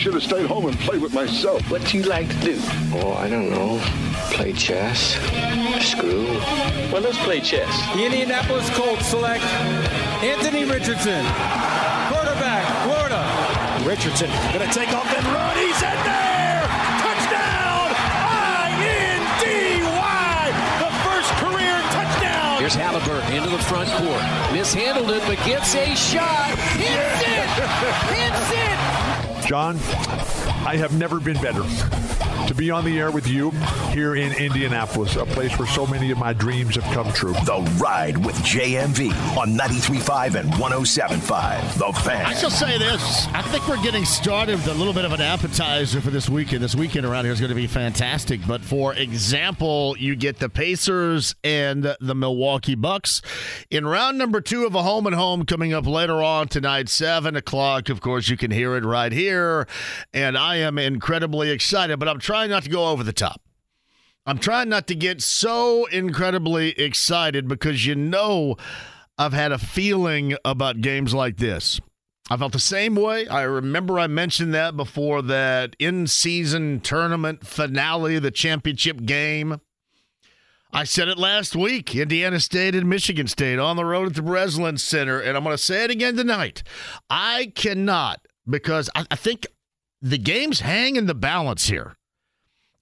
should have stayed home and played with myself. What do you like to do? Oh, I don't know. Play chess, screw. Well, let's play chess. The Indianapolis Colts select Anthony Richardson, quarterback, Florida. Richardson gonna take off and run. He's in there. Touchdown! I-N-D-Y. The first career touchdown. Here's Haliburton into the front court. Mishandled it, but gets a shot. Hits it. Hits it. John, I have never been better to be on the air with you here in Indianapolis, a place where so many of my dreams have come true. The Ride with JMV on 93.5 and 107.5. The Fan. I shall say this. I think we're getting started with a little bit of an appetizer for this weekend. This weekend around here is going to be fantastic. But for example, you get the Pacers and the Milwaukee Bucks in round number two of a home and home coming up later on tonight, 7 o'clock. Of course, you can hear it right here. And I am incredibly excited, but I'm trying not to go over the top. I'm trying not to get so incredibly excited because you know I've had a feeling about games like this. I felt the same way. I remember I mentioned that before that in season tournament finale, the championship game. I said it last week Indiana State and Michigan State on the road at the Breslin Center. And I'm going to say it again tonight. I cannot, because I, I think the games hang in the balance here.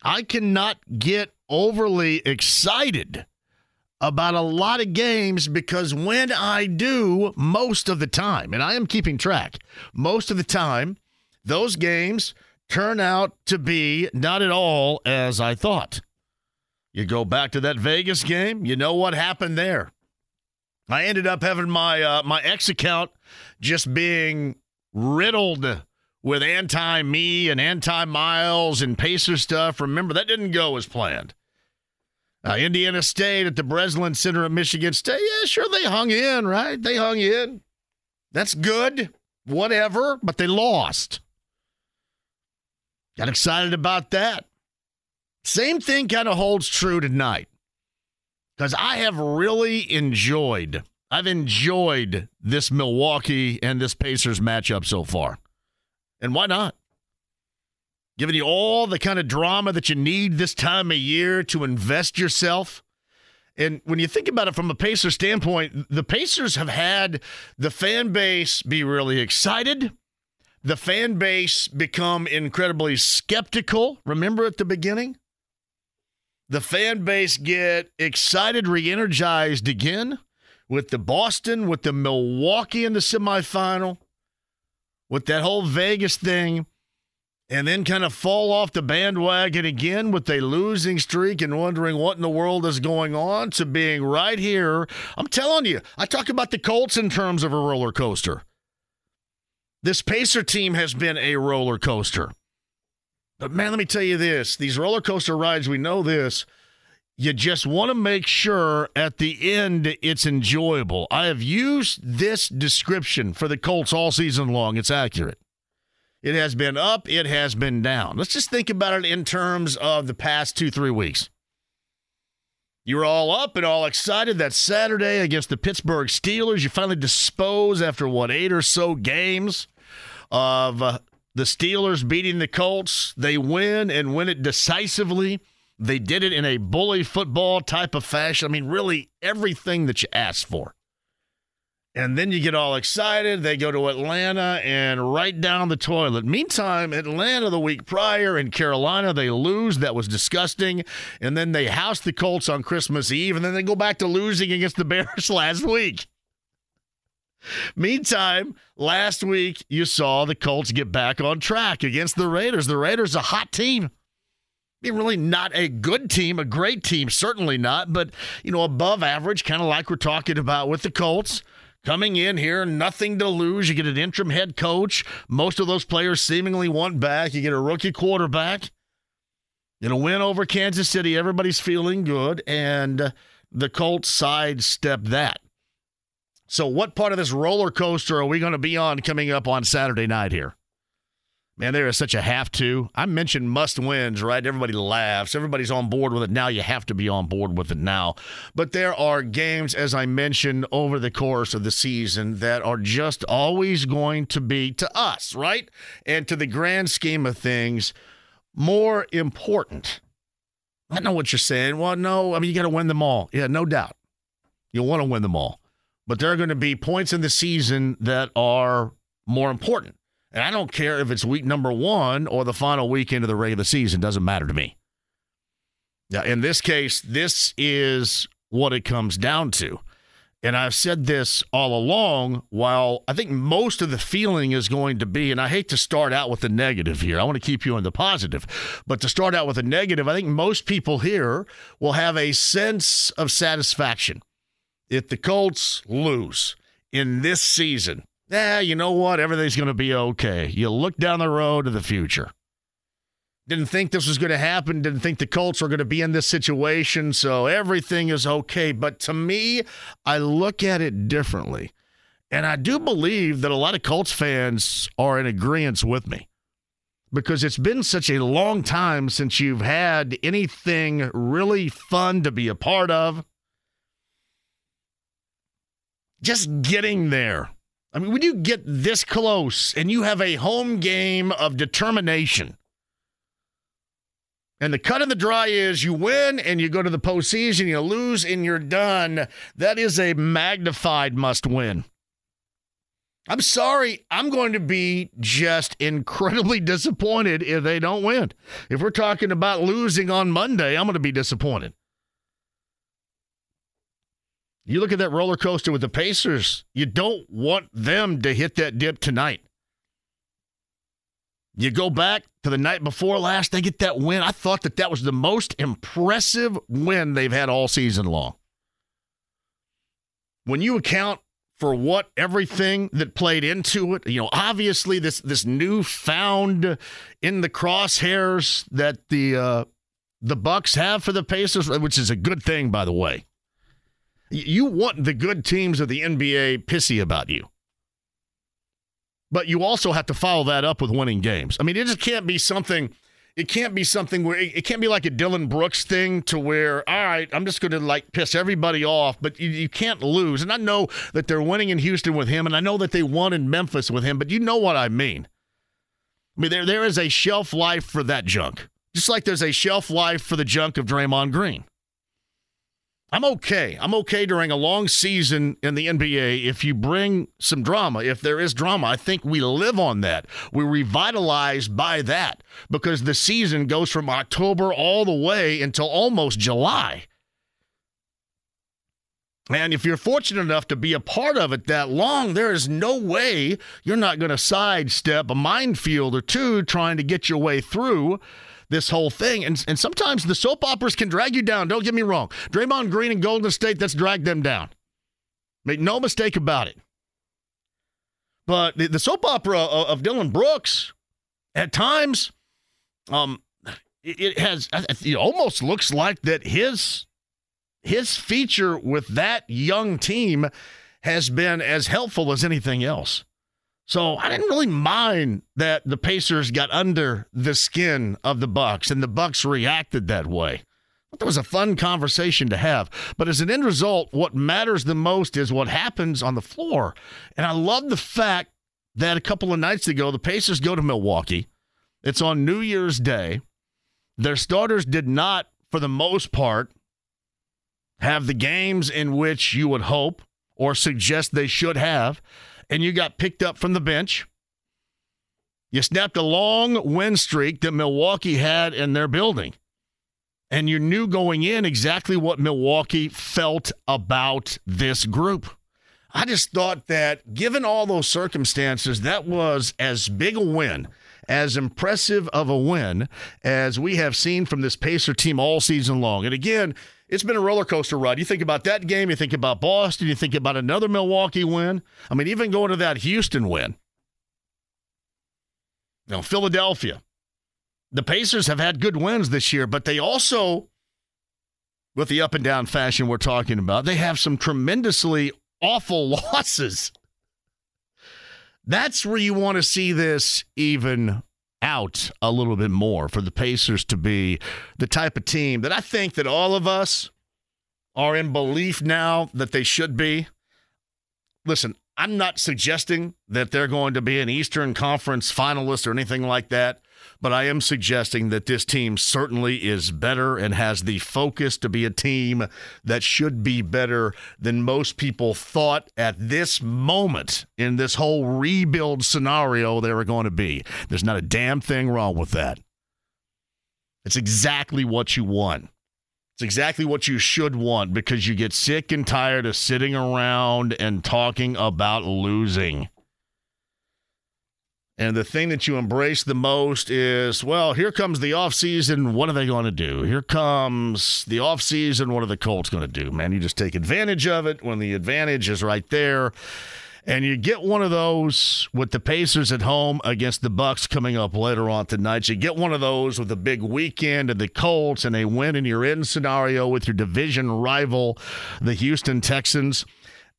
I cannot get overly excited about a lot of games because when I do, most of the time, and I am keeping track, most of the time, those games turn out to be not at all as I thought. You go back to that Vegas game, you know what happened there. I ended up having my uh, my X account just being riddled with anti me and anti Miles and Pacer stuff. Remember, that didn't go as planned. Uh, Indiana State at the Breslin Center at Michigan State. Yeah, sure, they hung in, right? They hung in. That's good, whatever, but they lost. Got excited about that. Same thing kind of holds true tonight because I have really enjoyed. I've enjoyed this Milwaukee and this Pacers matchup so far. And why not? Giving you all the kind of drama that you need this time of year to invest yourself. And when you think about it from a Pacer standpoint, the Pacers have had the fan base be really excited, the fan base become incredibly skeptical. Remember at the beginning? The fan base get excited, re energized again with the Boston, with the Milwaukee in the semifinal with that whole Vegas thing and then kind of fall off the bandwagon again with a losing streak and wondering what in the world is going on to being right here. I'm telling you, I talk about the Colts in terms of a roller coaster. This Pacer team has been a roller coaster. But man, let me tell you this these roller coaster rides, we know this. You just want to make sure at the end it's enjoyable. I have used this description for the Colts all season long. It's accurate. It has been up, it has been down. Let's just think about it in terms of the past two, three weeks. You were all up and all excited that Saturday against the Pittsburgh Steelers. You finally dispose after what, eight or so games of uh, the Steelers beating the Colts. They win and win it decisively. They did it in a bully football type of fashion. I mean, really everything that you asked for. And then you get all excited. They go to Atlanta and right down the toilet. Meantime, Atlanta the week prior in Carolina, they lose. That was disgusting. And then they house the Colts on Christmas Eve. And then they go back to losing against the Bears last week. Meantime, last week you saw the Colts get back on track against the Raiders. The Raiders, a hot team. Really not a good team, a great team, certainly not, but, you know, above average, kind of like we're talking about with the Colts. Coming in here, nothing to lose. You get an interim head coach. Most of those players seemingly want back. You get a rookie quarterback. In a win over Kansas City, everybody's feeling good, and the Colts sidestep that. So, what part of this roller coaster are we going to be on coming up on Saturday night here? Man, there is such a have to. I mentioned must wins, right? Everybody laughs. Everybody's on board with it now. You have to be on board with it now. But there are games, as I mentioned, over the course of the season that are just always going to be, to us, right? And to the grand scheme of things, more important. I know what you're saying. Well, no, I mean, you got to win them all. Yeah, no doubt. You'll want to win them all but there are going to be points in the season that are more important. And I don't care if it's week number one or the final weekend of the regular season, doesn't matter to me. Now, in this case, this is what it comes down to. And I've said this all along, while I think most of the feeling is going to be, and I hate to start out with the negative here, I want to keep you in the positive, but to start out with a negative, I think most people here will have a sense of satisfaction if the Colts lose in this season, yeah, you know what? Everything's going to be okay. You look down the road to the future. Didn't think this was going to happen. Didn't think the Colts were going to be in this situation. So everything is okay. But to me, I look at it differently. And I do believe that a lot of Colts fans are in agreement with me because it's been such a long time since you've had anything really fun to be a part of just getting there. I mean, when you get this close and you have a home game of determination, and the cut of the dry is you win and you go to the postseason, you lose and you're done. That is a magnified must win. I'm sorry, I'm going to be just incredibly disappointed if they don't win. If we're talking about losing on Monday, I'm going to be disappointed. You look at that roller coaster with the Pacers, you don't want them to hit that dip tonight. You go back to the night before last, they get that win. I thought that that was the most impressive win they've had all season long. When you account for what everything that played into it, you know, obviously this this newfound in the crosshairs that the uh, the Bucks have for the Pacers, which is a good thing, by the way. You want the good teams of the NBA pissy about you. But you also have to follow that up with winning games. I mean, it just can't be something. It can't be something where it, can't be like a Dillon Brooks thing to where, all right, I'm just going to like piss everybody off, but you, you can't lose. And I know that they're winning in Houston with him, and I know that they won in Memphis with him, but you know what I mean. I mean, there there is a shelf life for that junk, just like there's a shelf life for the junk of Draymond Green. I'm okay. I'm okay during a long season in the NBA if you bring some drama. If there is drama, I think we live on that. We revitalize by that because the season goes from October all the way until almost July. And if you're fortunate enough to be a part of it that long, there is no way you're not going to sidestep a minefield or two trying to get your way through this whole thing. And, and sometimes the soap operas can drag you down. Don't get me wrong. Draymond Green and Golden State, that's dragged them down. Make no mistake about it. But the, the soap opera of, of Dillon Brooks, at times, um, it, it has it almost looks like that his his feature with that young team has been as helpful as anything else. So I didn't really mind that the Pacers got under the skin of the Bucks and the Bucks reacted that way. That was a fun conversation to have. But as an end result, what matters the most is what happens on the floor. And I love the fact that a couple of nights ago, the Pacers go to Milwaukee. It's on New Year's Day. Their starters did not, for the most part, have the games in which you would hope or suggest they should have and you got picked up from the bench. You snapped a long win streak that Milwaukee had in their building. And you knew going in exactly what Milwaukee felt about this group. I just thought that given all those circumstances, that was as big a win, as impressive of a win as we have seen from this Pacer team all season long. And again, it's been a roller coaster ride. You think about that game, you think about Boston, you think about another Milwaukee win. I mean, even going to that Houston win. Know, Philadelphia. The Pacers have had good wins this year, but they also, with the up and down fashion we're talking about, they have some tremendously awful losses. That's where you want to see this even out a little bit more for the Pacers to be the type of team that I think that all of us are in belief now that they should be. Listen, I'm not suggesting that they're going to be an Eastern Conference finalist or anything like that. But I am suggesting that this team certainly is better and has the focus to be a team that should be better than most people thought at this moment in this whole rebuild scenario they were going to be. There's not a damn thing wrong with that. It's exactly what you want. It's exactly what you should want because you get sick and tired of sitting around and talking about losing. And the thing that you embrace the most is, well, here comes the offseason. What are they going to do? Here comes the offseason. What are the Colts going to do? Man, you just take advantage of it when the advantage is right there. And you get one of those with the Pacers at home against the Bucks coming up later on tonight. You get one of those with a big weekend and the Colts and a win in your in scenario with your division rival, the Houston Texans.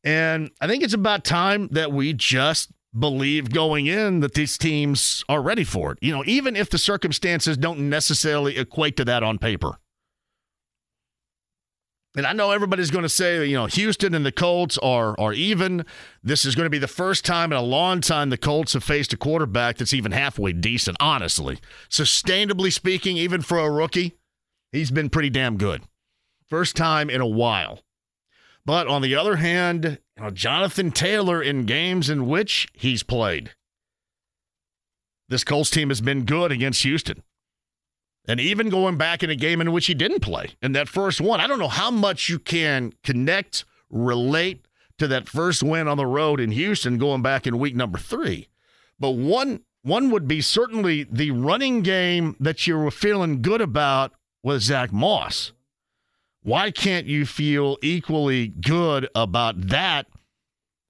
And I think it's about time that we just believe going in that these teams are ready for it. You know, even if the circumstances don't necessarily equate to that on paper. And I know everybody's going to say, you know, Houston and the Colts are are even. This is going to be the first time in a long time the Colts have faced a quarterback that's even halfway decent, honestly. Sustainably speaking, even for a rookie, he's been pretty damn good. First time in a while. But on the other hand, you know, Jonathan Taylor in games in which he's played. This Colts team has been good against Houston. And even going back in a game in which he didn't play in that first one, I don't know how much you can connect, relate to that first win on the road in Houston going back in week number three. But one one would be certainly the running game that you were feeling good about with Zach Moss. Why can't you feel equally good about that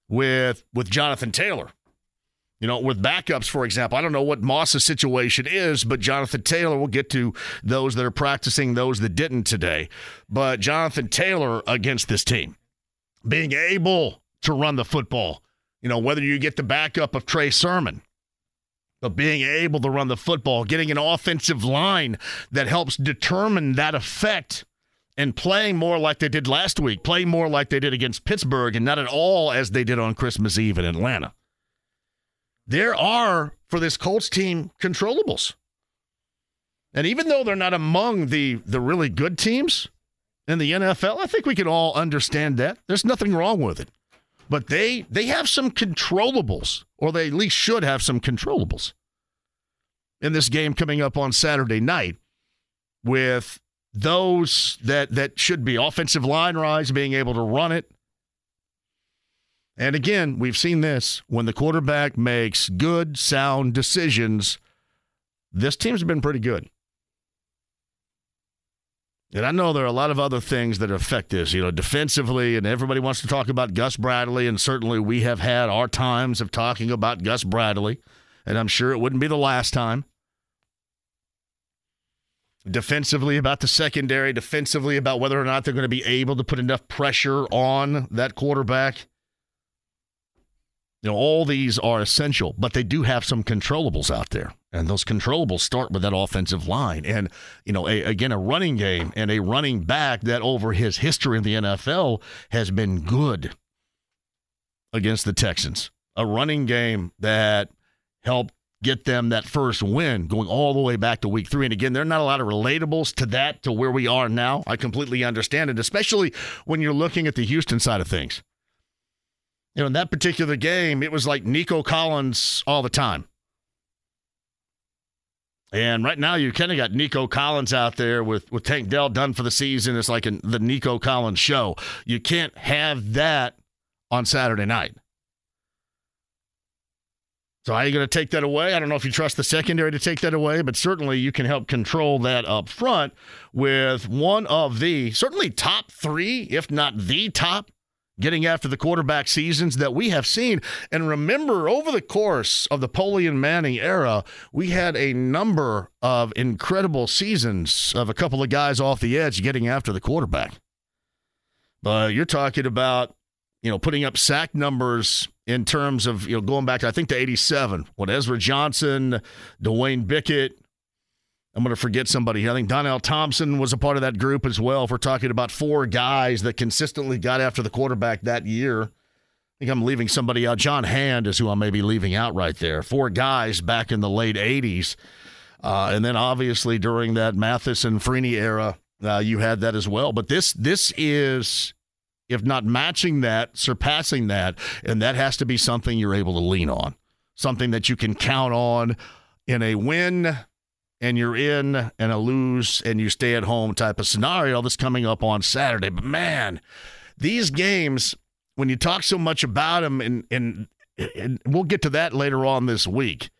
with with Jonathan Taylor? You know, with backups, for example, I don't know what Moss's situation is, but Jonathan Taylor, we'll get to those that are practicing, those that didn't today. But Jonathan Taylor against this team, being able to run the football, you know, whether you get the backup of Trey Sermon, but being able to run the football, getting an offensive line that helps determine that effect and playing more like they did last week, playing more like they did against Pittsburgh, and not at all as they did on Christmas Eve in Atlanta. There are, for this Colts team, controllables. And even though they're not among the, the really good teams in the NFL, I think we can all understand that. There's nothing wrong with it. But they they have some controllables, or they at least should have some controllables in this game coming up on Saturday night with those that that should be offensive line rise, being able to run it. And again, we've seen this when the quarterback makes good, sound decisions. This team's been pretty good. And I know there are a lot of other things that affect this, you know, defensively, and everybody wants to talk about Gus Bradley, and certainly we have had our times of talking about Gus Bradley, and I'm sure it wouldn't be the last time defensively about the secondary, defensively about whether or not they're going to be able to put enough pressure on that quarterback. You know, all these are essential, but they do have some controllables out there. And those controllables start with that offensive line. And, you know, a, again, a running game and a running back that over his history in the NFL has been good against the Texans. A running game that helped get them that first win going all the way back to week three. And again, there are not a lot of relatables to that, to where we are now. I completely understand it, especially when you're looking at the Houston side of things. You know, in that particular game, it was like Nico Collins all the time. And right now, you kind of got Nico Collins out there with, with Tank Dell done for the season. It's like a, the Nico Collins show. You can't have that on Saturday night. So how are you going to take that away? I don't know if you trust the secondary to take that away, but certainly you can help control that up front with one of the certainly top three, if not the top, getting after the quarterback seasons that we have seen. And remember, over the course of the Polian Manning era, we had a number of incredible seasons of a couple of guys off the edge getting after the quarterback. But you're talking about, you know, putting up sack numbers in terms of, you know, going back to, I think, to 87, when Ezra Johnson, Duane Bickett, I'm going to forget somebody here. I think Donnell Thompson was a part of that group as well. If we're talking about four guys that consistently got after the quarterback that year, I think I'm leaving somebody out. Jon Hand is who I may be leaving out right there. Four guys back in the late 80s. Uh, and then obviously during that Mathis and Freeney era, uh, you had that as well. But this this is, if not matching that, surpassing that, and that has to be something you're able to lean on, something that you can count on in a win and you're in and a lose and you stay at home type of scenario that's coming up on Saturday. But man, these games, when you talk so much about them, and, and, and we'll get to that later on this week,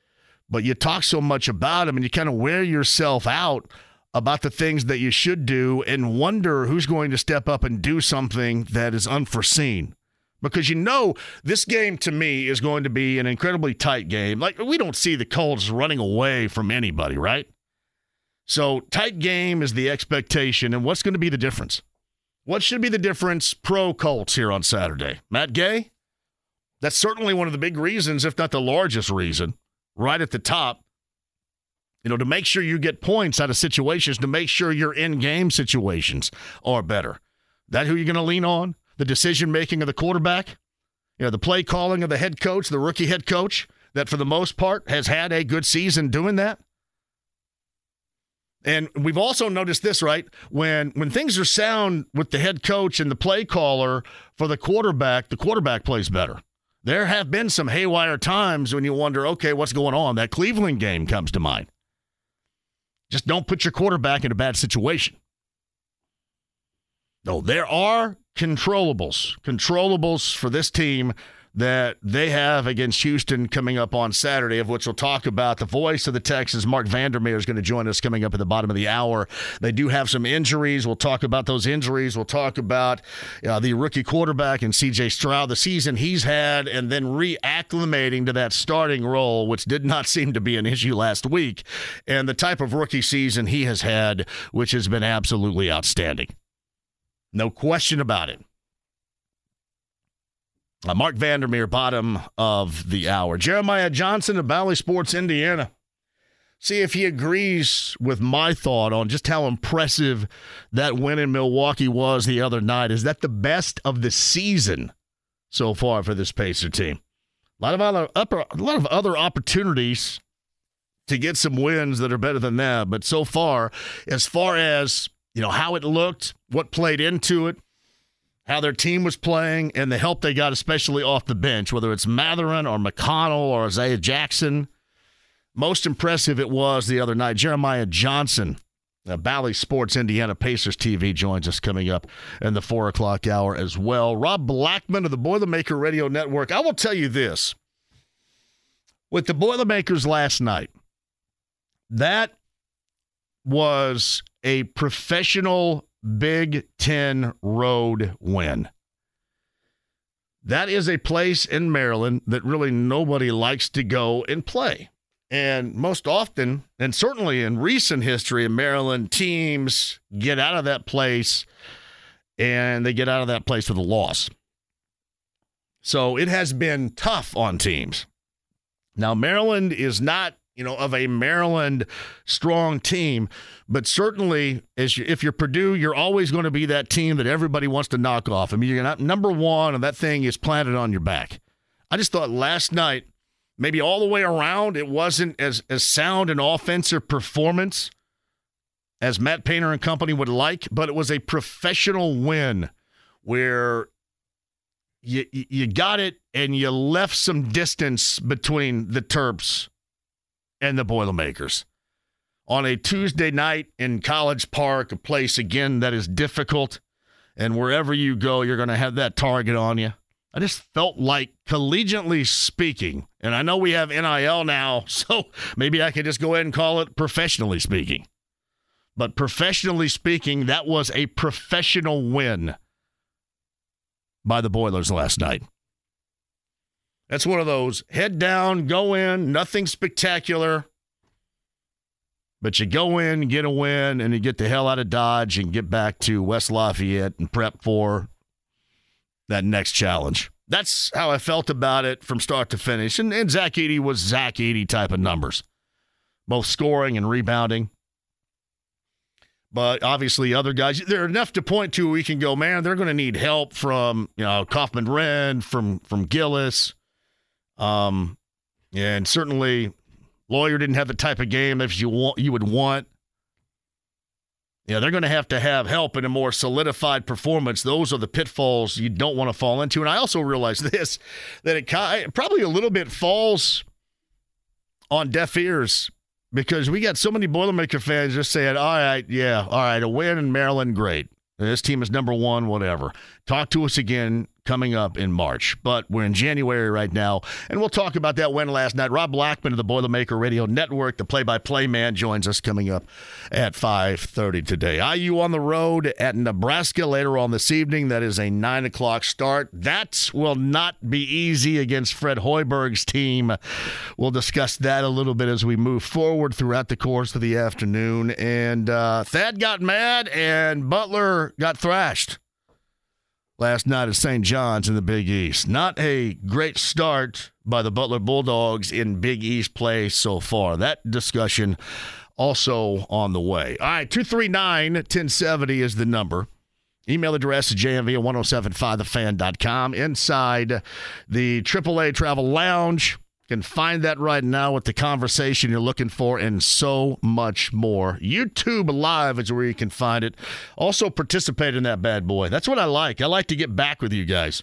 but you talk so much about them and you kind of wear yourself out about the things that you should do and wonder who's going to step up and do something that is unforeseen because you know this game to me is going to be an incredibly tight game. Like we don't see the Colts running away from anybody, right? So tight game is the expectation, and what's going to be the difference? What should be the difference pro Colts here on Saturday? Matt Gay? That's certainly one of the big reasons, if not the largest reason, right at the top. You know, to make sure you get points out of situations, to make sure your in game situations are better. That who you're going to lean on? the decision making of the quarterback, you know, the play calling of the head coach, the rookie head coach, that for the most part has had a good season doing that. And we've also noticed this, right? When when things are sound with the head coach and the play caller for the quarterback, the quarterback plays better. There have been some haywire times when you wonder, okay, what's going on? That Cleveland game comes to mind. Just don't put your quarterback in a bad situation. No, there are controllables, controllables for this team that they have against Houston coming up on Saturday, of which we'll talk about. The voice of the Texans, Marc Vandermeer, is going to join us coming up at the bottom of the hour. They do have some injuries. We'll talk about those injuries. We'll talk about uh, the rookie quarterback and CJ Stroud, the season he's had, and then reacclimating to that starting role, which did not seem to be an issue last week, and the type of rookie season he has had, which has been absolutely outstanding. No question about it. Uh, Marc Vandermeer, bottom of the hour. Jeremiah Johnson of Bally Sports, Indiana. See if he agrees with my thought on just how impressive that win in Milwaukee was the other night. Is that the best of the season so far for this Pacer team? A lot of other upper, a lot of other opportunities to get some wins that are better than that, but so far, as far as you know how it looked, what played into it, how their team was playing, and the help they got, especially off the bench, whether it's Mathurin or McConnell or Isaiah Jackson. Most impressive it was the other night. Jeremiah Johnson, uh, Bally Sports Indiana Pacers TV joins us coming up in the four o'clock hour as well. Rob Blackman of the Boilermaker Radio Network. I will tell you this with the Boilermakers last night, that was a professional Big Ten road win. That is a place in Maryland that really nobody likes to go and play. And most often, and certainly in recent history in Maryland, teams get out of that place and they get out of that place with a loss. So it has been tough on teams. Now, Maryland is not you know, of a Maryland strong team. But certainly, as you, if you're Purdue, you're always going to be that team that everybody wants to knock off. I mean, you're not number one, and that thing is planted on your back. I just thought last night, maybe all the way around, it wasn't as as sound an offensive performance as Matt Painter and company would like, but it was a professional win where you you got it and you left some distance between the Terps and the Boilermakers. On a Tuesday night in College Park, a place again that is difficult, and wherever you go, you're going to have that target on you. I just felt like collegiately speaking, and I know we have NIL now, so maybe I could just go ahead and call it professionally speaking. But professionally speaking, that was a professional win by the Boilers last night. That's one of those head down, go in, nothing spectacular. But you go in, get a win, and you get the hell out of Dodge and get back to West Lafayette and prep for that next challenge. That's how I felt about it from start to finish. And, and Zach Edey was Zach Edey type of numbers, both scoring and rebounding. But obviously, other guys, there are enough to point to. We can go, man. They're going to need help from you know Kaufman Renn, from from Gillis, um, and certainly Loyer didn't have the type of game that you want you would want. Yeah, they're going to have to have help in a more solidified performance. Those are the pitfalls you don't want to fall into. And I also realize this that it probably a little bit falls on deaf ears because we got so many Boilermaker fans just saying, all right, yeah, all right, a win in Maryland, great. This team is number one, whatever. Talk to us again coming up in March. But we're in January right now, and we'll talk about that win last night. Rob Blackman of the Boilermaker Radio Network, the play-by-play man, joins us coming up at 5.30 today. IU on the road at Nebraska later on this evening. That is a 9 o'clock start. That will not be easy against Fred Hoiberg's team. We'll discuss that a little bit as we move forward throughout the course of the afternoon. And uh, Thad got mad, and Butler got thrashed last night at St. John's in the Big East. Not a great start by the Butler Bulldogs in Big East play so far. That discussion also on the way. All right, 239 1070 is the number. Email address jmv at 1075thefan.com. Inside the AAA Travel Lounge can find that right now with the conversation you're looking for and so much more. YouTube Live is where you can find it. Also, participate in that bad boy. That's what I like. I like to get back with you guys.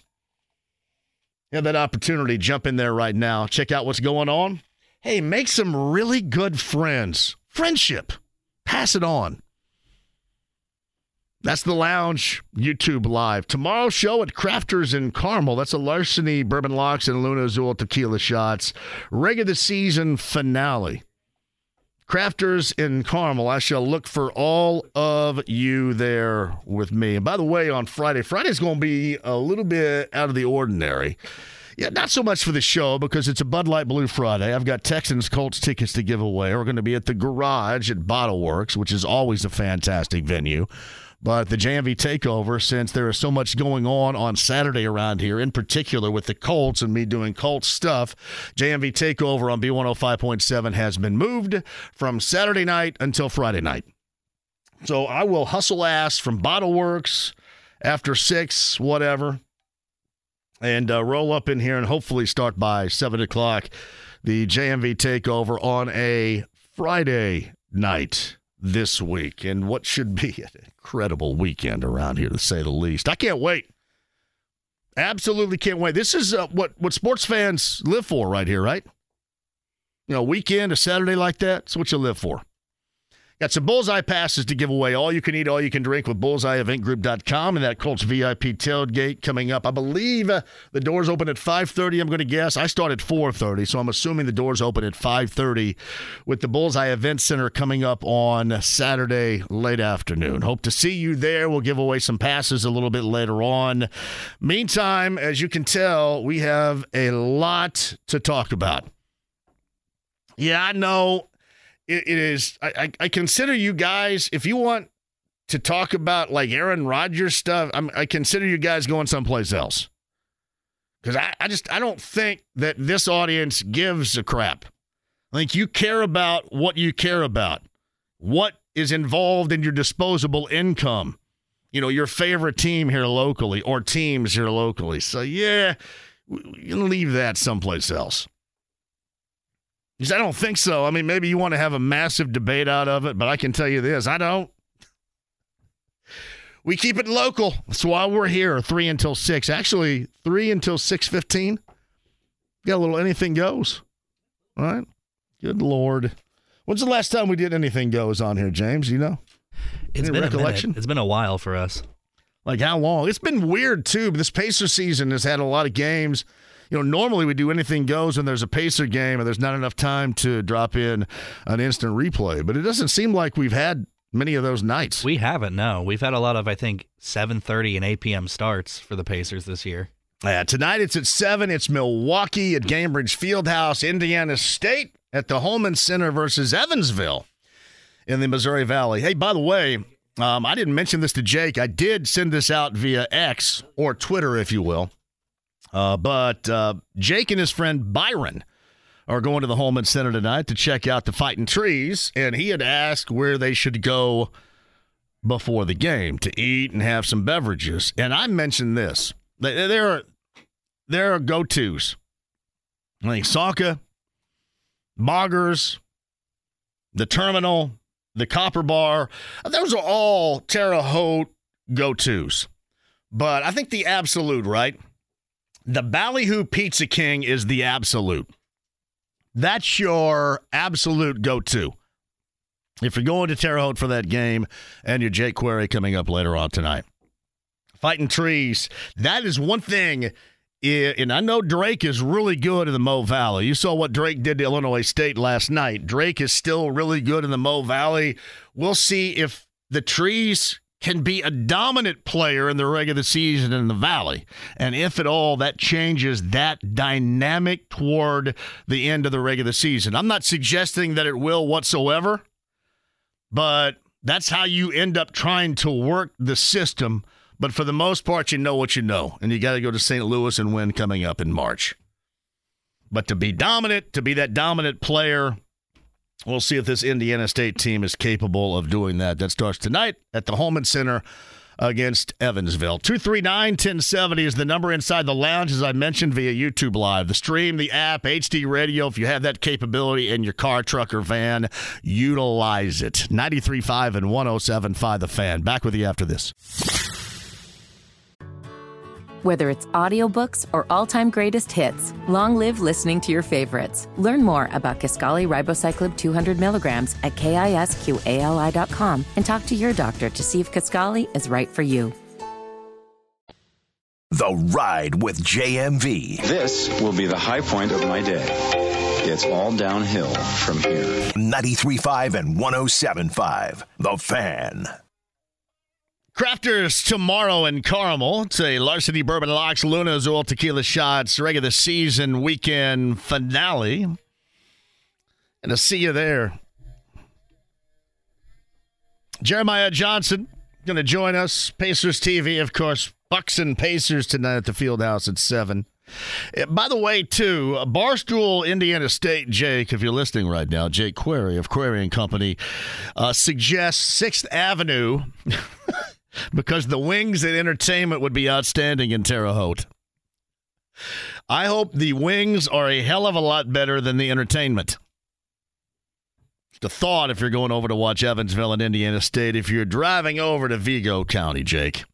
You have that opportunity. Jump in there right now. Check out what's going on. Hey, make some really good friends. Friendship. Pass it on. That's the lounge, YouTube Live. Tomorrow's show at Crafters in Carmel. That's a Larceny Bourbon Locks and Luna Azul Tequila Shots. Regular season finale. Crafters in Carmel. I shall look for all of you there with me. And by the way, on Friday, Friday's going to be a little bit out of the ordinary. Yeah, not so much for the show because it's a Bud Light Blue Friday. I've got Texans Colts tickets to give away. We're going to be at the garage at Bottle Works, which is always a fantastic venue. But the JMV takeover, since there is so much going on on Saturday around here, in particular with the Colts and me doing Colts stuff, JMV takeover on B105.7 has been moved from Saturday night until Friday night. So I will hustle ass from Bottle Works after six, whatever, and uh, roll up in here and hopefully start by seven o'clock. The JMV takeover on a Friday night this week and what should be an incredible weekend around here, to say the least. I can't wait. Absolutely can't wait. This is uh, what what sports fans live for, right here, right? You know, weekend, a Saturday like that. That's what you live for. Got some bullseye passes to give away. All you can eat, all you can drink with bullseyeeventgroup.com and that Colts VIP tailgate coming up. I believe uh, the doors open at 5:30. I'm going to guess. I start at 4:30, so I'm assuming the doors open at 5:30 with the Bullseye Event Center coming up on Saturday late afternoon. Hope to see you there. We'll give away some passes a little bit later on. Meantime, as you can tell, we have a lot to talk about. Yeah, I know it, it is. I, I, consider you guys, if you want to talk about like Aaron Rodgers stuff, I'm, I consider you guys going someplace else. Because I, I just I don't think that this audience gives a crap. I think you care about what you care about. What is involved in your disposable income? You know, your favorite team here locally or teams here locally. So yeah, leave that someplace else. Because I don't think so. I mean, maybe you want to have a massive debate out of it, but I can tell you this I don't. We keep it local. That's why we're here, three until six. Actually, three until six fifteen. Got a little anything goes. All right. Good lord. When's the last time we did anything goes on here, James? You know? It's Any been recollection? A minute. It's been a while for us. Like how long? It's been weird too. This Pacer season has had a lot of games. You know, normally we do anything goes when there's a Pacer game and there's not enough time to drop in an instant replay. But it doesn't seem like we've had many of those nights. We haven't. No, we've had a lot of I think 7:30 and 8 p.m. starts for the Pacers this year. Yeah, tonight it's at seven. It's Milwaukee at Gainbridge Fieldhouse, Indiana State at the Hulman Center versus Evansville in the Missouri Valley. Hey, by the way, um, I didn't mention this to Jake. I did send this out via X or Twitter, if you will. Uh, but uh, Jake and his friend Byron are going to the Hulman Center tonight to check out the Fighting Trees, and he had asked where they should go before the game to eat and have some beverages. And I mentioned this. There are there are go tos. I think Saka, Boggers, the Terminal, the Copper Bar. Those are all Terre Haute go tos. But I think the absolute, right? The Ballyhoo Pizza King is the absolute. That's your absolute go to. If you're going to Terre Haute for that game and your Jake Query coming up later on tonight. Fighting trees. That is one thing. And I know Drake is really good in the Mo Valley. You saw what Drake did to Illinois State last night. Drake is still really good in the Mo Valley. We'll see if the trees can be a dominant player in the regular season in the Valley. And if at all, that changes that dynamic toward the end of the regular season. I'm not suggesting that it will whatsoever, but that's how you end up trying to work the system. But for the most part, you know what you know. And you got to go to St. Louis and win coming up in March. But to be dominant, to be that dominant player, We'll see if this Indiana State team is capable of doing that. That starts tonight at the Hulman Center against Evansville. 239 1070 is the number inside the lounge, as I mentioned, via YouTube Live. The stream, the app, HD radio. If you have that capability in your car, truck, or van, utilize it. 93.5 and 107.5 The Fan. Back with you after this. Whether it's audiobooks or all-time greatest hits, long live listening to your favorites. Learn more about Kisqali Ribociclib 200 milligrams at kisqali.com and talk to your doctor to see if Kisqali is right for you. The Ride with JMV. This will be the high point of my day. It's all downhill from here. 93.5 and 107.5. The Fan. Crafters tomorrow in Carmel. It's a Larceny Bourbon Locks Luna Azul Tequila Shots regular season weekend finale. And I'll see you there. Jeremiah Johnson going to join us. Pacers TV, of course. Bucks and Pacers tonight at the Field House at 7. Uh, by the way, too, Barstool Indiana State, Jake, if you're listening right now, Jake Query of Query and Company, uh, suggests 6th Avenue because the wings and entertainment would be outstanding in Terre Haute. I hope the wings are a hell of a lot better than the entertainment. Just a thought if you're going over to watch Evansville and Indiana State, if you're driving over to Vigo County, Jake.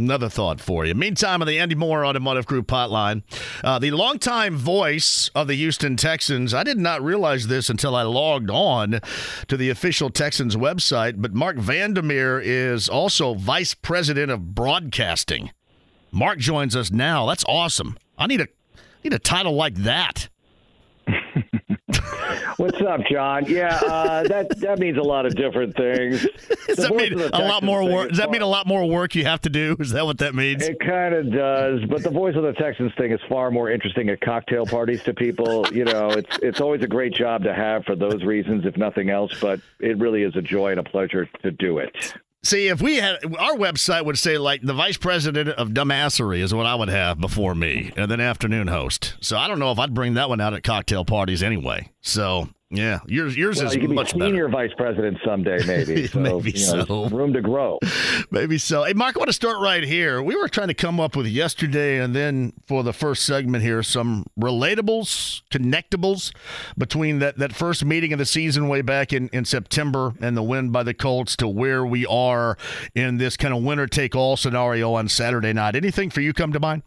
Another thought for you. Meantime, on the Andy Moore Automotive Group hotline, uh, the longtime voice of the Houston Texans. I did not realize this until I logged on to the official Texans website, but Marc Vandermeer is also vice president of broadcasting. Marc joins us now. That's awesome. I need a need a title like that. What's up, John? Yeah, uh, that that means a lot of different things. Does that mean a lot more work? Does that mean a lot more work you have to do? Is that what that means? It kind of does, but the voice of the Texans thing is far more interesting at cocktail parties to people. You know, it's it's always a great job to have for those reasons, if nothing else. But it really is a joy and a pleasure to do it. See, if we had our website would say like the vice president of dumbassery is what I would have before me, and then afternoon host. So I don't know if I'd bring that one out at cocktail parties anyway. So yeah, yours yours well, is you could much be senior vice president someday, maybe. So, maybe you know, so. Room to grow. maybe so. Hey, Marc, I want to start right here. We were trying to come up with yesterday, and then for the first segment here, some relatables, connectables between that that first meeting of the season way back in in September and the win by the Colts to where we are in this kind of winner take all scenario on Saturday night. Anything for you come to mind?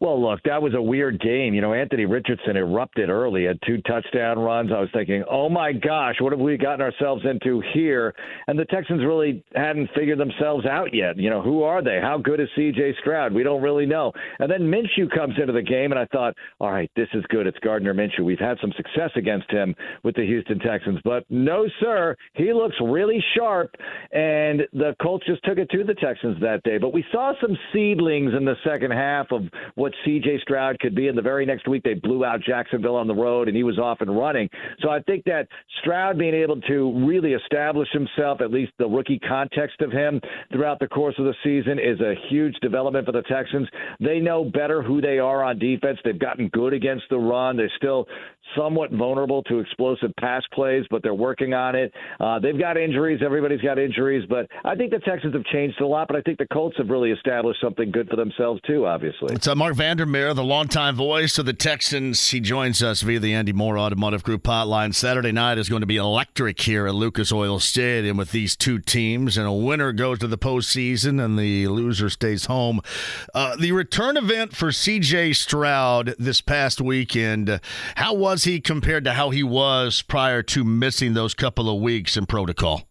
Well, look, that was a weird game. You know, Anthony Richardson erupted early, had two touchdown runs. I was thinking, oh my gosh, what have we gotten ourselves into here? And the Texans really hadn't figured themselves out yet. You know, who are they? How good is C.J. Stroud? We don't really know. And then Minshew comes into the game, and I thought, all right, this is good. It's Gardner Minshew. We've had some success against him with the Houston Texans, but no, sir, he looks really sharp. And the Colts just took it to the Texans that day. But we saw some seedlings in the second half of what what C.J. Stroud could be. And the very next week, they blew out Jacksonville on the road, and he was off and running. So I think that Stroud being able to really establish himself, at least the rookie context of him, throughout the course of the season is a huge development for the Texans. They know better who they are on defense. They've gotten good against the run. They're still somewhat vulnerable to explosive pass plays, but they're working on it. Uh, they've got injuries. Everybody's got injuries, but I think the Texans have changed a lot. But I think the Colts have really established something good for themselves too. Obviously, it's uh, Marc Vandermeer, the longtime voice of the Texans. He joins us via the Andy Moore Automotive Group hotline. Saturday night is going to be electric here at Lucas Oil Stadium with these two teams, and a winner goes to the postseason, and the loser stays home. Uh, the return event for C.J. Stroud this past weekend. How was he compared to how he was prior to missing those couple of weeks in protocol?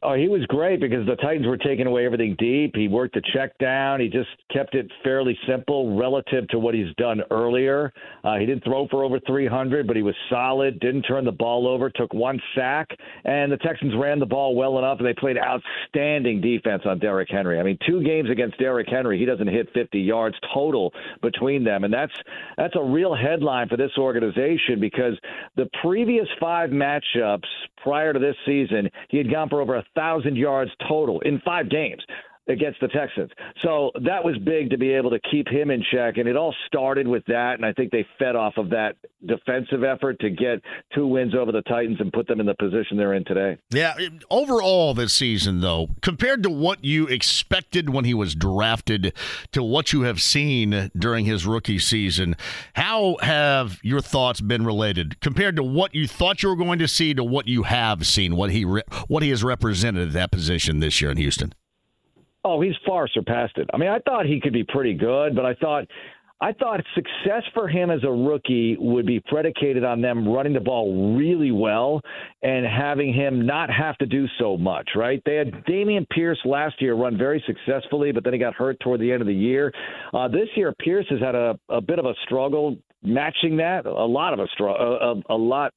Oh, he was great because the Titans were taking away everything deep. He worked the check down. He just kept it fairly simple relative to what he's done earlier. Uh, he didn't throw for over 300, but he was solid. Didn't turn the ball over. Took one sack, and the Texans ran the ball well enough, and they played outstanding defense on Derrick Henry. I mean, two games against Derrick Henry, he doesn't hit 50 yards total between them, and that's that's a real headline for this organization because the previous five matchups prior to this season, he had gone for over a thousand yards total in five games against the Texans. So that was big to be able to keep him in check. And it all started with that. And I think they fed off of that defensive effort to get two wins over the Titans and put them in the position they're in today. Yeah. Overall, this season, though, compared to what you expected when he was drafted to what you have seen during his rookie season, how have your thoughts been related compared to what you thought you were going to see to what you have seen, what he, re- what he has represented at that position this year in Houston? Oh, he's far surpassed it. I mean, I thought he could be pretty good, but I thought I thought success for him as a rookie would be predicated on them running the ball really well and having him not have to do so much, right? They had Dameon Pierce last year run very successfully, but then he got hurt toward the end of the year. Uh, this year, Pierce has had a, a bit of a struggle matching that, a lot of a struggle, a, a lot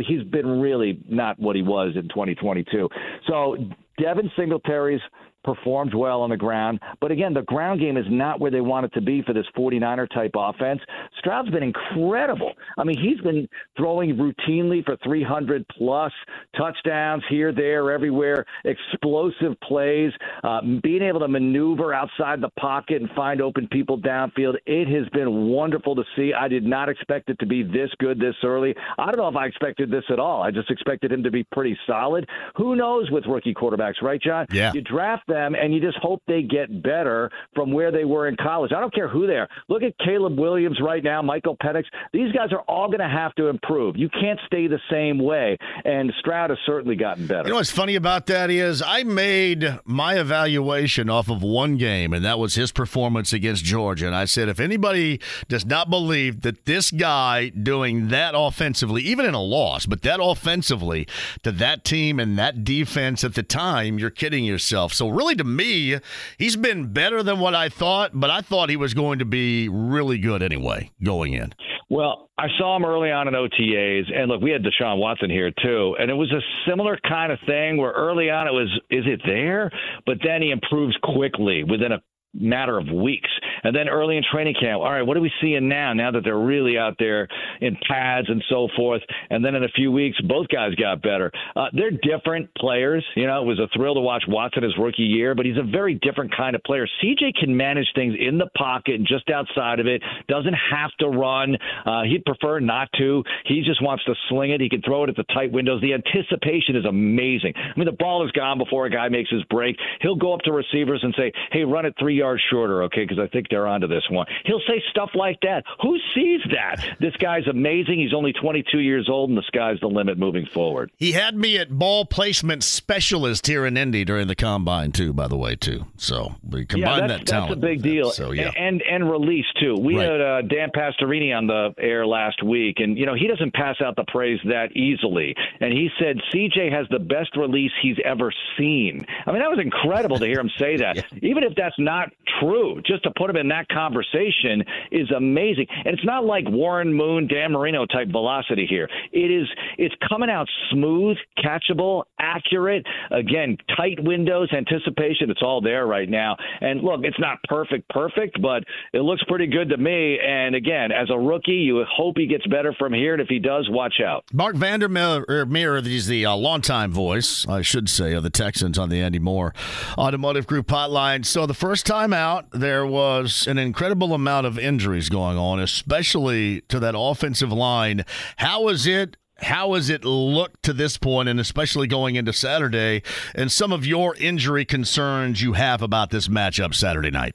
he's been really not what he was in 2022. So Devin Singletary's performed well on the ground. But again, the ground game is not where they want it to be for this 49er type offense. Stroud's been incredible. I mean, he's been throwing routinely for 300 plus touchdowns here, there, everywhere, explosive plays, uh, being able to maneuver outside the pocket and find open people downfield. It has been wonderful to see. I did not expect it to be this good this early. I don't know if I expected this at all. I just expected him to be pretty solid. Who knows with rookie quarterbacks, right, John? Yeah. You draft them, and you just hope they get better from where they were in college. I don't care who they are. Look at Caleb Williams right now, Michael Penix. These guys are all going to have to improve. You can't stay the same way, and Stroud has certainly gotten better. You know what's funny about that is I made my evaluation off of one game, and that was his performance against Georgia. And I said, if anybody does not believe that this guy doing that offensively, even in a loss, but that offensively to that team and that defense at the time, you're kidding yourself. So really, to me, he's been better than what I thought, but I thought he was going to be really good anyway going in. Well, I saw him early on in OTAs, and look, we had Deshaun Watson here too, and it was a similar kind of thing where early on it was, is it there? But then he improves quickly within a matter of weeks. And then early in training camp, all right, what are we seeing now? Now that they're really out there in pads and so forth. And then in a few weeks, both guys got better. Uh, they're different players. You know, it was a thrill to watch Watson his rookie year, but he's a very different kind of player. CJ can manage things in the pocket and just outside of it. Doesn't have to run. Uh, he'd prefer not to. He just wants to sling it. He can throw it at the tight windows. The anticipation is amazing. I mean, the ball is gone before a guy makes his break. He'll go up to receivers and say, "Hey, run it three yards shorter, okay? Because I think they're onto this one. He'll say stuff like that. Who sees that? This guy's amazing. He's only 22 years old, and the sky's the limit moving forward. He had me at ball placement specialist here in Indy during the combine too. By the way, too. So we combine yeah, that talent. That's a big deal. So yeah, and and release too. We Right. had uh, Dan Pastorini on the air last week, and you know he doesn't pass out the praise that easily. And he said CJ has the best release he's ever seen. I mean that was incredible to hear him say that. Even if that's not true, just to put him in that conversation is amazing. And it's not like Warren Moon, Dan Marino type velocity here. It is. It's coming out smooth, catchable, accurate. Again, tight windows, anticipation. It's all there right now. And look, it's not perfect, perfect, but it looks pretty good to me. And again, as a rookie, you hope he gets better from here. And if he does, watch out. Marc Vandermeer, he's the uh, longtime voice, I should say, of the Texans on the Andy Moore Automotive Group hotline. So the first time out, there was an incredible amount of injuries going on, especially to that offensive line. How is it? How has it looked to this point, and especially going into Saturday, and some of your injury concerns you have about this matchup Saturday night?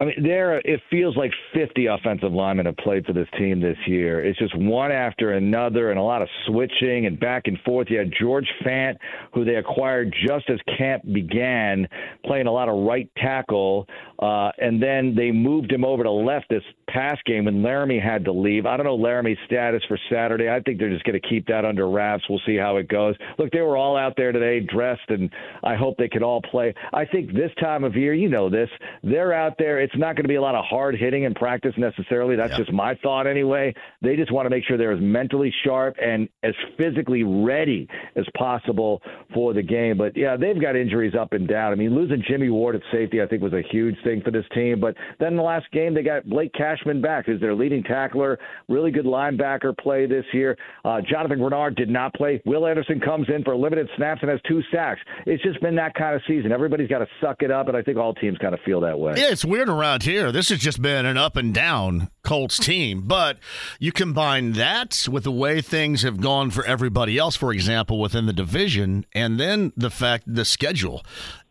I mean, there it feels like 50 offensive linemen have played for this team this year. It's just one after another, and a lot of switching and back and forth. You had George Fant, who they acquired just as camp began, playing a lot of right tackle, uh, and then they moved him over to left this past game when Laremy had to leave. I don't know Laremy's status for Saturday. I think they're just going to keep that under wraps. We'll see how it goes. Look, they were all out there today, dressed, and I hope they could all play. I think this time of year, you know this, they're out there. It's not going to be a lot of hard hitting in practice necessarily. That's just my thought anyway. They just want to make sure they're as mentally sharp and as physically ready as possible for the game. But yeah, they've got injuries up and down. I mean, losing Jimmy Ward at safety, I think, was a huge thing for this team. But then the last game, they got Blake Cashman back, who's their leading tackler, really good linebacker play this year. Uh, Jonathan Greenard did not play. Will Anderson comes in for limited snaps and has two sacks. It's just been that kind of season. Everybody's got to suck it up, and I think all teams kind of feel that way. Yeah, it's weird around here. This has just been an up and down Colts team. But you combine that with the way things have gone for everybody else, for example, within the division, and then the fact the schedule.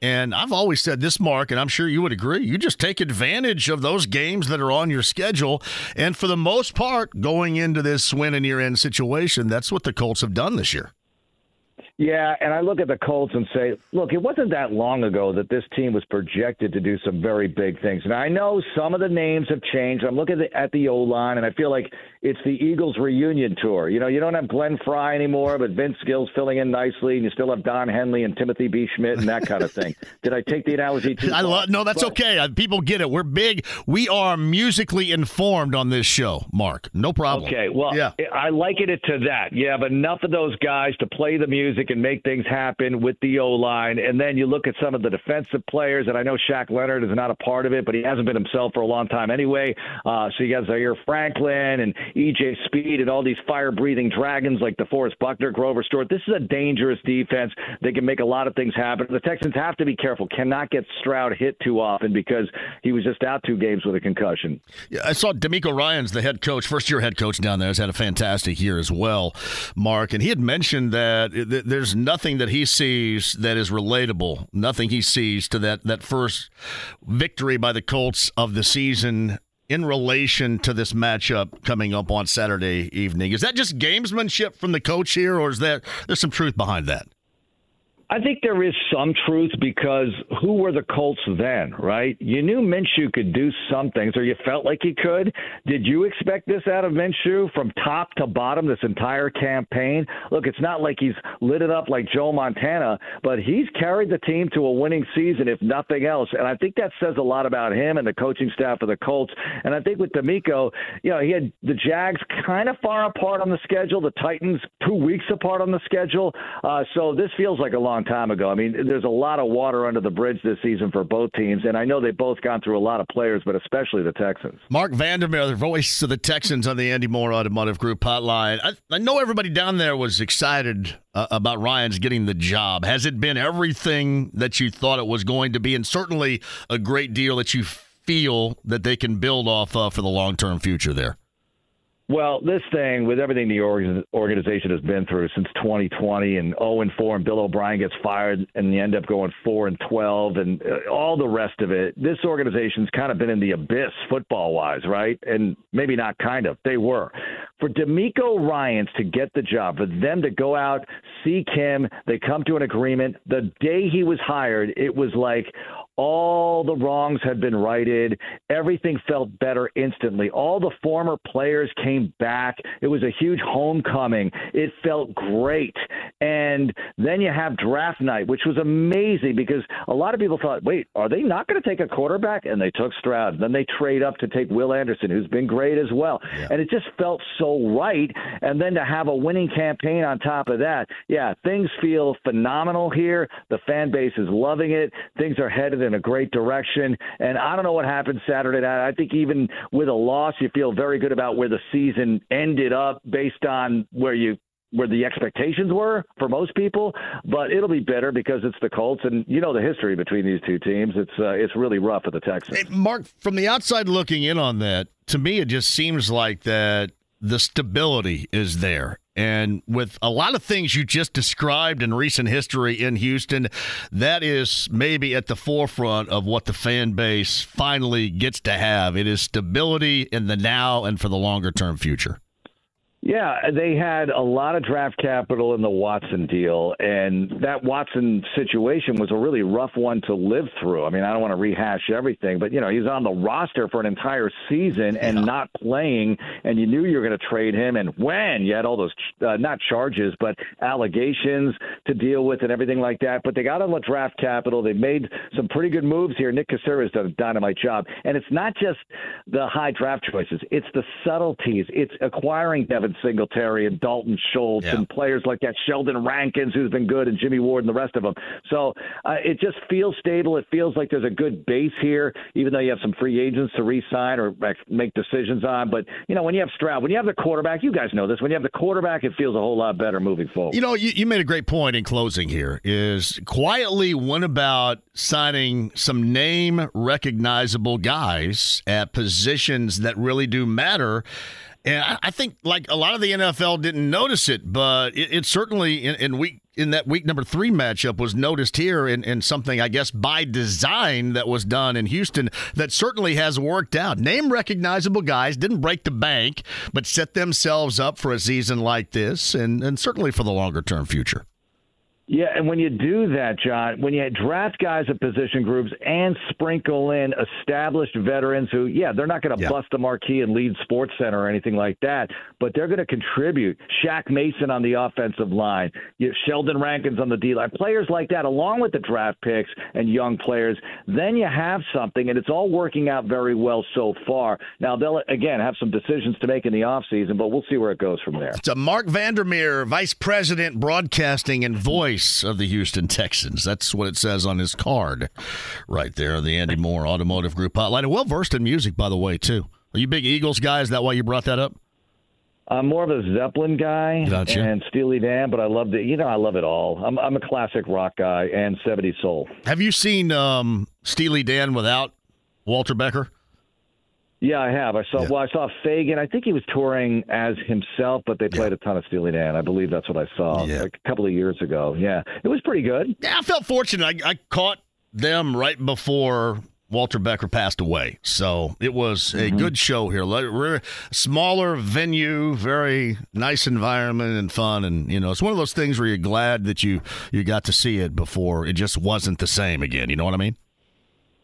And I've always said this, Marc, and I'm sure you would agree. You just take advantage of those games that are on your schedule. And for the most part, going into this win and year end situation, that's what the Colts have done this year. Yeah, and I look at the Colts and say, look, it wasn't that long ago that this team was projected to do some very big things. And I know some of the names have changed. I'm looking at the, at the O line, and I feel like it's the Eagles reunion tour. You know, you don't have Glenn Frey anymore, but Vince Gill's filling in nicely, and you still have Don Henley and Timothy B. Schmit and that kind of thing. Did I take the analogy too I love no, that's But- okay. Uh, People get it. We're big. We are musically informed on this show, Marc. No problem. Okay, well, yeah. I liken it to that. You have enough of those guys to play the music and make things happen with the O line, and then you look at some of the defensive players. And I know Shaq Leonard is not a part of it, but he hasn't been himself for a long time anyway. Uh, so you got Zaire Franklin and EJ Speed and all these fire-breathing dragons like DeForest Buckner, Grover Stewart. This is a dangerous defense. They can make a lot of things happen. The Texans have to be careful. Cannot get Stroud hit too often because he was just out two games with a concussion. Yeah, I saw DeMeco Ryans the head coach, first year head coach down there, has had a fantastic year as well, Marc. And he had mentioned that th- there's nothing that he sees that is relatable, nothing he sees to that, that first victory by the Colts of the season in relation to this matchup coming up on Saturday evening. Is that just gamesmanship from the coach here, or is that there's some truth behind that? I think there is some truth because who were the Colts then, right? You knew Minshew could do some things, or you felt like he could. Did you expect this out of Minshew from top to bottom this entire campaign? Look, it's not like he's lit it up like Joe Montana, but he's carried the team to a winning season, if nothing else. And I think that says a lot about him and the coaching staff of the Colts. And I think with DeMeco, you know, he had the Jags kind of far apart on the schedule, the Titans two weeks apart on the schedule. Uh, so this feels like a long time ago. I mean, there's a lot of water under the bridge this season for both teams, and I know they've both gone through a lot of players, but especially the Texans. Marc Vandermeer, the voice of the Texans on the Andy Moore Automotive Group hotline. I, I know everybody down there was excited uh, about Ryans getting the job. Has it been everything that you thought it was going to be, and certainly a great deal that you feel that they can build off of for the long term future there? Well, this thing with everything the org- organization has been through since 2020, and 0 and 4, and Bill O'Brien gets fired, and you end up going 4 and 12, and uh, all the rest of it. This organization's kind of been in the abyss football wise, right? And maybe not kind of, they were. For DeMeco Ryans to get the job, for them to go out, seek him, they come to an agreement. The day he was hired, it was like, all the wrongs had been righted. Everything felt better instantly. All the former players came back. It was a huge homecoming. It felt great. And then you have draft night, which was amazing because a lot of people thought, wait, are they not going to take a quarterback? And they took Stroud. Then they trade up to take Will Anderson, who's been great as well. Yeah. And it just felt so right. And then to have a winning campaign on top of that, yeah, things feel phenomenal here. The fan base is loving it. Things are headed in in a great direction. And I don't know what happened Saturday night. I think even with a loss, you feel very good about where the season ended up based on where you where the expectations were for most people, but it'll be better because it's the Colts, and you know the history between these two teams. It's uh, it's really rough for the Texans. Marc, from the outside looking in on that, to me, it just seems like that the stability is there. And with a lot of things you just described in recent history in Houston, that is maybe at the forefront of what the fan base finally gets to have. It is stability in the now and for the longer term future. Yeah, they had a lot of draft capital in the Watson deal, and that Watson situation was a really rough one to live through. I mean, I don't want to rehash everything, but you know, he's on the roster for an entire season and yeah. not playing, and you knew you were going to trade him. And when you had all those uh, not charges, but allegations to deal with and everything like that, but they got on the draft capital. They made some pretty good moves here. Nick Caserio done a dynamite job, and it's not just the high draft choices; it's the subtleties. It's acquiring Devin Devin Singletary and Dalton Schultz yeah. and players like that, Sheldon Rankins, who's been good, and Jimmy Ward and the rest of them. So uh, it just feels stable. It feels like there's a good base here, even though you have some free agents to re-sign or make decisions on. But you know, when you have Stroud, when you have the quarterback, you guys know this. When you have the quarterback, it feels a whole lot better moving forward. You know, you, you made a great point in closing here. Is quietly went about signing some name recognizable guys at positions that really do matter. And I think like a lot of the NFL didn't notice it, but it, it certainly in, in, week in that week number three matchup was noticed here in, in something I guess by design that was done in Houston that certainly has worked out. Name recognizable guys didn't break the bank, but set themselves up for a season like this, and and certainly for the longer term future. Yeah, and when you do that, John, when you draft guys at position groups and sprinkle in established veterans who, yeah, they're not going to yeah. bust the marquee and lead Sports Center or anything like that, but they're going to contribute. Shaq Mason on the offensive line, you Sheldon Rankins on the D line, players like that, along with the draft picks and young players, then you have something, and it's all working out very well so far. Now they'll again have some decisions to make in the offseason, but we'll see where it goes from there. It's a Marc Vandermeer, Vice President, Broadcasting and Voice voice of the Houston Texans. That's what it says on his card right there, the Andy Moore Automotive Group hotline. Well versed in music, by the way, too. Are you big Eagles guy? Is that why you brought that up? I'm more of a Zeppelin guy gotcha. and Steely Dan, but I love the you know I love it all. I'm I'm a classic rock guy and 70s soul. Have you seen um, Steely Dan without Walter Becker? Yeah, I have. I saw. Yeah. Well, I saw Fagen. I think he was touring as himself, but they played yeah. a ton of Steely Dan. I believe that's what I saw yeah. like a couple of years ago. Yeah, it was pretty good. Yeah, I felt fortunate. I, I caught them right before Walter Becker passed away. So it was a mm-hmm. good show here. Smaller venue, very nice environment and fun. And, you know, it's one of those things where you're glad that you, you got to see it before it just wasn't the same again. You know what I mean?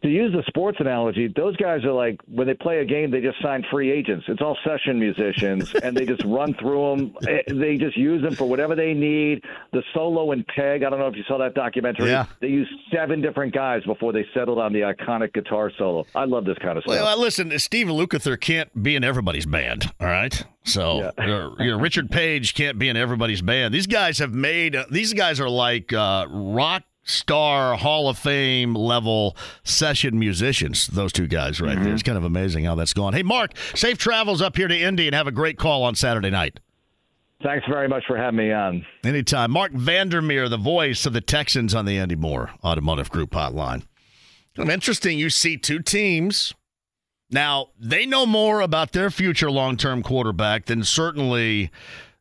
To use the sports analogy, those guys are like when they play a game, they just sign free agents. It's all session musicians, and they just run through them. Eh, they just use them for whatever they need. The solo and peg. I don't know if you saw that documentary. Yeah. They used seven different guys before they settled on the iconic guitar solo. I love this kind of stuff. Well, listen, Steve Lukather can't be in everybody's band. All right. So yeah. you know, Richard Page can't be in everybody's band. These guys have made. Uh, these guys are like uh, rock star Hall of Fame level session musicians. Those two guys right mm-hmm. there. It's kind of amazing how that's gone. Hey, Marc, safe travels up here to Indy and have a great call on Saturday night. Thanks very much for having me on. Anytime. Marc Vandermeer, the voice of the Texans on the Andy Moore Automotive Group hotline. Interesting. You see two teams Now, they know more about their future long term quarterback than certainly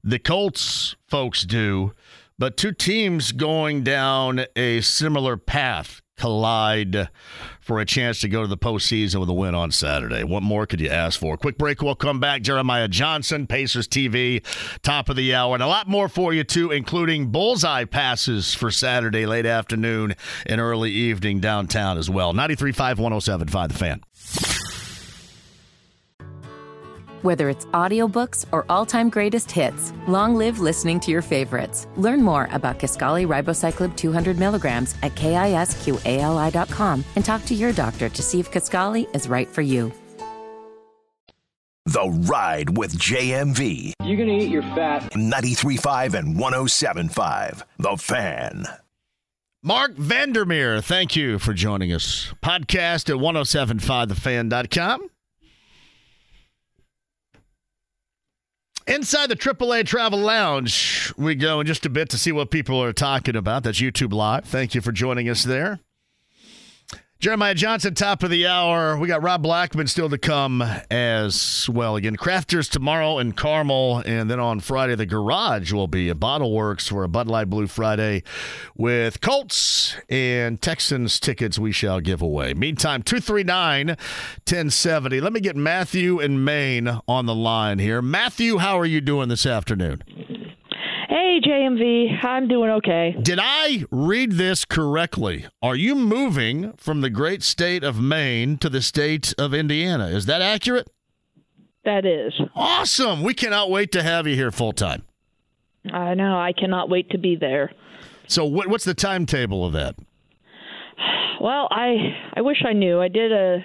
the Colts folks do, but two teams going down a similar path collide for a chance to go to the postseason with a win on Saturday. What more could you ask for? Quick break. We'll come back. Jeremiah Johnson, Pacers TV, top of the hour, and a lot more for you, too, including bullseye passes for Saturday, late afternoon, and early evening downtown as well. 93.5, 107.5, The Fan. Whether it's audiobooks or all-time greatest hits, long live listening to your favorites. Learn more about Kisqali Ribociclib 200 milligrams at kisqali.com and talk to your doctor to see if Kisqali is right for you. The Ride with JMV. You're going to eat your fat. 93.5 and 107.5. The Fan. Marc Vandermeer, thank you for joining us. Podcast at 1075thefan.com. Inside the AAA Travel Lounge, we go in just a bit to see what people are talking about. That's YouTube Live. Thank you for joining us there. Jeremiah Johnson, top of the hour. We got Rob Blackman still to come as well. Again, Crafters tomorrow in Carmel, and then on Friday, the Garage will be a Bottle Works for a Bud Light Blue Friday with Colts and Texans tickets we shall give away. Meantime, 239 1070. Let me get Matthew and Maine on the line here. Matthew, how are you doing this afternoon? Hey, JMV. I'm doing okay. Did I read this correctly? Are you moving from the great state of Maine to the state of Indiana? Is that accurate? That is. Awesome. We cannot wait to have you here full time. I know. I cannot wait to be there. So, what, what's the timetable of that? Well, I I wish I knew. I did a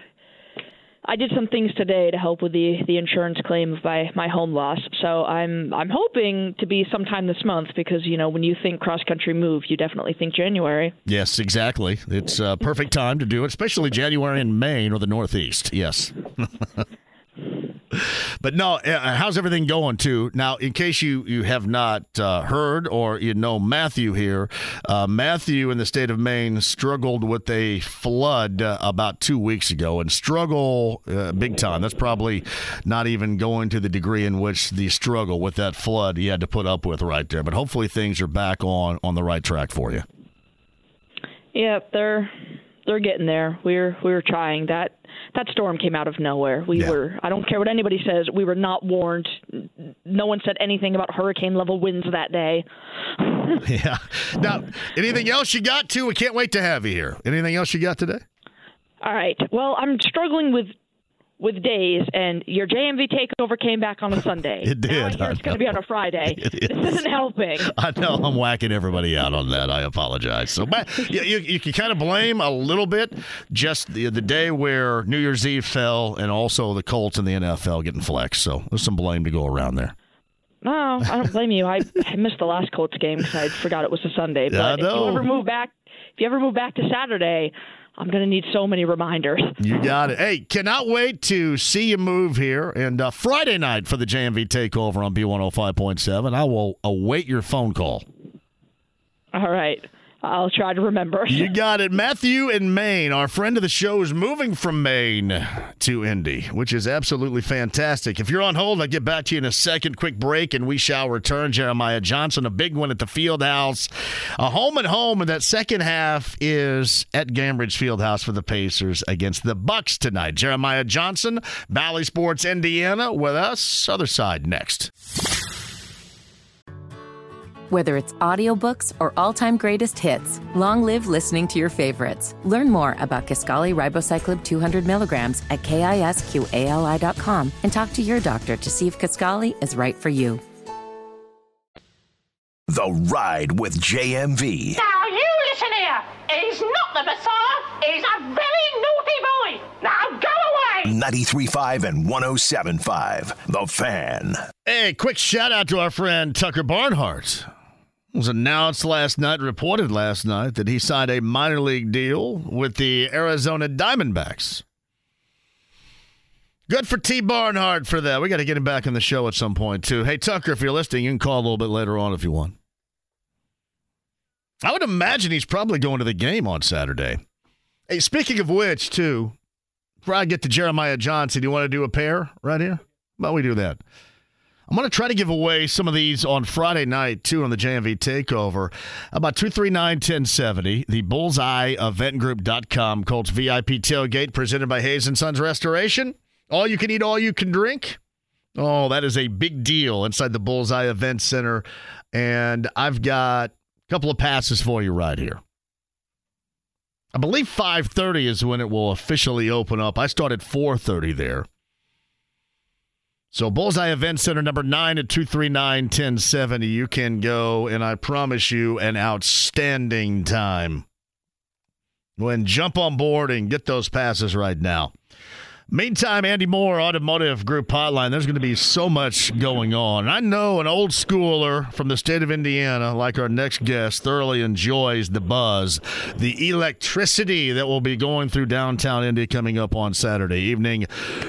I did some things today to help with the the insurance claim of my my home loss. So I'm I'm hoping to be sometime this month because you know when you think cross country move, you definitely think January. Yes, exactly. It's a perfect time to do it, especially January in Maine or the Northeast. Yes. but no, uh, how's everything going too? Now, in case you you have not uh, heard or you know Matthew here, uh, Matthew in the state of Maine struggled with a flood uh, about two weeks ago and struggle uh, big time. That's probably not even going to the degree in which the struggle with that flood he had to put up with right there. But hopefully things are back on on the right track for you. Yeah, they're they're getting there. We're we're trying. That that storm came out of nowhere. We Yeah. were I don't care what anybody says, we were not warned. No one said anything about hurricane level winds that day. yeah. Now, anything else you got too? We can't wait to have you here. Anything else you got today? All right. Well, I'm struggling with with days, and your JMV takeover came back on a Sunday. It did, Now I hear it's going to be on a Friday. It This isn't helping. I know I'm whacking everybody out on that. I apologize. So, but you, you, you can kind of blame a little bit just the, the day where New Year's Eve fell and also the Colts and the NFL getting flexed. So there's some blame to go around there. No, I don't blame you. I, I missed the last Colts game because I forgot it was a Sunday. But I if you ever move back, if you ever move back to Saturday, I'm going to need so many reminders. You got it. Hey, cannot wait to see you move here. And uh, Friday night for the JMV takeover on B105.7. I will await your phone call. All right. I'll try to remember. You got it. Matthew in Maine, our friend of the show, is moving from Maine to Indy, which is absolutely fantastic. If you're on hold, I'll get back to you in a second. Quick break, and we shall return. Jeremiah Johnson, a big one at the field house. A home and home, and that second half is at Gainbridge Fieldhouse for the Pacers against the Bucks tonight. Jeremiah Johnson, Bally Sports Indiana, with us. Other side next. Whether it's audiobooks or all-time greatest hits, long live listening to your favorites. Learn more about Kisqali Ribociclib 200 milligrams at kisqali.com and talk to your doctor to see if Kisqali is right for you. The Ride with JMV. Now you listen here. He's not the Messiah. He's a very naughty boy. Now go away. 93.5 and 107.5. The Fan. Hey, quick shout out to our friend Tucker Barnhart. Was announced last night, reported last night, that he signed a minor league deal with the Arizona Diamondbacks. Good for T. Barnhart for that. We got to get him back on the show at some point, too. Hey, Tucker, if you're listening, you can call a little bit later on if you want. I would imagine he's probably going to the game on Saturday. Hey, speaking of which, too, before I get to Jeremiah Johnson, you want to do a pair right here? Well, we do that. I'm going to try to give away some of these on Friday night, too, on the JMV Takeover. About 239 1070, the Bullseye Eventgroup.com Colts VIP tailgate presented by Hayes and Sons Restoration. All you can eat, all you can drink. Oh, that is a big deal inside the Bullseye Event Center. And I've got a couple of passes for you right here. I believe 5:30 is when it will officially open up. I start at 4:30 there. So Bullseye Event Center number 9 at 239-1070 you can go and I promise you an outstanding time. When jump on board and get those passes right now. Meantime, Andy Moore, Automotive Group Hotline. There's going to be so much going on. I know an old schooler from the state of Indiana, like our next guest, thoroughly enjoys the buzz, the electricity that will be going through downtown Indy coming up on Saturday evening.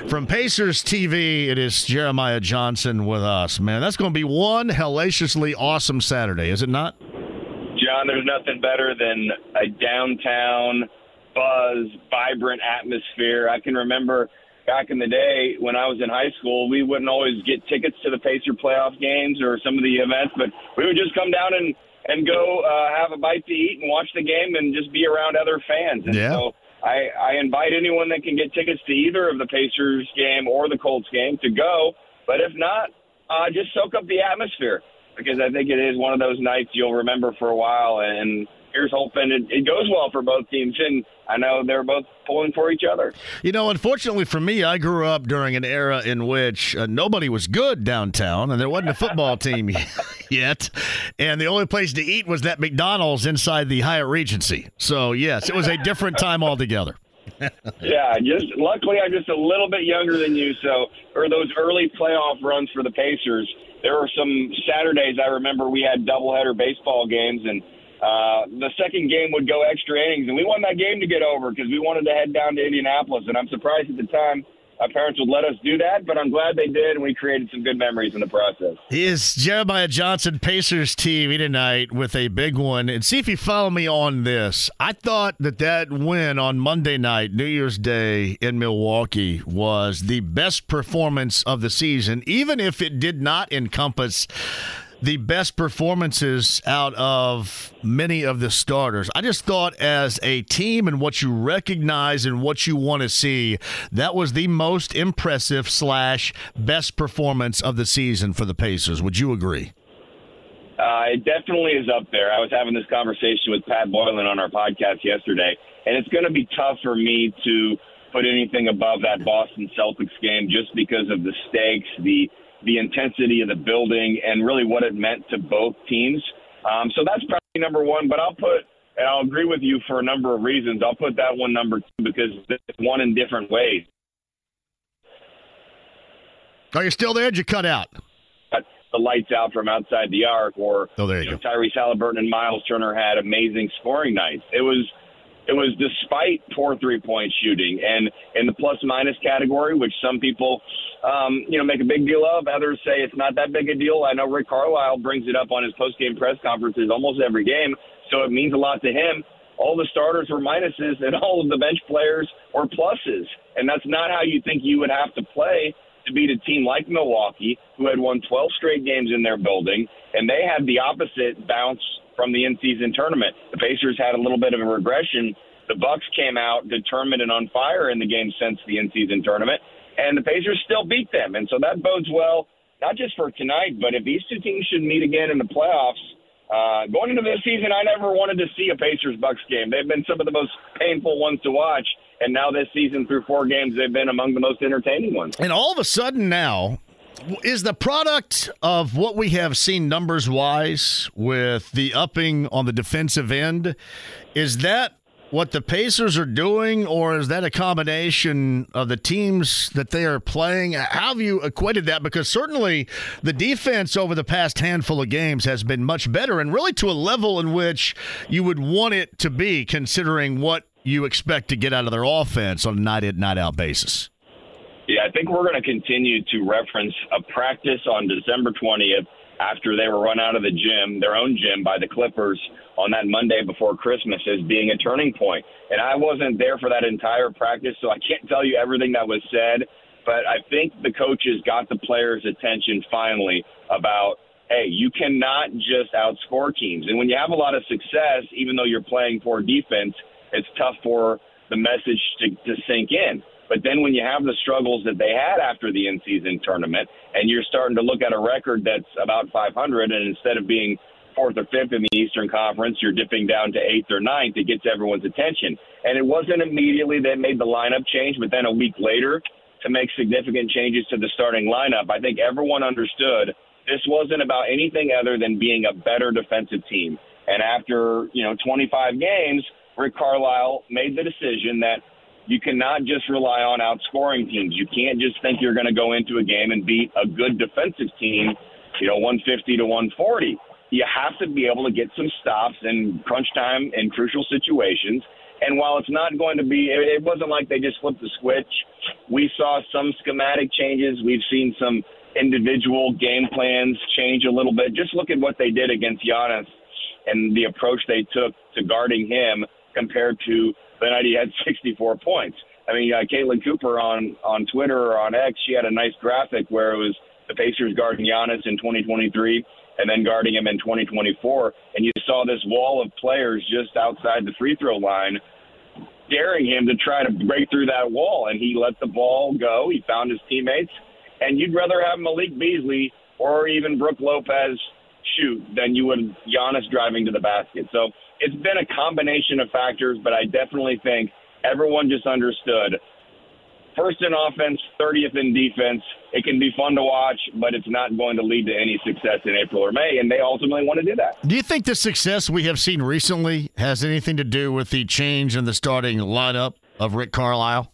From Pacers TV, it is Jeremiah Johnson with us. Man, that's going to be one hellaciously awesome Saturday, is it not? John, there's nothing better than a downtown buzz, vibrant atmosphere. I can remember back in the day when I was in high school, we wouldn't always get tickets to the Pacer playoff games or some of the events, but we would just come down and and go uh, have a bite to eat and watch the game and just be around other fans. And yeah. so I, I invite anyone that can get tickets to either of the Pacers game or the Colts game to go. But if not, uh, just soak up the atmosphere because I think it is one of those nights you'll remember for a while. And here's hoping it, it goes well for both teams. And I know they're both pulling for each other. You know, unfortunately for me, I grew up during an era in which uh, nobody was good downtown, and there wasn't a football team yet, and the only place to eat was that McDonald's inside the Hyatt Regency. So yes, it was a different time altogether. yeah, just luckily I'm just a little bit younger than you, so or those early playoff runs for the Pacers. There were some Saturdays I remember we had doubleheader baseball games and uh, the second game would go extra innings, and we want that game to get over because we wanted to head down to Indianapolis. And I'm surprised at the time my parents would let us do that, but I'm glad they did, and we created some good memories in the process. Is Jeremiah Johnson, Pacers TV tonight with a big one. And see if you follow me on this. I thought that that win on Monday night, New Year's Day in Milwaukee, was the best performance of the season, even if it did not encompass the best performances out of many of the starters. I just thought, as a team and what you recognize and what you want to see, that was the most impressive slash best performance of the season for the Pacers. Would you agree? Uh, it definitely is up there. I was having this conversation with Pat Boylan on our podcast yesterday, and it's going to be tough for me to put anything above that Boston Celtics game just because of the stakes, the the intensity of the building, and really what it meant to both teams. Um, so that's probably number one. But I'll put, and I'll agree with you for a number of reasons. I'll put that one number two because it's one in different ways. Are you still there? Did you cut out? The lights out from outside the arc, or oh, there you, you go. Know, Tyrese Haliburton and Miles Turner had amazing scoring nights. It was it was despite poor three point shooting. And in the plus minus category, which some people, um, you know, make a big deal of, others say it's not that big a deal. I know Rick Carlisle brings it up on his post game press conferences almost every game, so it means a lot to him. All the starters were minuses, and all of the bench players were pluses. And that's not how you think you would have to play to beat a team like Milwaukee, who had won 12 straight games in their building, and they had the opposite bounce from the in-season tournament. The Pacers had a little bit of a regression. The Bucks came out determined and on fire in the game since the in-season tournament, and the Pacers still beat them. And so that bodes well, not just for tonight, but if these two teams should meet again in the playoffs. Uh, going into this season, I never wanted to see a Pacers Bucks game. They've been some of the most painful ones to watch, and now this season through four games, they've been among the most entertaining ones. And all of a sudden now, is the product of what we have seen numbers wise with the upping on the defensive end is that what the Pacers are doing, or is that a combination of the teams that they are playing? How have you equated that? Because certainly the defense over the past handful of games has been much better, and really to a level in which you would want it to be, considering what you expect to get out of their offense on a night in, night out basis. Yeah, I think we're going to continue to reference a practice on December 20th after they were run out of the gym, their own gym, by the Clippers on that Monday before Christmas as being a turning point. And I wasn't there for that entire practice, so I can't tell you everything that was said. But I think the coaches got the players' attention finally about, hey, you cannot just outscore teams. And when you have a lot of success, even though you're playing poor defense, it's tough for the message to, to sink in. But then when you have the struggles that they had after the in-season tournament, and you're starting to look at a record that's about 500, and instead of being fourth or fifth in the Eastern Conference, you're dipping down to eighth or ninth. It gets everyone's attention. And it wasn't immediately that made the lineup change, but then a week later to make significant changes to the starting lineup. I think everyone understood this wasn't about anything other than being a better defensive team. And after, you know, 25 games, Rick Carlisle made the decision that you cannot just rely on outscoring teams. You can't just think you're going to go into a game and beat a good defensive team, you know, 150 to 140. You have to be able to get some stops in crunch time in crucial situations. And while it's not going to be, it wasn't like they just flipped the switch. We saw some schematic changes. We've seen some individual game plans change a little bit. Just look at what they did against Giannis and the approach they took to guarding him compared to the night he had 64 points. I mean, uh, Caitlin Cooper on on Twitter or on X, she had a nice graphic where it was the Pacers guarding Giannis in 2023 and then guarding him in 2024, and you saw this wall of players just outside the free throw line daring him to try to break through that wall, and he let the ball go. He found his teammates, and you'd rather have Malik Beasley or even Brook Lopez shoot than you would Giannis driving to the basket. So it's been a combination of factors, but I definitely think everyone just understood. First in offense, 30th in defense. It can be fun to watch, but it's not going to lead to any success in April or May, and they ultimately want to do that. Do you think the success we have seen recently has anything to do with the change in the starting lineup of Rick Carlisle?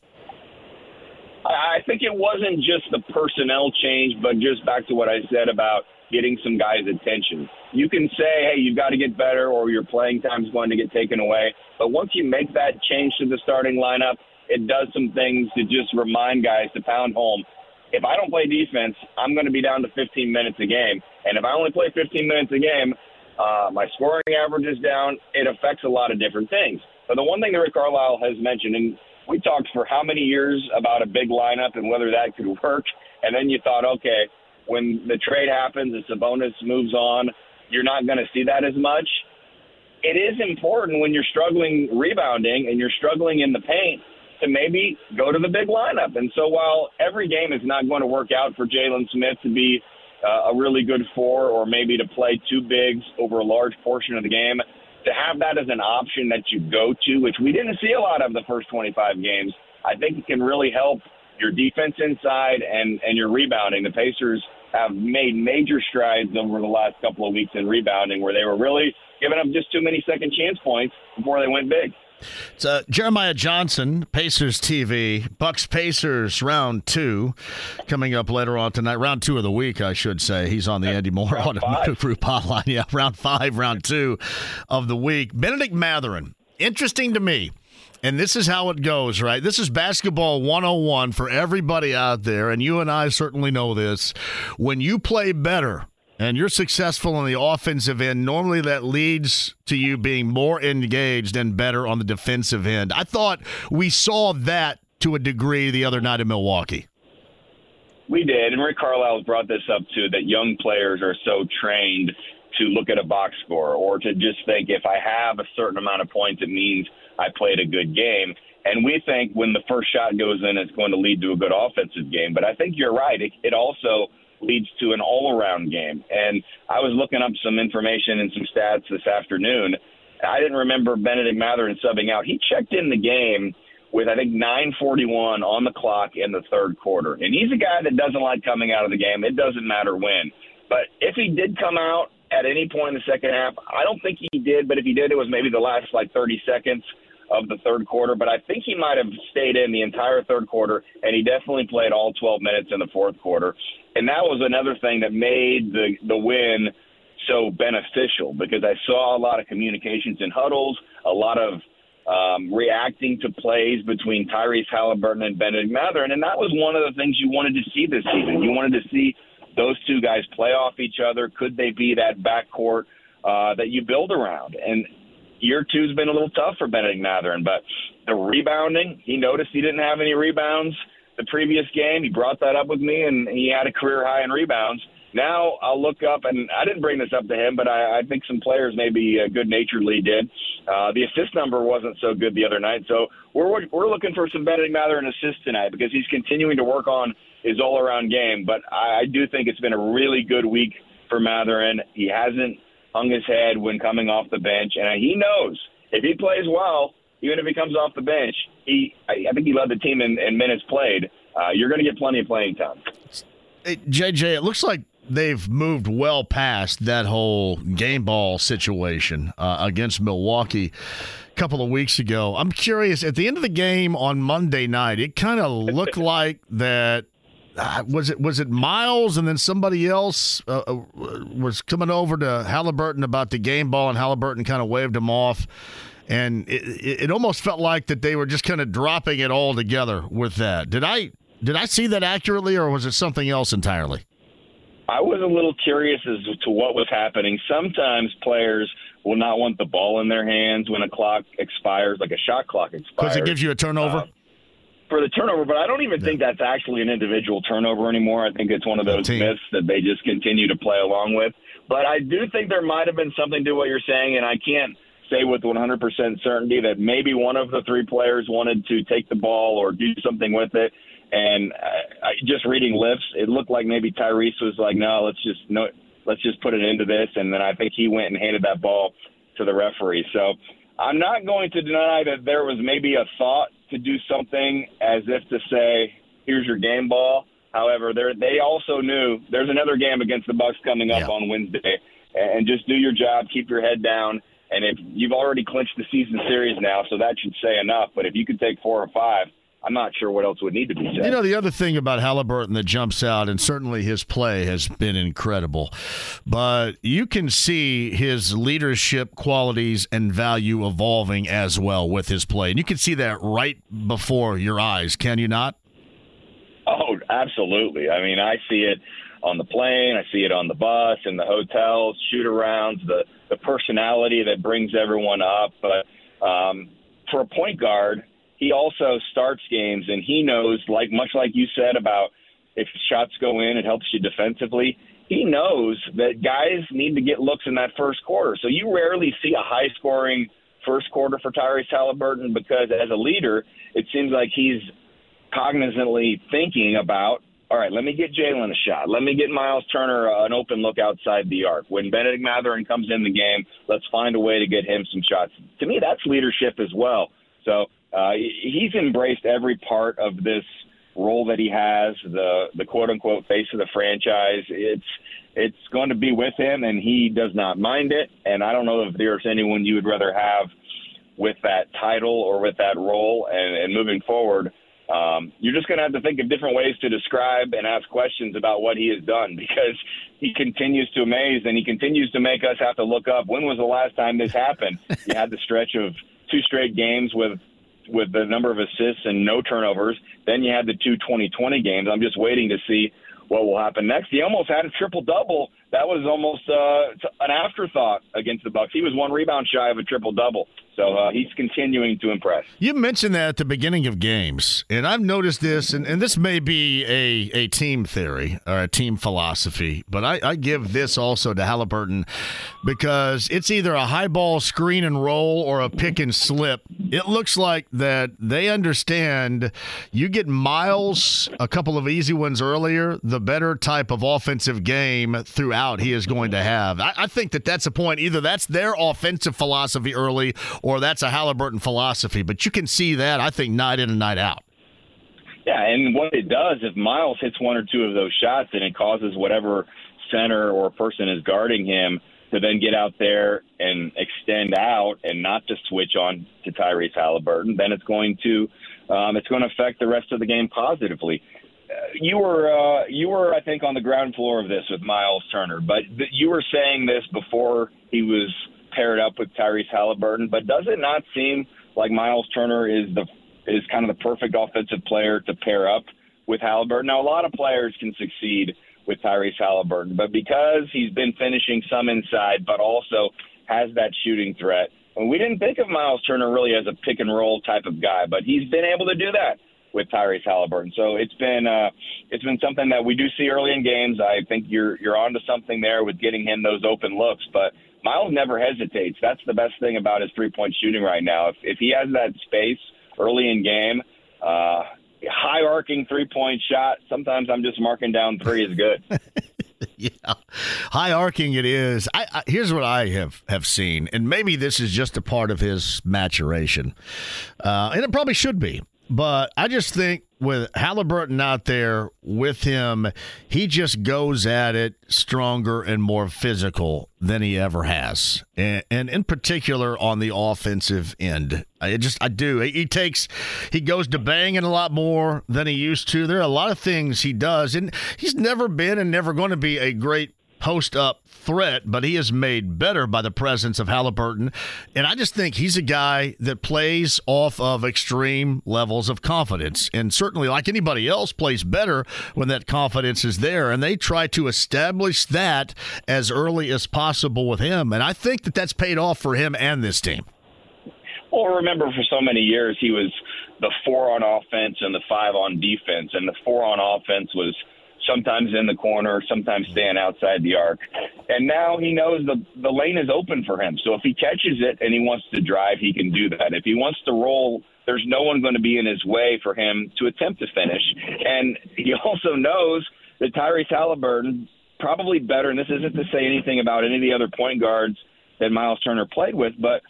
I think it wasn't just the personnel change, but just back to what I said about getting some guys' attention. You can say, hey, you've got to get better or your playing time is going to get taken away. But once you make that change to the starting lineup, it does some things to just remind guys to pound home. If I don't play defense, I'm going to be down to 15 minutes a game. And if I only play 15 minutes a game, uh, my scoring average is down. It affects a lot of different things. But the one thing that Rick Carlisle has mentioned, and we talked for how many years about a big lineup and whether that could work. And then you thought, okay, when the trade happens and Sabonis moves on, you're not going to see that as much. It is important when you're struggling rebounding and you're struggling in the paint to maybe go to the big lineup. And so while every game is not going to work out for Jalen Smith to be uh, a really good four or maybe to play two bigs over a large portion of the game, to have that as an option that you go to, which we didn't see a lot of the first 25 games, I think it can really help your defense inside and, and your rebounding. The Pacers – have made major strides over the last couple of weeks in rebounding, where they were really giving up just too many second chance points before they went big. It's uh, Jeremiah Johnson, Pacers TV, Bucks Pacers round two, coming up later on tonight. Round two of the week, I should say. He's on the Andy Moore Group hotline. Yeah, round five, round two of the week. Bennedict Mathurin, interesting to me. And this is how it goes, right? This is basketball 101 for everybody out there. And you and I certainly know this. When you play better, and you're successful on the offensive end, normally that leads to you being more engaged and better on the defensive end. I thought we saw that to a degree the other night in Milwaukee. We did, and Rick Carlisle brought this up too that young players are so trained to look at a box score or to just think if I have a certain amount of points, it means I played a good game. And we think when the first shot goes in, it's going to lead to a good offensive game. But I think you're right. It, it also leads to an all around game. And I was looking up some information and some stats this afternoon. I didn't remember Bennedict Mathurin subbing out. He checked in the game with, I think, 941 on the clock in the third quarter. And he's a guy that doesn't like coming out of the game. It doesn't matter when. But if he did come out at any point in the second half, I don't think he did. But if he did, it was maybe the last like 30 seconds of the third quarter, but I think he might have stayed in the entire third quarter, and he definitely played all 12 minutes in the fourth quarter. And that was another thing that made the the win so beneficial because I saw a lot of communications in huddles, a lot of um, reacting to plays between Tyrese Haliburton and Bennedict Mathurin, and that was one of the things you wanted to see this season. You wanted to see those two guys play off each other? Could they be that backcourt uh, that you build around? And year two's been a little tough for Bennedict Mathurin, but the rebounding, he noticed he didn't have any rebounds the previous game. He brought that up with me, and he had a career high in rebounds. Now I'll look up, and I didn't bring this up to him, but I, I think some players maybe uh, good naturedly did. Uh, the assist number wasn't so good the other night, so we're we're looking for some Bennedict Mathurin assists tonight because he's continuing to work on his all around game. But I, I do think it's been a really good week for Mathurin. He hasn't hung his head when coming off the bench, and he knows if he plays well, even if he comes off the bench, he I, I think he led the team in, in minutes played. Uh, you're going to get plenty of playing time. Hey, JJ, it looks like they've moved well past that whole game ball situation uh, against Milwaukee a couple of weeks ago. I'm curious, at the end of the game on Monday night, it kind of looked like that uh, was it was it Miles and then somebody else uh, uh, was coming over to Haliburton about the game ball and Haliburton kind of waved him off and it, it almost felt like that they were just kind of dropping it all together with that. Did I did I see that accurately or was it something else entirely? I was a little curious as to what was happening. Sometimes players will not want the ball in their hands when a clock expires, like a shot clock expires. Because it gives you a turnover? Uh, for the turnover, but I don't even yeah. think that's actually an individual turnover anymore. I think it's one of those myths that they just continue to play along with. But I do think there might have been something to what you're saying, and I can't say with 100% certainty that maybe one of the three players wanted to take the ball or do something with it. And I, I, just reading lips, it looked like maybe Tyrese was like, "No, let's just no, let's just put it into this." And then I think he went and handed that ball to the referee. So I'm not going to deny that there was maybe a thought to do something as if to say, "Here's your game ball." However, they also knew there's another game against the Bucks coming up yeah. on Wednesday, and just do your job, keep your head down. And if you've already clinched the season series now, so that should say enough. But if you could take four or five, I'm not sure what else would need to be said. You know, the other thing about Haliburton that jumps out, and certainly his play has been incredible, but you can see his leadership qualities and value evolving as well with his play. And you can see that right before your eyes, can you not? Oh, absolutely. I mean, I see it on the plane, I see it on the bus, in the hotels, shoot arounds, the, the personality that brings everyone up. But um, for a point guard, he also starts games and he knows, like much like you said about if shots go in, it helps you defensively. He knows that guys need to get looks in that first quarter. So you rarely see a high scoring first quarter for Tyrese Haliburton because as a leader, it seems like he's cognizantly thinking about, all right, let me get Jalen a shot. Let me get Miles Turner an open look outside the arc. When Bennedict Mathurin comes in the game, let's find a way to get him some shots. To me, that's leadership as well. So uh, he's embraced every part of this role that he has, the the quote unquote face of the franchise. It's it's going to be with him, and he does not mind it. And I don't know if there's anyone you would rather have with that title or with that role. And, and moving forward, um, you're just going to have to think of different ways to describe and ask questions about what he has done because he continues to amaze and he continues to make us have to look up when was the last time this happened. you had the stretch of two straight games with with the number of assists and no turnovers. Then you had the two 2020 games. I'm just waiting to see what will happen next. He almost had a triple double. That was almost uh, an afterthought against the Bucks. He was one rebound shy of a triple double. So uh, he's continuing to impress. You mentioned that at the beginning of games, and I've noticed this, and, and this may be a, a team theory or a team philosophy, but I, I give this also to Haliburton because it's either a high ball screen and roll or a pick and slip. It looks like that they understand you get miles, a couple of easy ones earlier, the better type of offensive game throughout he is going to have. I, I think that that's a point. Either that's their offensive philosophy early or that's a Haliburton philosophy. But you can see that, I think, night in and night out. Yeah, and what it does, if Miles hits one or two of those shots and it causes whatever center or person is guarding him to then get out there and extend out and not to switch on to Tyrese Haliburton, then it's going to um, it's going to affect the rest of the game positively. You were uh, you were I think on the ground floor of this with Miles Turner, but th- you were saying this before he was paired up with Tyrese Haliburton. But does it not seem like Miles Turner is the is kind of the perfect offensive player to pair up with Haliburton? Now, a lot of players can succeed with Tyrese Haliburton. But because he's been finishing some inside, but also has that shooting threat, and we didn't think of Miles Turner really as a pick and roll type of guy, but he's been able to do that with Tyrese Haliburton. So it's been uh, it's been something that we do see early in games. I think you're you're onto something there with getting him those open looks, but Miles never hesitates. That's the best thing about his three point shooting right now. If if he has that space early in game, uh, high arcing three point shot. Sometimes I'm just marking down three is good. yeah, high arcing it is. I, I, here's what I have have seen, and maybe this is just a part of his maturation, uh, and it probably should be. But I just think with Haliburton out there with him, he just goes at it stronger and more physical than he ever has, and, and in particular on the offensive end. I just I do. He takes he goes to banging a lot more than he used to. There are a lot of things he does, and he's never been and never going to be a great post up threat, but he is made better by the presence of Haliburton. And I just think he's a guy that plays off of extreme levels of confidence. And certainly, like anybody else, plays better when that confidence is there. And they try to establish that as early as possible with him. And I think that that's paid off for him and this team. Well, remember, for so many years, he was the four on offense and the five on defense. And the four on offense was sometimes in the corner, sometimes staying outside the arc. And now he knows the the lane is open for him. So if he catches it and he wants to drive, he can do that. If he wants to roll, there's no one going to be in his way for him to attempt to finish. And he also knows that Tyrese Haliburton probably better, and this isn't to say anything about any of the other point guards that Miles Turner played with, but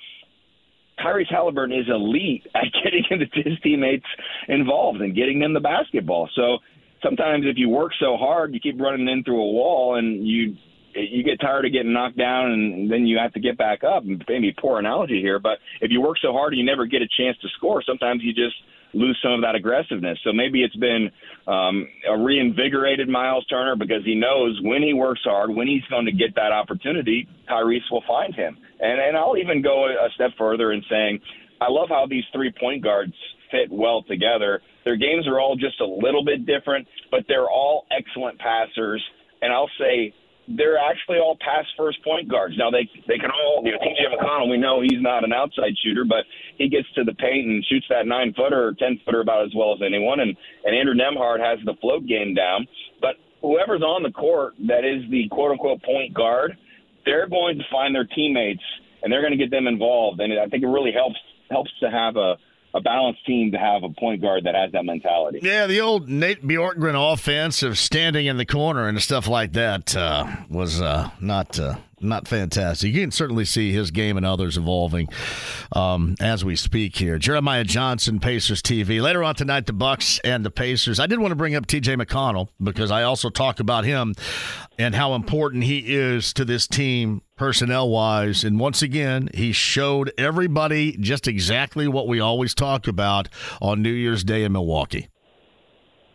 Tyrese Haliburton is elite at getting his teammates involved and getting them the basketball. So sometimes if you work so hard, you keep running in through a wall, and you you get tired of getting knocked down, and then you have to get back up. Maybe poor analogy here, but if you work so hard and you never get a chance to score, sometimes you just lose some of that aggressiveness. So maybe it's been um, a reinvigorated Miles Turner because he knows when he works hard, when he's going to get that opportunity, Tyrese will find him. And and I'll even go a step further in saying, I love how these three point guards fit well together. Their games are all just a little bit different, but they're all excellent passers. And I'll say they're actually all pass first point guards. Now they they can all you know TJ McConnell we know he's not an outside shooter, but he gets to the paint and shoots that nine footer or ten footer about as well as anyone. And and Andrew Nembhard has the float game down. But whoever's on the court that is the quote unquote point guard, they're going to find their teammates and they're going to get them involved. And I think it really helps helps to have a a balanced team to have a point guard that has that mentality. Yeah, the old Nate Bjorkgren offense of standing in the corner and stuff like that uh, was uh, not uh, not fantastic. You can certainly see his game and others evolving um, as we speak here. Jeremiah Johnson, Pacers TV. Later on tonight, the Bucks and the Pacers. I did want to bring up T.J. McConnell because I also talk about him and how important he is to this team personnel wise. And once again, he showed everybody just exactly what we always talk about on New Year's Day in Milwaukee.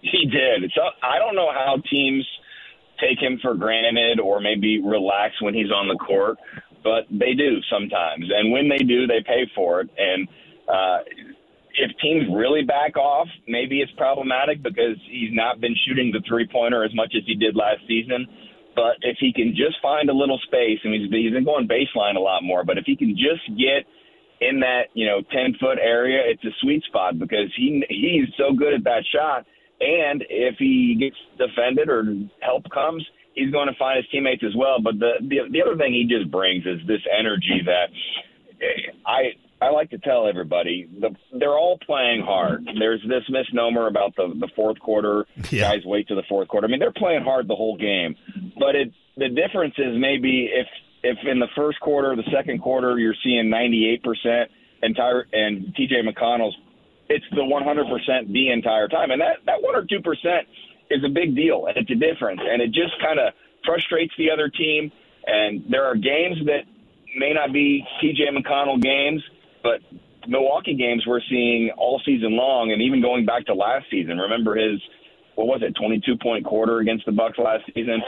He did. So I don't know how teams – take him for granted or maybe relax when he's on the court, but they do sometimes. And when they do, they pay for it. And uh, if teams really back off, maybe it's problematic because he's not been shooting the three pointer as much as he did last season. But if he can just find a little space, and he's, been going baseline a lot more, but if he can just get in that you know ten foot area, it's a sweet spot because he he's so good at that shot and if he gets defended or help comes, he's going to find his teammates as well. But the the, the other thing he just brings is this energy that eh, I I like to tell everybody the, they're all playing hard. There's this misnomer about the the fourth quarter yeah. guys wait to the fourth quarter. I mean they're playing hard the whole game, but it the difference is maybe if if in the first quarter, the second quarter, you're seeing 98 percent and Ty- and TJ McConnell's it's the 100% the entire time. And that, that 1 or 2% is a big deal, and it's a difference. And it just kind of frustrates the other team. And there are games that may not be TJ McConnell games, but Milwaukee games we're seeing all season long, and even going back to last season. Remember his what was it, 22 point quarter against the Bucks last season.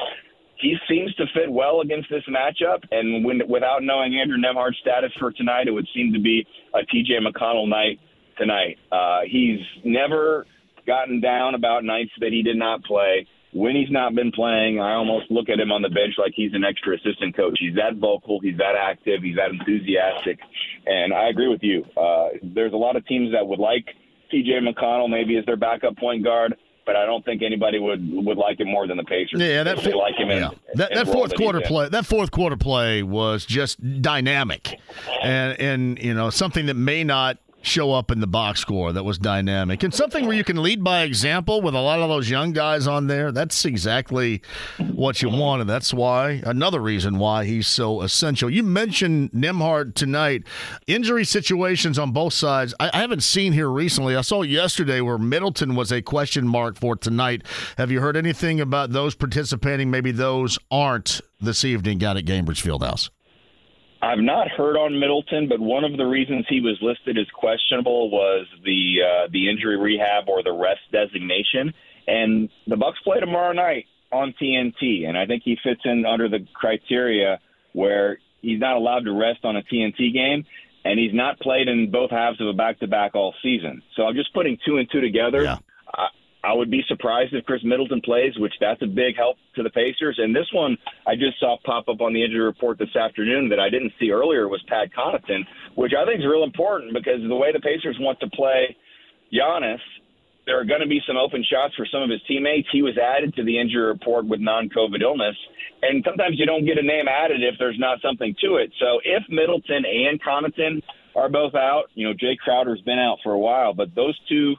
He seems to fit well against this matchup, and when, without knowing Andrew Nembhard's status for tonight, it would seem to be a TJ McConnell night tonight. Uh, he's never gotten down about nights that he did not play. When he's not been playing, I almost look at him on the bench like he's an extra assistant coach. He's that vocal, he's that active, he's that enthusiastic, and I agree with you. Uh, there's a lot of teams that would like T.J. McConnell maybe as their backup point guard but I don't think anybody would would like him more than the Pacers. Yeah, that they like him. In, yeah. that, in that fourth quarter in. play. That fourth quarter play was just dynamic, and and you know something that may not show up in the box score that was dynamic and something where you can lead by example with a lot of those young guys on there. That's exactly what you want, and that's why another reason why he's so essential. You mentioned Nembhard tonight. Injury situations on both sides. I, I haven't seen here recently. I saw yesterday where Middleton was a question mark for tonight. Have you heard anything about those participating? Maybe those aren't this evening down at Gainbridge Fieldhouse. I've not heard on Middleton, but one of the reasons he was listed as questionable was the uh, the injury rehab or the rest designation. And the Bucks play tomorrow night on TNT, and I think he fits in under the criteria where he's not allowed to rest on a TNT game, and he's not played in both halves of a back to back all season. So I'm just putting two and two together. Yeah. I, would be surprised if Khris Middleton plays, which that's a big help to the Pacers. And this one I just saw pop up on the injury report this afternoon that I didn't see earlier was Pat Connaughton, which I think is real important because the way the Pacers want to play Giannis, there are going to be some open shots for some of his teammates. He was added to the injury report with non-COVID illness, and sometimes you don't get a name added if there's not something to it. So if Middleton and Connaughton are both out, you know Jae Crowder's been out for a while, but those two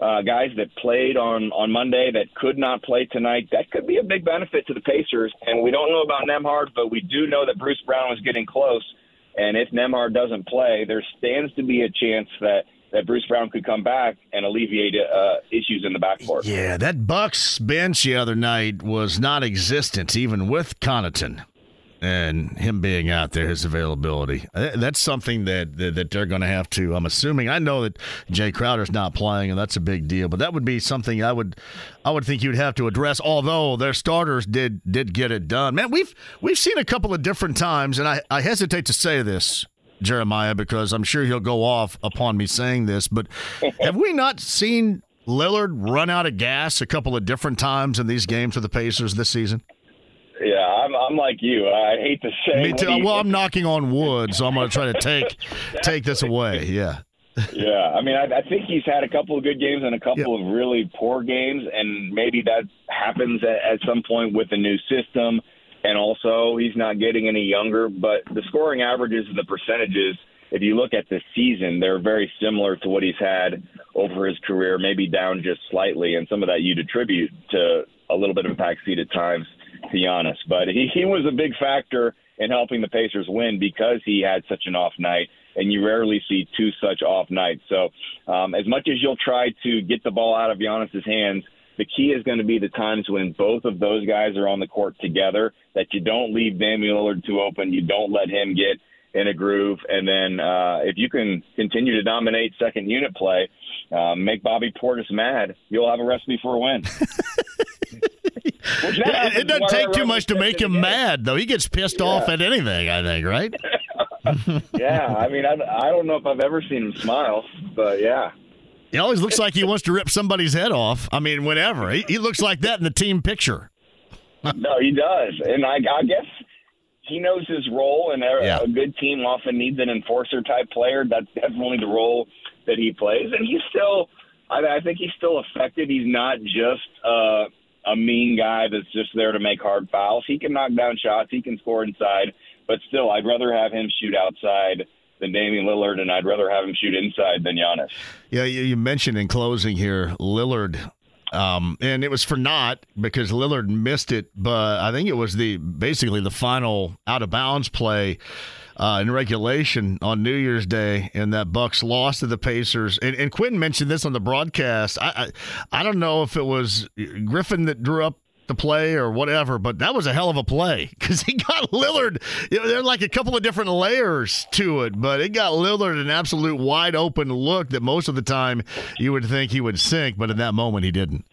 uh, guys that played on on Monday that could not play tonight. That could be a big benefit to the Pacers. And we don't know about Nembhard, but we do know that Bruce Brown was getting close. And if Nembhard doesn't play, there stands to be a chance that that Bruce Brown could come back and alleviate uh, issues in the backcourt. Yeah, that Bucks bench the other night was non-existent, even with Connaughton and him being out there, his availability. Uh, That's something that that, that they're going to have to. I'm assuming. I know that Jae Crowder's not playing, and that's a big deal. But that would be something I would I would think you'd have to address. Although their starters did did get it done. Man, we've we've seen a couple of different times, and I, I hesitate to say this. Jeremiah, because I'm sure he'll go off upon me saying this, but have we not seen Lillard run out of gas a couple of different times in these games for the Pacers this season? Yeah, I'm, I'm like you. I hate to say. Me too. you Well. I'm knocking on wood, so I'm going to try to take take this away. Yeah. yeah, I mean, I, I think he's had a couple of good games and a couple of really poor games, and maybe that happens at, at some point with the new system. And also, he's not getting any younger. But the scoring averages and the percentages, if you look at the season, they're very similar to what he's had over his career, maybe down just slightly. And some of that you'd attribute to a little bit of a backseat at times, to Giannis. But he, he was a big factor in helping the Pacers win because he had such an off night. And you rarely see two such off nights. So, um, as much as you'll try to get the ball out of Giannis's hands, the key is going to be the times when both of those guys are on the court together, that you don't leave Damian Lillard too open, you don't let him get in a groove, and then uh, if you can continue to dominate second unit play, um, make Bobby Portis mad, you'll have a recipe for a win. It, it doesn't take too much to make him mad, though. He gets pissed off at anything, I think, right? yeah, I mean, I, I don't know if I've ever seen him smile, but yeah. He always looks like he wants to rip somebody's head off. I mean, whenever. He, he looks like that in the team picture. no, he does, and I, I guess he knows his role. And a, Yeah. a good team often needs an enforcer type player. That's definitely the role that he plays, and he's still. I, I think he's still effective. He's not just uh, a mean guy that's just there to make hard fouls. He can knock down shots. He can score inside, but still, I'd rather have him shoot outside than Damian Lillard, and I'd rather have him shoot inside than Giannis. Yeah, you, you mentioned in closing here Lillard, um, and it was for naught because Lillard missed it, but I think it was the basically the final out of bounds play uh, in regulation on New Year's Day, and that Bucks lost to the Pacers. And, and Quentin mentioned this on the broadcast. I, I I don't know if it was Griffin that drew up the play or whatever, but that was a hell of a play because he got Lillard. You know, there are like a couple of different layers to it, but it got Lillard an absolute wide open look that most of the time you would think he would sink, but in that moment he didn't.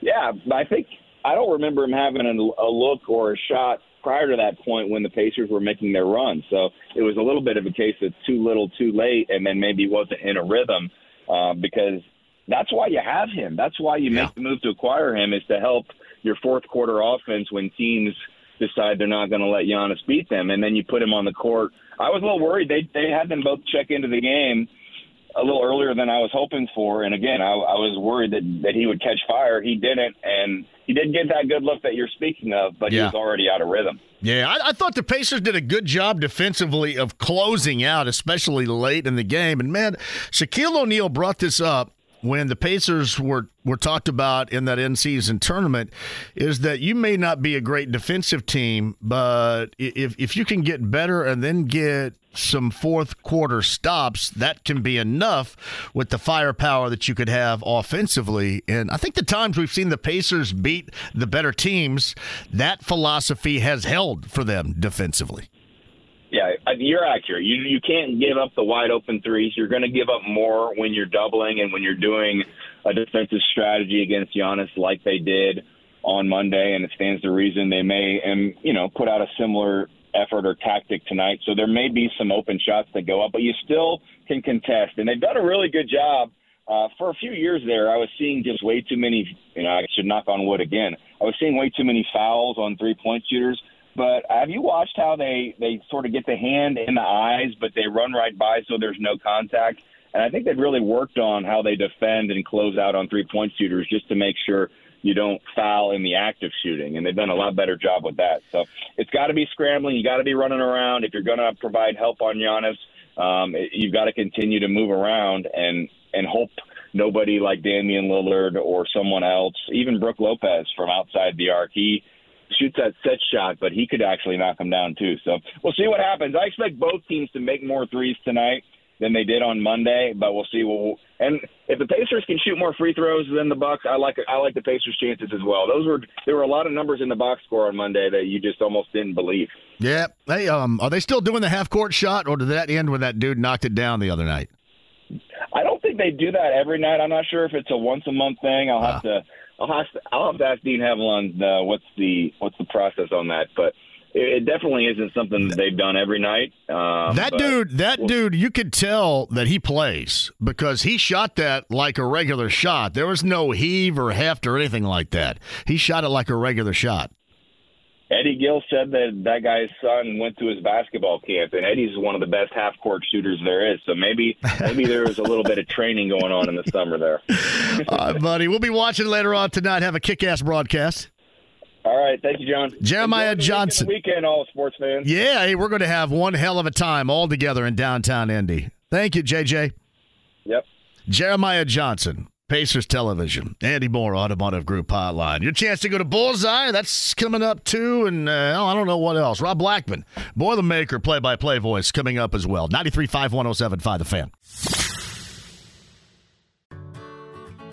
Yeah, I think I don't remember him having a look or a shot prior to that point when the Pacers were making their run. So it was a little bit of a case of too little, too late, and then maybe wasn't in a rhythm uh, because that's why you have him. That's why you make the move to acquire him is to help your fourth quarter offense when teams decide they're not going to let Giannis beat them, and then you put him on the court. I was a little worried. They they had them both check into the game a little earlier than I was hoping for, and again, I, I was worried that that he would catch fire. He didn't, and he did get that good look that you're speaking of, but yeah. he was already out of rhythm. Yeah, I, I, thought the Pacers did a good job defensively of closing out, especially late in the game. And man, Shaquille O'Neal brought this up when the Pacers were were talked about in that end season tournament is that you may not be a great defensive team, but if if you can get better and then get some fourth quarter stops, that can be enough with the firepower that you could have offensively. And I think the times we've seen the Pacers beat the better teams, that philosophy has held for them defensively. Yeah, you're accurate. You you can't give up the wide open threes. You're going to give up more when you're doubling and when you're doing a defensive strategy against Giannis like they did on Monday, and it stands to reason they may and you know put out a similar effort or tactic tonight. So there may be some open shots that go up, but you still can contest, and they've done a really good job. Uh, for a few years there, I was seeing just way too many. You know, I should knock on wood again. I was seeing way too many fouls on three point shooters but have you watched how they they sort of get the hand in the eyes, but they run right by so there's no contact? And I think they've really worked on how they defend and close out on three point shooters just to make sure you don't foul in the act of shooting. And they've done a lot better job with that. So it's got to be scrambling. You got to be running around. If you're going to provide help on Giannis, um, you've got to continue to move around and and hope nobody like Damian Lillard or someone else, even Brook Lopez from outside the arc, he shoots that set shot, but he could actually knock him down too. So we'll see what happens. I expect both teams to make more threes tonight than they did on Monday, but we'll see. We'll, and if the Pacers can shoot more free throws than the Bucks, I like I like the Pacers' chances as well. Those were there were a lot of numbers in the box score on Monday that you just almost didn't believe. Yeah, hey, um, are they still doing the half court shot, or did that end when that dude knocked it down the other night? I don't think they do that every night. I'm not sure if it's a once a month thing. I'll have to I'll have to, I'll have to ask Dean Haviland uh, what's the what's the process on that, but it, definitely isn't something that they've done every night. Um, that dude, that well, dude, you could tell that he plays because he shot that like a regular shot. There was no heave or heft or anything like that. He shot it like a regular shot. Eddie Gill said that that guy's son went to his basketball camp, and Eddie's one of the best half court shooters there is. So maybe maybe there was a little bit of training going on in the summer there. All right, buddy. We'll be watching later on tonight. Have a kick ass broadcast. All right, thank you, John. Jeremiah Johnson. Weekend, all sports fans. Yeah, hey, we're going to have one hell of a time all together in downtown Indy. Thank you, JJ. Yep. Jeremiah Johnson, Pacers Television, Andy Mohr Automotive Group Hotline. Your chance to go to Bullseye, that's coming up too. And uh, I don't know what else. Rob Blackman, Boilermaker, play by play voice, coming up as well. 93.5, 107.5, The Fan.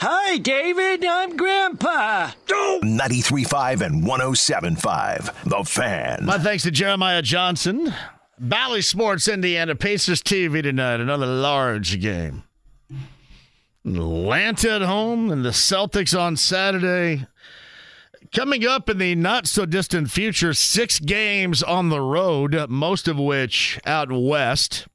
Hi, David. I'm Grandpa. 93.5 and 107.5. The Fan. My thanks to Jeremiah Johnson. Bally Sports Indiana Pacers TV tonight. Another large game. Atlanta at home and the Celtics on Saturday. Coming up in the not so distant future, six games on the road, most of which out west.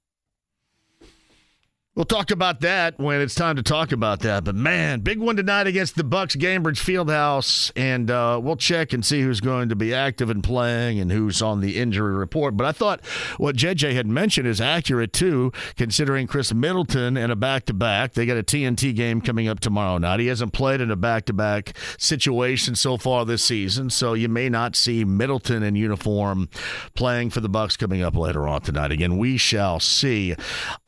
We'll talk about that when it's time to talk about that. But man, big one tonight against the Bucks, Gainbridge Fieldhouse, and uh, we'll check and see who's going to be active and playing and who's on the injury report. But I thought what JJ had mentioned is accurate too, considering Khris Middleton in a back-to-back. They got a TNT game coming up tomorrow night. He hasn't played in a back-to-back situation so far this season, so you may not see Middleton in uniform playing for the Bucks coming up later on tonight. Again, we shall see.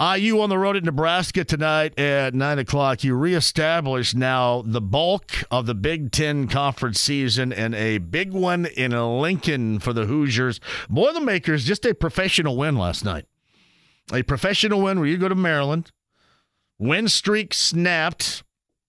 IU on the road at tonight at 9 o'clock. You reestablish now the bulk of the Big Ten conference season and a big one in Lincoln for the Hoosiers. Boilermakers, just a professional win last night. A professional win where you go to Maryland. Win streak snapped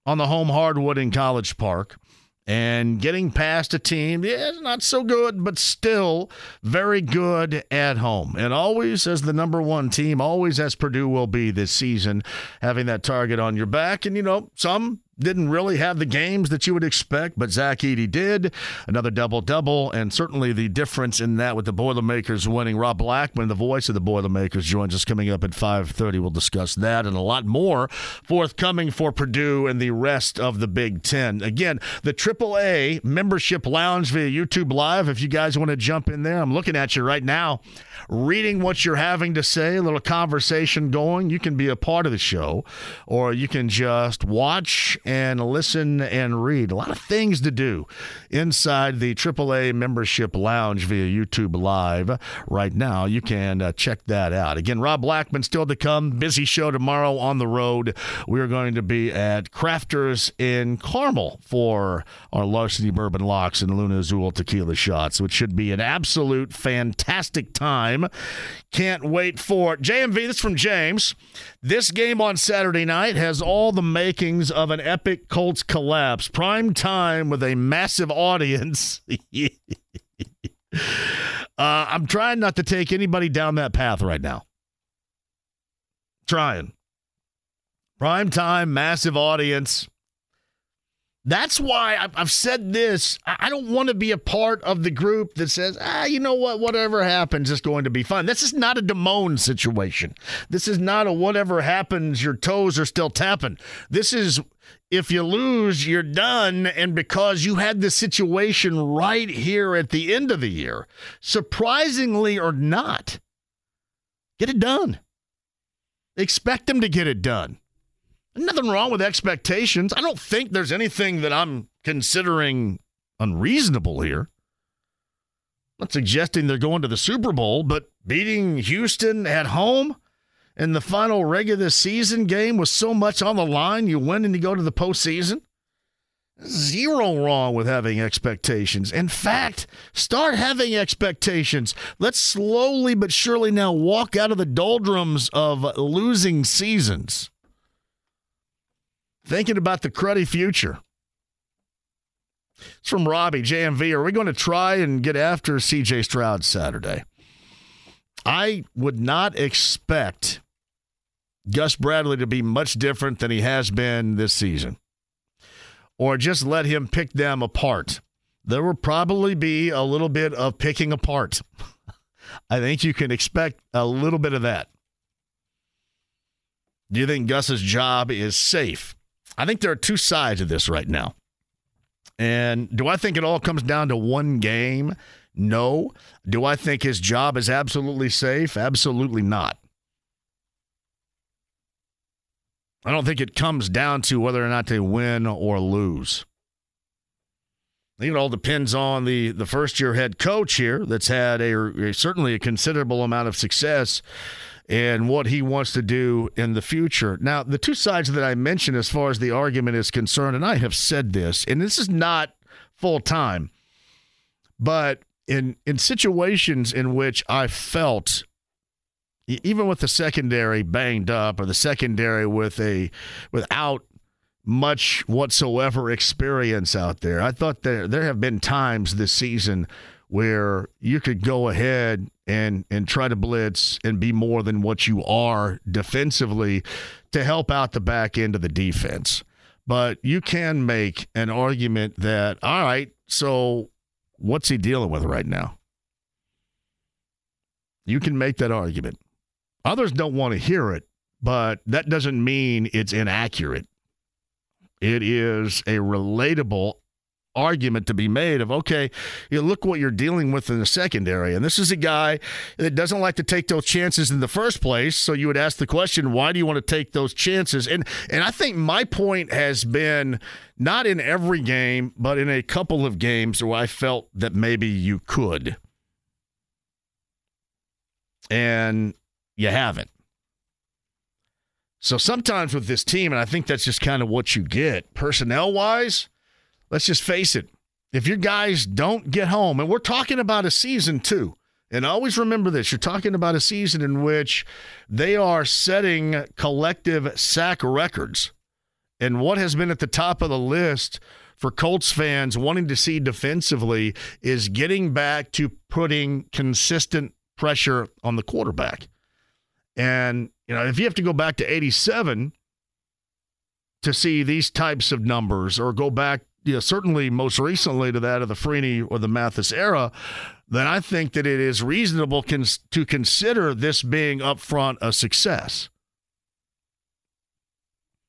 on the home hardwood in College Park. And getting past a team, yeah, not so good, but still very good at home. And always as the number one team, always as Purdue will be this season, having that target on your back. And, you know, some didn't really have the games that you would expect, but Zach Edey did. Another double double, and certainly the difference in that with the Boilermakers winning. Rob Blackman, the voice of the Boilermakers, joins us coming up at 5:30. We'll discuss that and a lot more forthcoming for Purdue and the rest of the Big Ten. Again, the AAA membership lounge via YouTube Live. If you guys want to jump in there, I'm looking at you right now, reading what you're having to say, a little conversation going. You can be a part of the show, or you can just watch and listen and read. A lot of things to do inside the AAA membership lounge via YouTube Live right now. You can uh, check that out. Again, Rob Blackman still to come. Busy show tomorrow on the road. We're going to be at Crafters in Carmel for our Larceny Bourbon Locks and Luna Azul Tequila Shots, which should be an absolute fantastic time. Can't wait for JMV. This from James. This game on Saturday night has all the makings of an epic Colts collapse. Prime time with a massive audience. uh, I'm trying not to take anybody down that path right now. Trying. Prime time, massive audience. That's why I've said this. I don't want to be a part of the group that says, ah, you know what, whatever happens is going to be fun. This is not a Damone situation. This is not a whatever happens, your toes are still tapping. This is if you lose, you're done. And because you had the situation right here at the end of the year, surprisingly or not, get it done. Expect them to get it done. Nothing wrong with expectations. I don't think there's anything that I'm considering unreasonable here. I'm not suggesting they're going to the Super Bowl, but beating Houston at home in the final regular season game with so much on the line, you win and you go to the postseason. Zero wrong with having expectations. In fact, start having expectations. Let's slowly but surely now walk out of the doldrums of losing seasons thinking about the cruddy future. It's from Robbie, JMV. Are we going to try and get after CJ Stroud Saturday? I would not expect Gus Bradley to be much different than he has been this season, or just let him pick them apart. There will probably be a little bit of picking apart. I think you can expect a little bit of that. Do you think Gus's job is safe? I think there are two sides of this right now. And do I think it all comes down to one game? No. Do I think his job is absolutely safe? Absolutely not. I don't think it comes down to whether or not they win or lose. I think it all depends on the, the first year head coach here that's had a, a certainly a considerable amount of success and what he wants to do in the future. Now, the two sides that I mentioned as far as the argument is concerned, and I have said this, and this is not full time, but in in situations in which I felt even with the secondary banged up or the secondary with a without much whatsoever experience out there. I thought there there have been times this season where you could go ahead and and try to blitz and be more than what you are defensively to help out the back end of the defense. But you can make an argument that all right, so what's he dealing with right now? You can make that argument. Others don't want to hear it, but that doesn't mean it's inaccurate. It is a relatable argument to be made of okay, you look what you're dealing with in the secondary, and this is a guy that doesn't like to take those chances in the first place. So you would ask the question, why do you want to take those chances? And and I think my point has been not in every game, but in a couple of games where I felt that maybe you could, and you haven't. So sometimes with this team, and I think that's just kind of what you get personnel wise let's just face it. If your guys don't get home, and we're talking about a season too, and always remember this you're talking about a season in which they are setting collective sack records. And what has been at the top of the list for Colts fans wanting to see defensively is getting back to putting consistent pressure on the quarterback. And, you know, if you have to go back to 87 to see these types of numbers or go back, you know, certainly most recently to that of the Freeney or the Mathis era, then I think that it is reasonable cons- to consider this being upfront a success.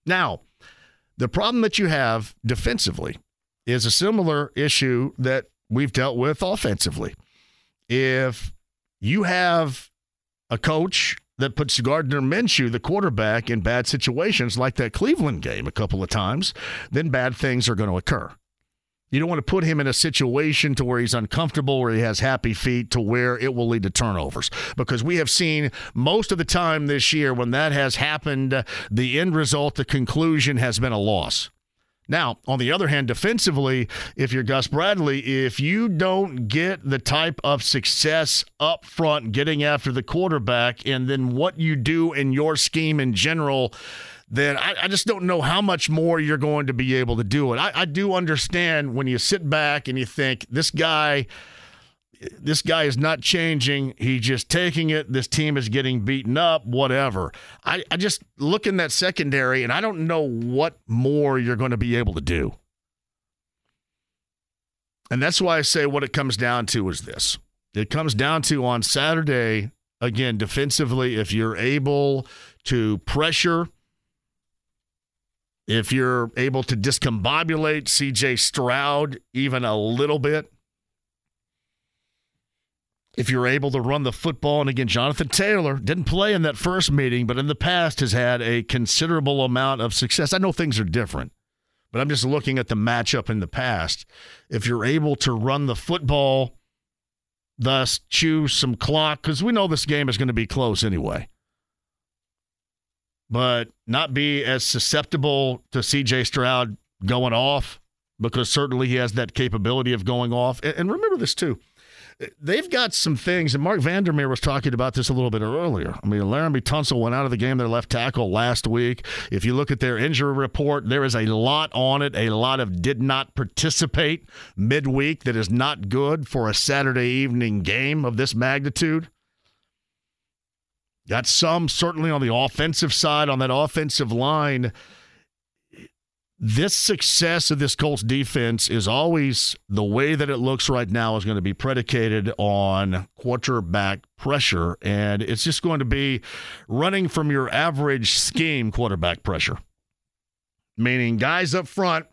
Now, the problem that you have defensively is a similar issue that we've dealt with offensively. If you have a coach that puts Gardner Minshew, the quarterback, in bad situations like that Cleveland game a couple of times, then bad things are going to occur. You don't want to put him in a situation to where he's uncomfortable, where he has happy feet, to where it will lead to turnovers. Because we have seen most of the time this year when that has happened, the end result, the conclusion has been a loss. Now, on the other hand, defensively, if you're Gus Bradley, if you don't get the type of success up front getting after the quarterback, and then what you do in your scheme in general, then I, I, just don't know how much more you're going to be able to do it. I, I do understand when you sit back and you think this guy, this guy is not changing. He's just taking it. This team is getting beaten up, whatever. I, I just look in that secondary and I don't know what more you're going to be able to do. And that's why I say what it comes down to is this. It comes down to on Saturday, again, defensively, if you're able to pressure if you're able to discombobulate CJ Stroud even a little bit, if you're able to run the football, and again, Jonathan Taylor didn't play in that first meeting, but in the past has had a considerable amount of success. I know things are different, but I'm just looking at the matchup in the past. If you're able to run the football, thus chew some clock, because we know this game is going to be close anyway but not be as susceptible to CJ Stroud going off because certainly he has that capability of going off. And remember this too. They've got some things, and Marc Vandermeer was talking about this a little bit earlier. I mean, Laremy Tunsil went out of the game, their left tackle, last week. If you look at their injury report, there is a lot on it, a lot of did not participate midweek that is not good for a Saturday evening game of this magnitude. Got some certainly on the offensive side, on that offensive line. This success of this Colts defense is always the way that it looks right now is going to be predicated on quarterback pressure. And it's just going to be running from your average scheme quarterback pressure, meaning guys up front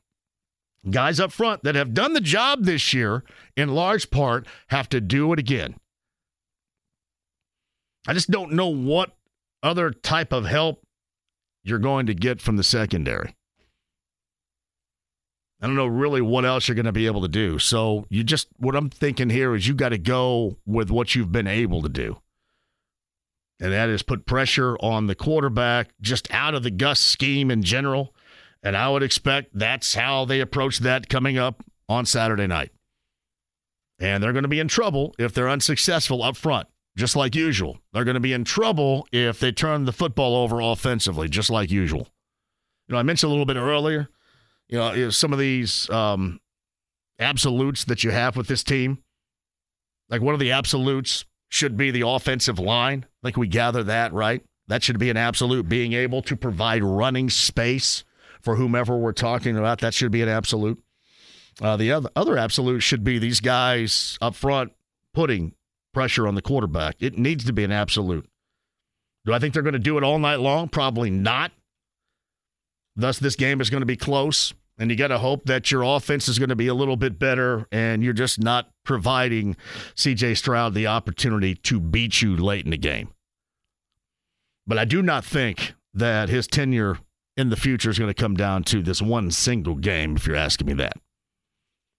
guys up front that have done the job this year in large part have to do it again. I just don't know what other type of help you're going to get from the secondary. I don't know really what else you're going to be able to do. So you just what I'm thinking here is you got to go with what you've been able to do. And that is put pressure on the quarterback just out of the Gus scheme in general. And I would expect that's how they approach that coming up on Saturday night. And they're going to be in trouble if they're unsuccessful up front just like usual. They're going to be in trouble if they turn the football over offensively, just like usual. You know, I mentioned a little bit earlier, you know, some of these um, absolutes that you have with this team. Like one of the absolutes should be the offensive line. I think we gather that, right? That should be an absolute. Being able to provide running space for whomever we're talking about, that should be an absolute. Uh, the other, other absolute should be these guys up front putting pressure on the quarterback. It needs to be an absolute. Do I think they're going to do it all night long? Probably not. Thus, this game is going to be close, and you got to hope that your offense is going to be a little bit better, and you're just not providing CJ Stroud the opportunity to beat you late in the game. But I do not think that his tenure in the future is going to come down to this one single game, if you're asking me that.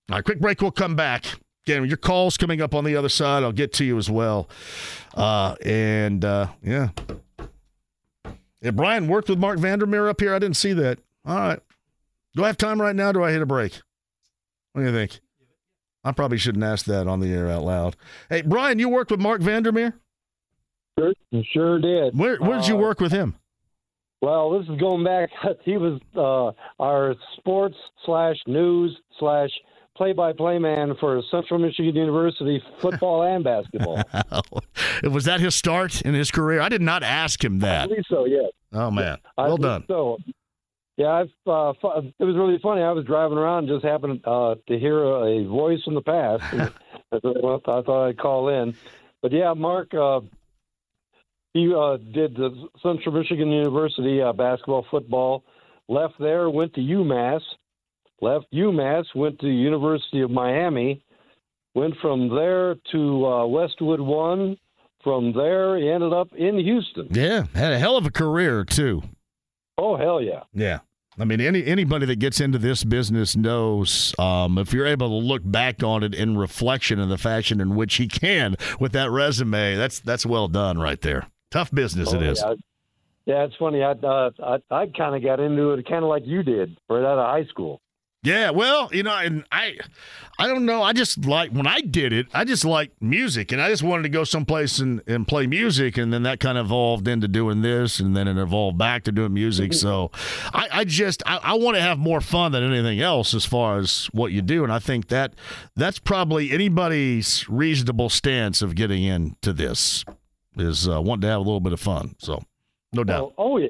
All right, quick break. We'll come back. Again, your calls coming up on the other side. I'll get to you as well. Uh, and uh, yeah. Yeah, Brian worked with Marc Vandermeer up here. I didn't see that. All right. Do I have time right now? do I hit a break? What do you think? I probably shouldn't ask that on the air out loud. Hey, Brian, you worked with Marc Vandermeer? Sure, sure did. Where where did you uh, work with him? Well, this is going back. He was uh, our sports slash news slash play-by-play man for Central Michigan University football and basketball. was that his start in his career? I did not ask him that. I believe so. Yes. Oh man, I well done. So, yeah, I've, uh, it was really funny. I was driving around, and just happened uh, to hear a, a voice from the past. And I thought, I thought I'd call in. But yeah, Marc, uh, he uh, did the Central Michigan University uh, basketball, football. Left there, went to UMass. Left UMass, went to University of Miami. Went from there to uh, Westwood One. From there, he ended up in Houston. Yeah, had a hell of a career too. Oh hell yeah! Yeah. I mean, any anybody that gets into this business knows um, if you're able to look back on it in reflection of the fashion in which he can with that resume, that's that's well done right there. Tough business Oh, it is. Yeah, yeah it's funny. I uh, I, I kind of got into it kind of like you did right out of high school. Yeah, well, you know, and I, I don't know. I just like when I did it. I just liked music, and I just wanted to go someplace and, and play music, and then that kind of evolved into doing this, and then it evolved back to doing music. So, I, I just I, I want to have more fun than anything else as far as what you do, and I think that that's probably anybody's reasonable stance of getting into this is uh, wanting to have a little bit of fun. So, no doubt. Oh, oh yeah.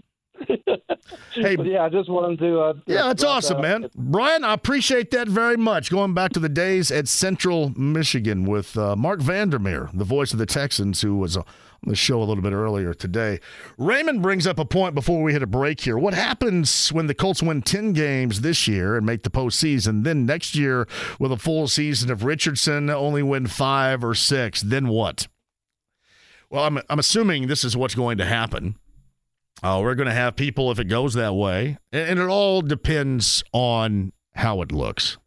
Hey, But yeah, I just wanted to. Uh, Yeah, that's awesome, man. Brian, I appreciate that very much. Going back to the days at Central Michigan with uh, Marc Vandermeer, the voice of the Texans, who was on the show a little bit earlier today. Raymond brings up a point before we hit a break here. What happens when the Colts win 10 games this year and make the postseason? Then next year, with a full season of Richardson, only win five or six. Then what? Well, I'm, I'm assuming this is what's going to happen. Uh, we're going to have people if it goes that way, and, and it all depends on how it looks.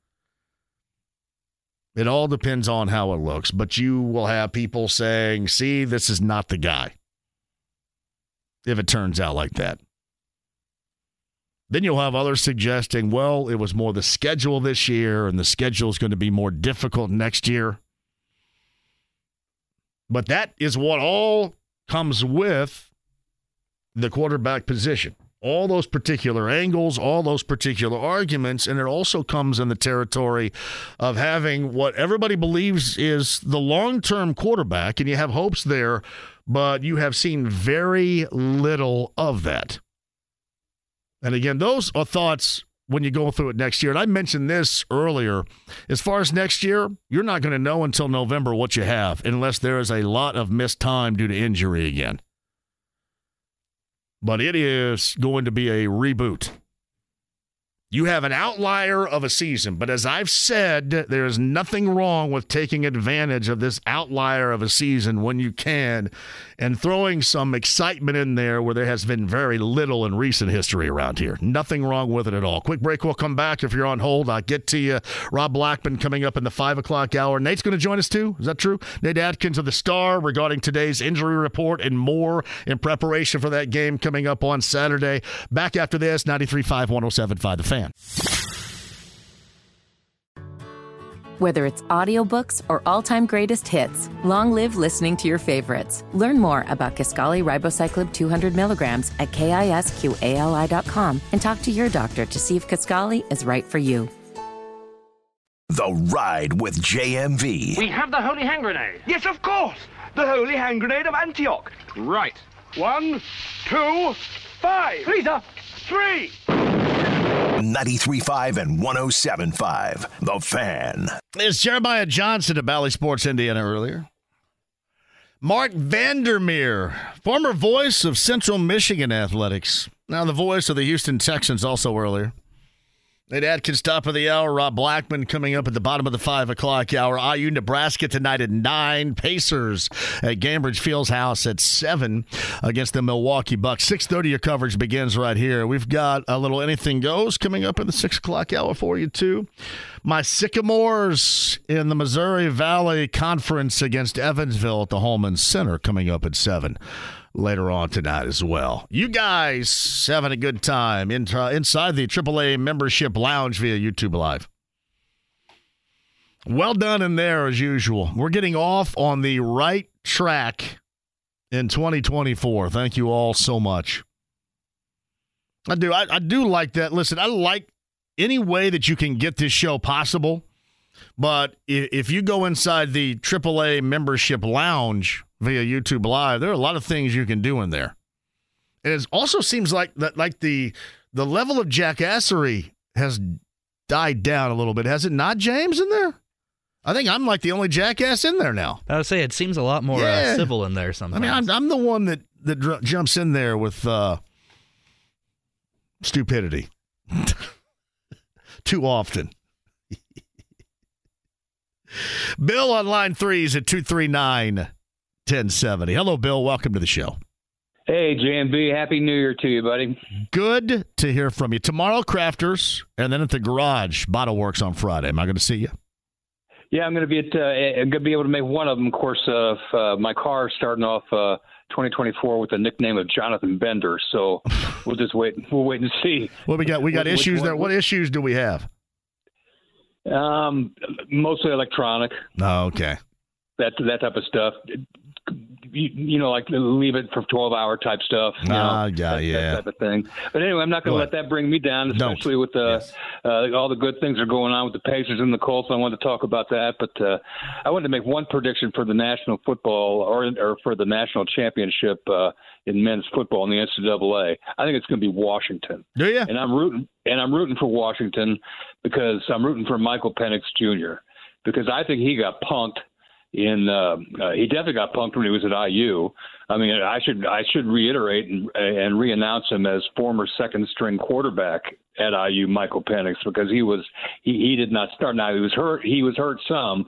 It all depends on how it looks, but you will have people saying, "See, this is not the guy." If it turns out like that, then you'll have others suggesting, "Well, it was more the schedule this year, and the schedule is going to be more difficult next year." But that is what all comes with the quarterback position. All those particular angles, all those particular arguments, and it also comes in the territory of having what everybody believes is the long term quarterback, and you have hopes there, but you have seen very little of that. And again, those are thoughts when you go through it next year. And I mentioned this earlier. As far as next year, you're not going to know until November what you have, unless there is a lot of missed time due to injury again but it is going to be a reboot. You have an outlier of a season, but as I've said, there is nothing wrong with taking advantage of this outlier of a season when you can and throwing some excitement in there where there has been very little in recent history around here. Nothing wrong with it at all. Quick break, we'll come back if you're on hold. I'll get to you. Rob Blackman coming up in the 5 o'clock hour. Nate's going to join us too. Is that true? Nate Atkins of the Star regarding today's injury report and more in preparation for that game coming up on Saturday. Back after this, 93.5, 107.5 The Fan. Whether it's audiobooks or all-time greatest hits, long live listening to your favorites. Learn more about Kisqali Ribociclib 200 milligrams at kisqali.com and talk to your doctor to see if Kisqali is right for you. The Ride with JMV. We have the holy hand grenade. Yes, of course. The holy hand grenade of Antioch. Right. One, two, five. Lisa, three. 93.5 and 107.5. The Fan. It's Jeremiah Johnson of Bally Sports Indiana earlier. Marc Vandermeer, former voice of Central Michigan Athletics, now the voice of the Houston Texans also earlier. Nate Atkins, top of the hour. Rob Blackman coming up at the bottom of the five o'clock hour. IU Nebraska tonight at nine. Pacers at Gainbridge Fieldhouse at seven against the Milwaukee Bucks. Six thirty. Your coverage begins right here. We've got a little anything goes coming up in the six o'clock hour for you too. My Sycamores in the Missouri Valley Conference against Evansville at the Hulman Center coming up at seven later on tonight as well. You guys having a good time in, uh, inside the AAA membership lounge via YouTube Live. Well done in there as usual. We're getting off on the right track in 2024. Thank you all so much. I do. I, I do like that. Listen, I like any way that you can get this show possible. But if you go inside the AAA membership lounge via YouTube Live, there are a lot of things you can do in there. And it also seems like that, like the the level of jackassery has died down a little bit, has it not, James? In there, I think I'm like the only jackass in there now. I would say it seems a lot more Yeah. uh, civil in there sometimes. I mean, I'm, I'm the one that that dr- jumps in there with uh, stupidity too often. Bill on line three is at 239 1070. Hello, Bill. Welcome to the show. Hey, JMV, Happy New Year to you, buddy. Good to hear from you. Tomorrow, Crafters, and then at the garage, Bottle Works on Friday. Am I going to see you? Yeah, I'm going to be at. Uh, going to be able to make one of them. Of course, uh, if, uh, my car starting off uh, 2024 with the nickname of Jonathan Bender. So we'll just wait. We'll wait and see. What we got? We got issues there. What issues do we have? Um, mostly electronic. Oh, okay. That that type of stuff. You, you know, like leave it for 12 hour type stuff. You Ah, know, yeah, that, yeah. That type of thing. But anyway, I'm not going to let that bring me down, Don't. especially with the uh, all the good things that are going on with the Pacers and the Colts. I wanted to talk about that, but uh, I wanted to make one prediction for the national football or or for the national championship uh, in men's football in the NCAA. I think it's going to be Washington. Do you? And I'm rooting and I'm rooting for Washington because I'm rooting for Michael Penix Jr. because I think he got punked in uh, uh, he definitely got punked when he was at IU. I mean, I should I should reiterate and, and re-announce him as former second string quarterback at IU, Michael Penix, because he was he, he did not start. Now he was hurt. He was hurt some,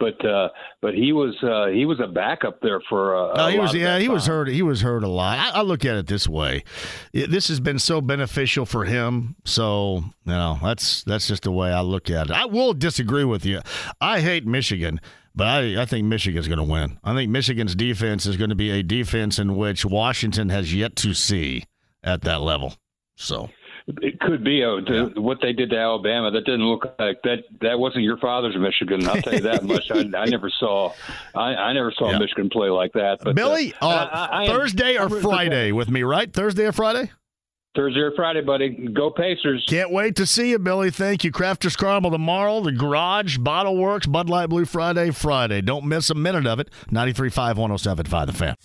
but uh, but he was uh, he was a backup there for. Uh, No, a he lot was. Yeah, he was hurt. He was hurt a lot. I, I look at it this way: It- this has been so beneficial for him. So, you know, that's that's just the way I look at it. I will disagree with you. I hate Michigan, but I, I think Michigan's going to win. I think Michigan's defense is going to be a defense in which Washington has yet to see at that level. So, It could be uh, the, what they did to Alabama. That didn't look like that. That wasn't your father's Michigan. I'll tell you that much. I, I never saw. I, I never saw Yeah. Michigan play like that. But Billy, uh, uh, I- Thursday or Friday with me, right? Thursday or Friday? Thursday or Friday, buddy. Go Pacers. Can't wait to see you, Billy. Thank you. Crafters Carmel tomorrow, the garage, Bottle Works, Bud Light Blue Friday, Friday. Don't miss a minute of it. 93.5, 107.5 The Fan.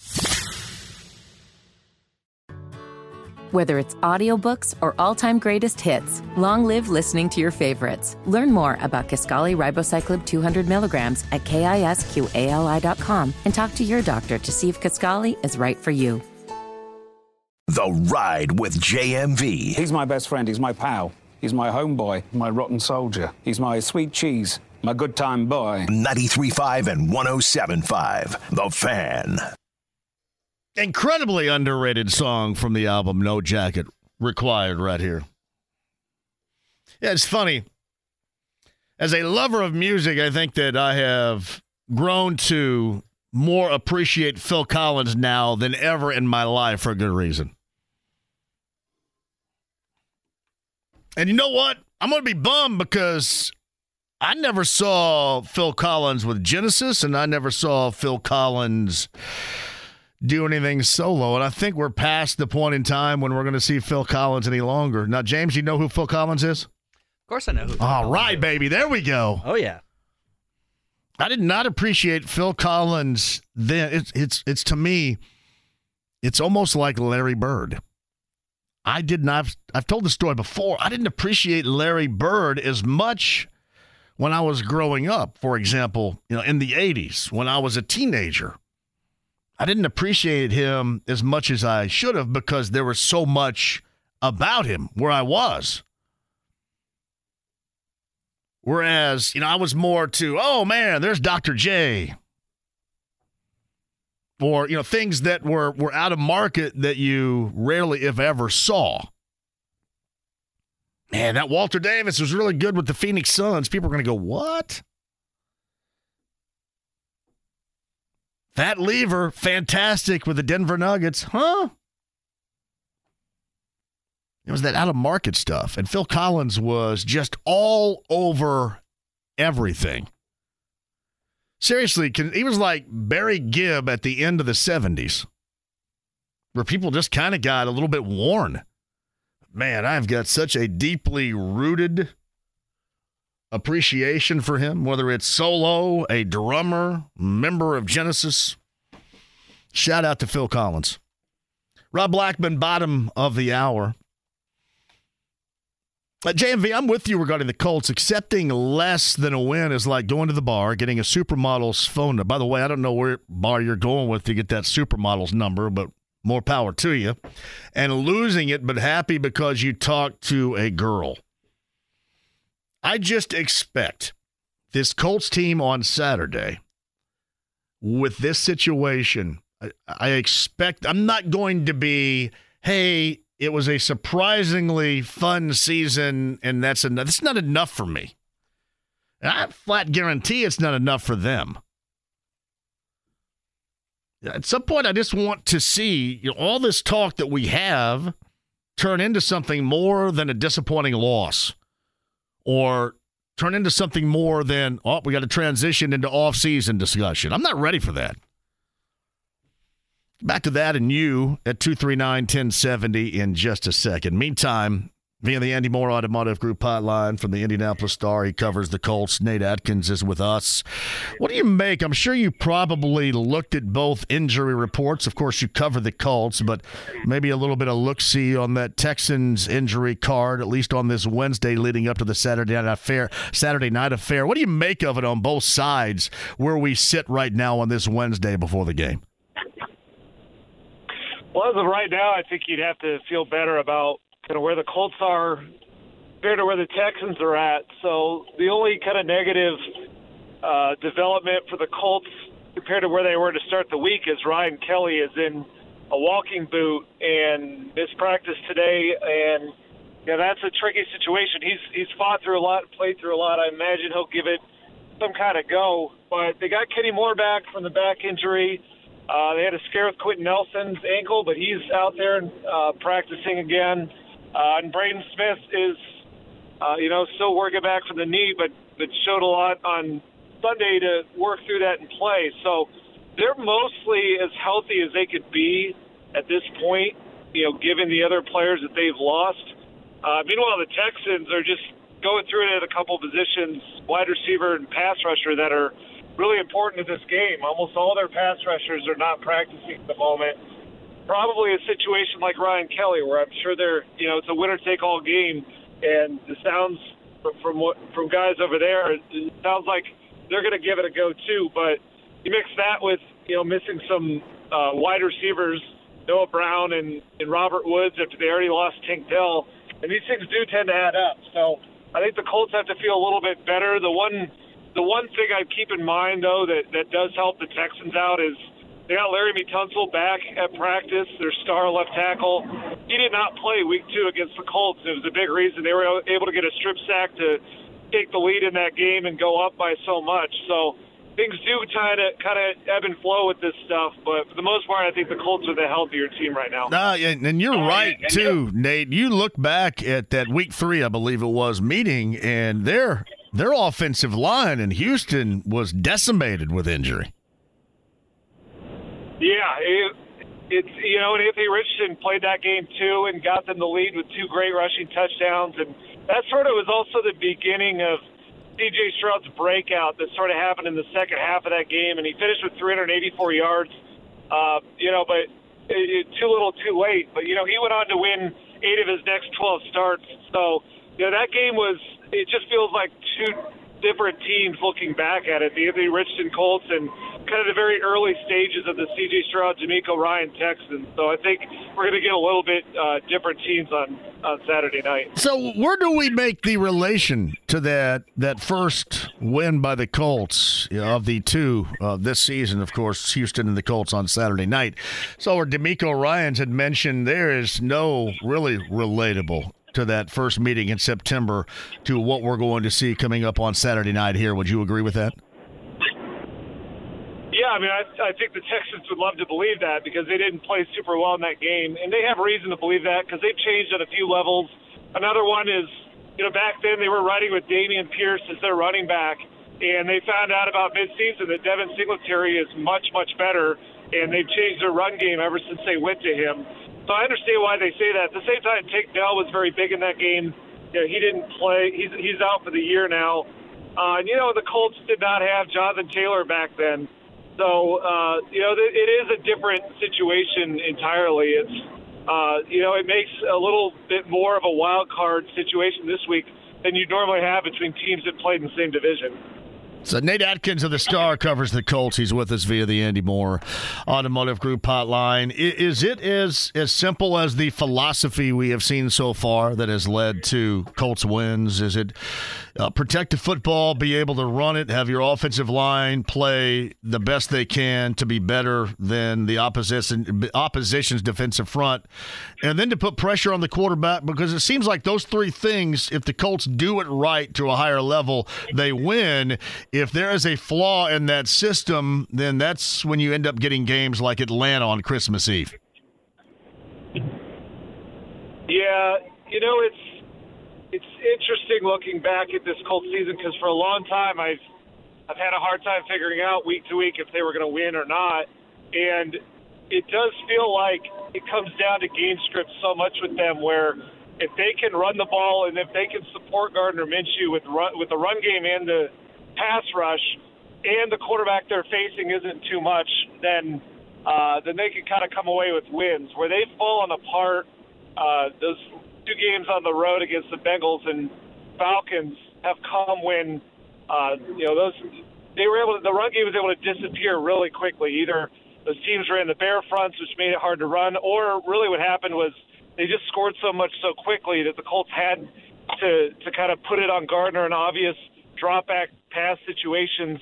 Whether it's audiobooks or all-time greatest hits, long live listening to your favorites. Learn more about Kisqali Ribociclib 200 milligrams at kisqali.com and talk to your doctor to see if Kisqali is right for you. The Ride with JMV. He's my best friend. He's my pal. He's my homeboy, my rotten soldier. He's my sweet cheese, my good time boy. 93.5 and 107.5 The Fan. Incredibly underrated song from the album No Jacket required right here. Yeah, it's funny. As a lover of music, I think that I have grown to more appreciate Phil Collins now than ever in my life for a good reason. And you know what? I'm going to be bummed because I never saw Phil Collins with Genesis, and I never saw Phil Collins do anything solo. And I think we're past the point in time when we're going to see Phil Collins any longer. Now, James, you know who Phil Collins is? Of course I know who. All right, baby. There we go. Oh yeah. I did not appreciate Phil Collins then. It's it's it's to me, it's almost like Larry Bird. I did not. I've I've told the story before. I didn't appreciate Larry Bird as much when I was growing up. For example, you know, in the '80s when I was a teenager, I didn't appreciate him as much as I should have because there was so much about him where I was. Whereas, you know, I was more to, oh man, there's Dr. J. Or, you know, things that were, were out of market that you rarely, if ever, saw. Man, that Walter Davis was really good with the Phoenix Suns. People are going to go, what? Fat Lever, fantastic with the Denver Nuggets. Huh? It was that out of market stuff. And Phil Collins was just all over everything. Seriously, can, he was like Barry Gibb at the end of the 70s, where people just kind of got a little bit worn. man, I've got such a deeply rooted appreciation for him, whether it's solo, a drummer, member of Genesis. Shout out to Phil Collins. Rob Blackman, bottom of the hour. Uh, JMV, I'm with you regarding the Colts. Accepting less than a win is like going to the bar, getting a supermodel's phone number. By the way, I don't know where bar you're going with to get that supermodel's number, but more power to you. And losing it, but happy because you talked to a girl. I just expect this Colts team on Saturday with this situation. I, I expect I'm not going to be, hey, it was a surprisingly fun season, and that's enough. That's not enough for me. And I flat guarantee it's not enough for them. At some point, I just want to see you know, all this talk that we have turn into something more than a disappointing loss or turn into something more than, oh, we got to transition into off-season discussion. I'm not ready for that. Back to that and you at 239 1070 in just a second. Meantime, via the Andy Mohr Automotive Group hotline from the Indianapolis Star, he covers the Colts. Nate Atkins is with us. What do you make? I'm sure you probably looked at both injury reports. Of course, you cover the Colts, but maybe a little bit of look see on that Texans injury card, at least on this Wednesday leading up to the Saturday night affair. Saturday night affair. What do you make of it on both sides where we sit right now on this Wednesday before the game? Well, as of right now, I think you'd have to feel better about kind of where the Colts are compared to where the Texans are at. So the only kind of negative uh, development for the Colts compared to where they were to start the week is Ryan Kelly is in a walking boot and missed practice today, and yeah, that's a tricky situation. He's he's fought through a lot, played through a lot. I imagine he'll give it some kind of go. But they got Kenny Moore back from the back injury. Uh, they had a scare with Quenton Nelson's ankle, but he's out there uh, practicing again. Uh, and Braden Smith is, uh, you know, still working back from the knee, but but showed a lot on Sunday to work through that and play. So they're mostly as healthy as they could be at this point. You know, given the other players that they've lost. Uh, meanwhile, the Texans are just going through it at a couple positions, wide receiver and pass rusher that are really important to this game. Almost all their pass rushers are not practicing at the moment. Probably a situation like Ryan Kelly, where I'm sure they're, you know, it's a winner take all game, and the sounds from what from guys over there, it sounds like they're going to give it a go too. But you mix that with, you know, missing some uh, wide receivers, Noah Brown and, and Robert Woods after they already lost Tank Dell, and these things do tend to add up. So I think the Colts have to feel a little bit better. The one the one thing I keep in mind, though, that, that does help the Texans out is they got Laremy Tunsil back at practice, their star left tackle. He did not play week two against the Colts. It was a big reason they were able to get a strip sack to take the lead in that game and go up by so much. So things do kind of kind of ebb and flow with this stuff, but for the most part, I think the Colts are the healthier team right now. Uh, and you're right too, Nate. You look back at that week three, I believe it was, meeting, and they're their offensive line in Houston was decimated with injury. Yeah, it, it's you know, and Anthony Richardson played that game too and got them the lead with two great rushing touchdowns, and that sort of was also the beginning of C.J. Stroud's breakout that sort of happened in the second half of that game, and he finished with 384 yards. Uh, you know, but it, it, too little, too late. But you know, he went on to win eight of his next 12 starts. So you know, that game was it just feels like two different teams looking back at it. The Anthony Richardson Colts and kind of the very early stages of the C.J. Stroud, DeMeco Ryan Texans. So I think we're going to get a little bit uh, different teams on on Saturday night. So where do we make the relation to that that first win by the Colts of the two uh, this season? Of course, Houston and the Colts on Saturday night. So where DeMeco Ryans had mentioned there is no really relatable to that first meeting in September to what we're going to see coming up on Saturday night here. Would you agree with that? Yeah, I mean, I, I think the Texans would love to believe that because they didn't play super well in that game, and they have reason to believe that because they've changed at a few levels. Another one is, you know, back then they were riding with Dameon Pierce as their running back, and they found out about midseason that Devin Singletary is much, much better, and they've changed their run game ever since they went to him. So I understand why they say that. At the same time, Tank Dell was very big in that game. You know, he didn't play. He's he's out for the year now. Uh, and you know, the Colts did not have Jonathan Taylor back then. So uh, you know, it is a different situation entirely. It's uh, you know, it makes a little bit more of a wild card situation this week than you normally have between teams that played in the same division. So Nate Atkins of the Star covers the Colts. He's with us via the Andy Mohr Automotive Group hotline. Is it as as simple as the philosophy we have seen so far that has led to Colts wins? Is it uh, protect the football, be able to run it, have your offensive line play the best they can to be better than the opposition opposition's defensive front, and then to put pressure on the quarterback because it seems like those three things, if the Colts do it right to a higher level, they win. If there is a flaw in that system, then that's when you end up getting games like Atlanta on Christmas Eve. Yeah, you know it's it's interesting looking back at this Colts season because for a long time I've I've had a hard time figuring out week to week if they were going to win or not, and it does feel like it comes down to game script so much with them where if they can run the ball and if they can support Gardner Minshew with run, with the run game and the pass rush and the quarterback they're facing isn't too much, then uh, then they can kind of come away with wins. Where they've fallen apart, uh, those two games on the road against the Bengals and Falcons have come when uh, you know those they were able to, the run game was able to disappear really quickly. Either those teams ran the bear fronts, which made it hard to run, or really what happened was they just scored so much so quickly that the Colts had to to kind of put it on Gardner in obvious drop back pass situations,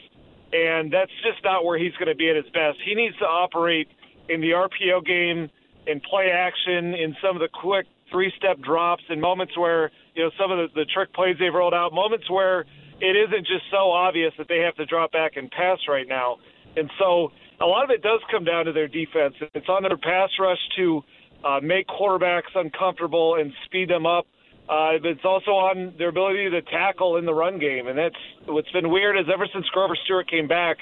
and that's just not where he's going to be at his best. He needs to operate in the RPO game, in play action, in some of the quick three step drops in moments where, you know, some of the, the trick plays they've rolled out, moments where it isn't just so obvious that they have to drop back and pass right now. And so a lot of it does come down to their defense. It's on their pass rush to uh, make quarterbacks uncomfortable and speed them up. Uh, but it's also on their ability to tackle in the run game. And that's what's been weird is ever since Grover Stewart came back,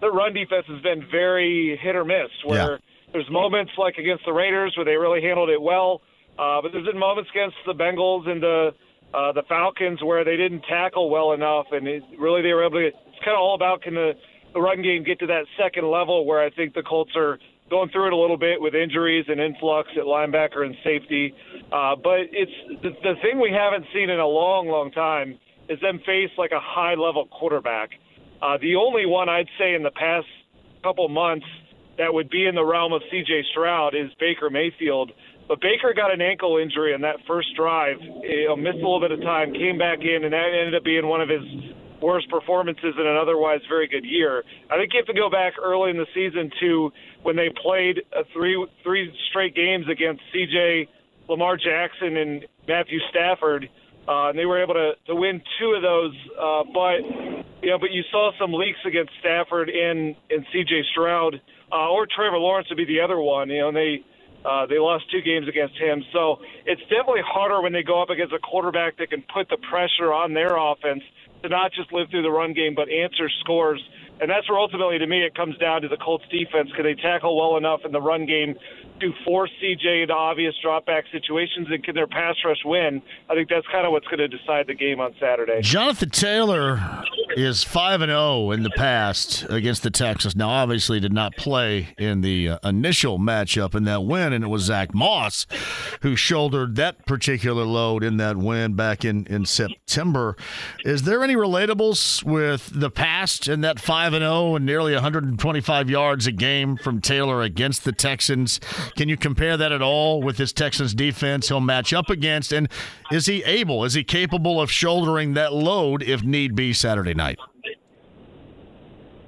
the run defense has been very hit or miss, where yeah. there's moments like against the Raiders where they really handled it well. Uh, but there's been moments against the Bengals and the uh, the Falcons where they didn't tackle well enough, and it, really they were able to. It's kind of all about can the, the run game get to that second level where I think the Colts are going through it a little bit with injuries and influx at linebacker and safety. Uh, but it's the, the thing we haven't seen in a long, long time is them face like a high level quarterback. Uh, the only one I'd say in the past couple months that would be in the realm of C.J. Stroud is Baker Mayfield. But Baker got an ankle injury on that first drive, you know, missed a little bit of time, came back in, and that ended up being one of his worst performances in an otherwise very good year. I think you have to go back early in the season to when they played a three three straight games against C.J. Lamar Jackson and Matthew Stafford. Uh, and they were able to, to win two of those, uh, but you know, but you saw some leaks against Stafford and and C.J. Stroud, uh, or Trevor Lawrence would be the other one. You know, and they uh, they lost two games against him. So it's definitely harder when they go up against a quarterback that can put the pressure on their offense to not just live through the run game, but answer scores. And that's where ultimately, to me, it comes down to the Colts defense. Can they tackle well enough in the run game to force CJ into obvious drop back situations, and can their pass rush win? I think that's kind of what's going to decide the game on Saturday. Jonathan Taylor is 5 and 0 in the past against the Texans. Now, obviously, did not play in the uh, initial matchup in that win, and it was Zach Moss who shouldered that particular load in that win back in, in September. Is there any relatables with the past and that 5 and 0 and nearly 125 yards a game from Taylor against the Texans? Can you compare that at all with this Texans defense he'll match up against? And is he able, is he capable of shouldering that load if need be Saturday night?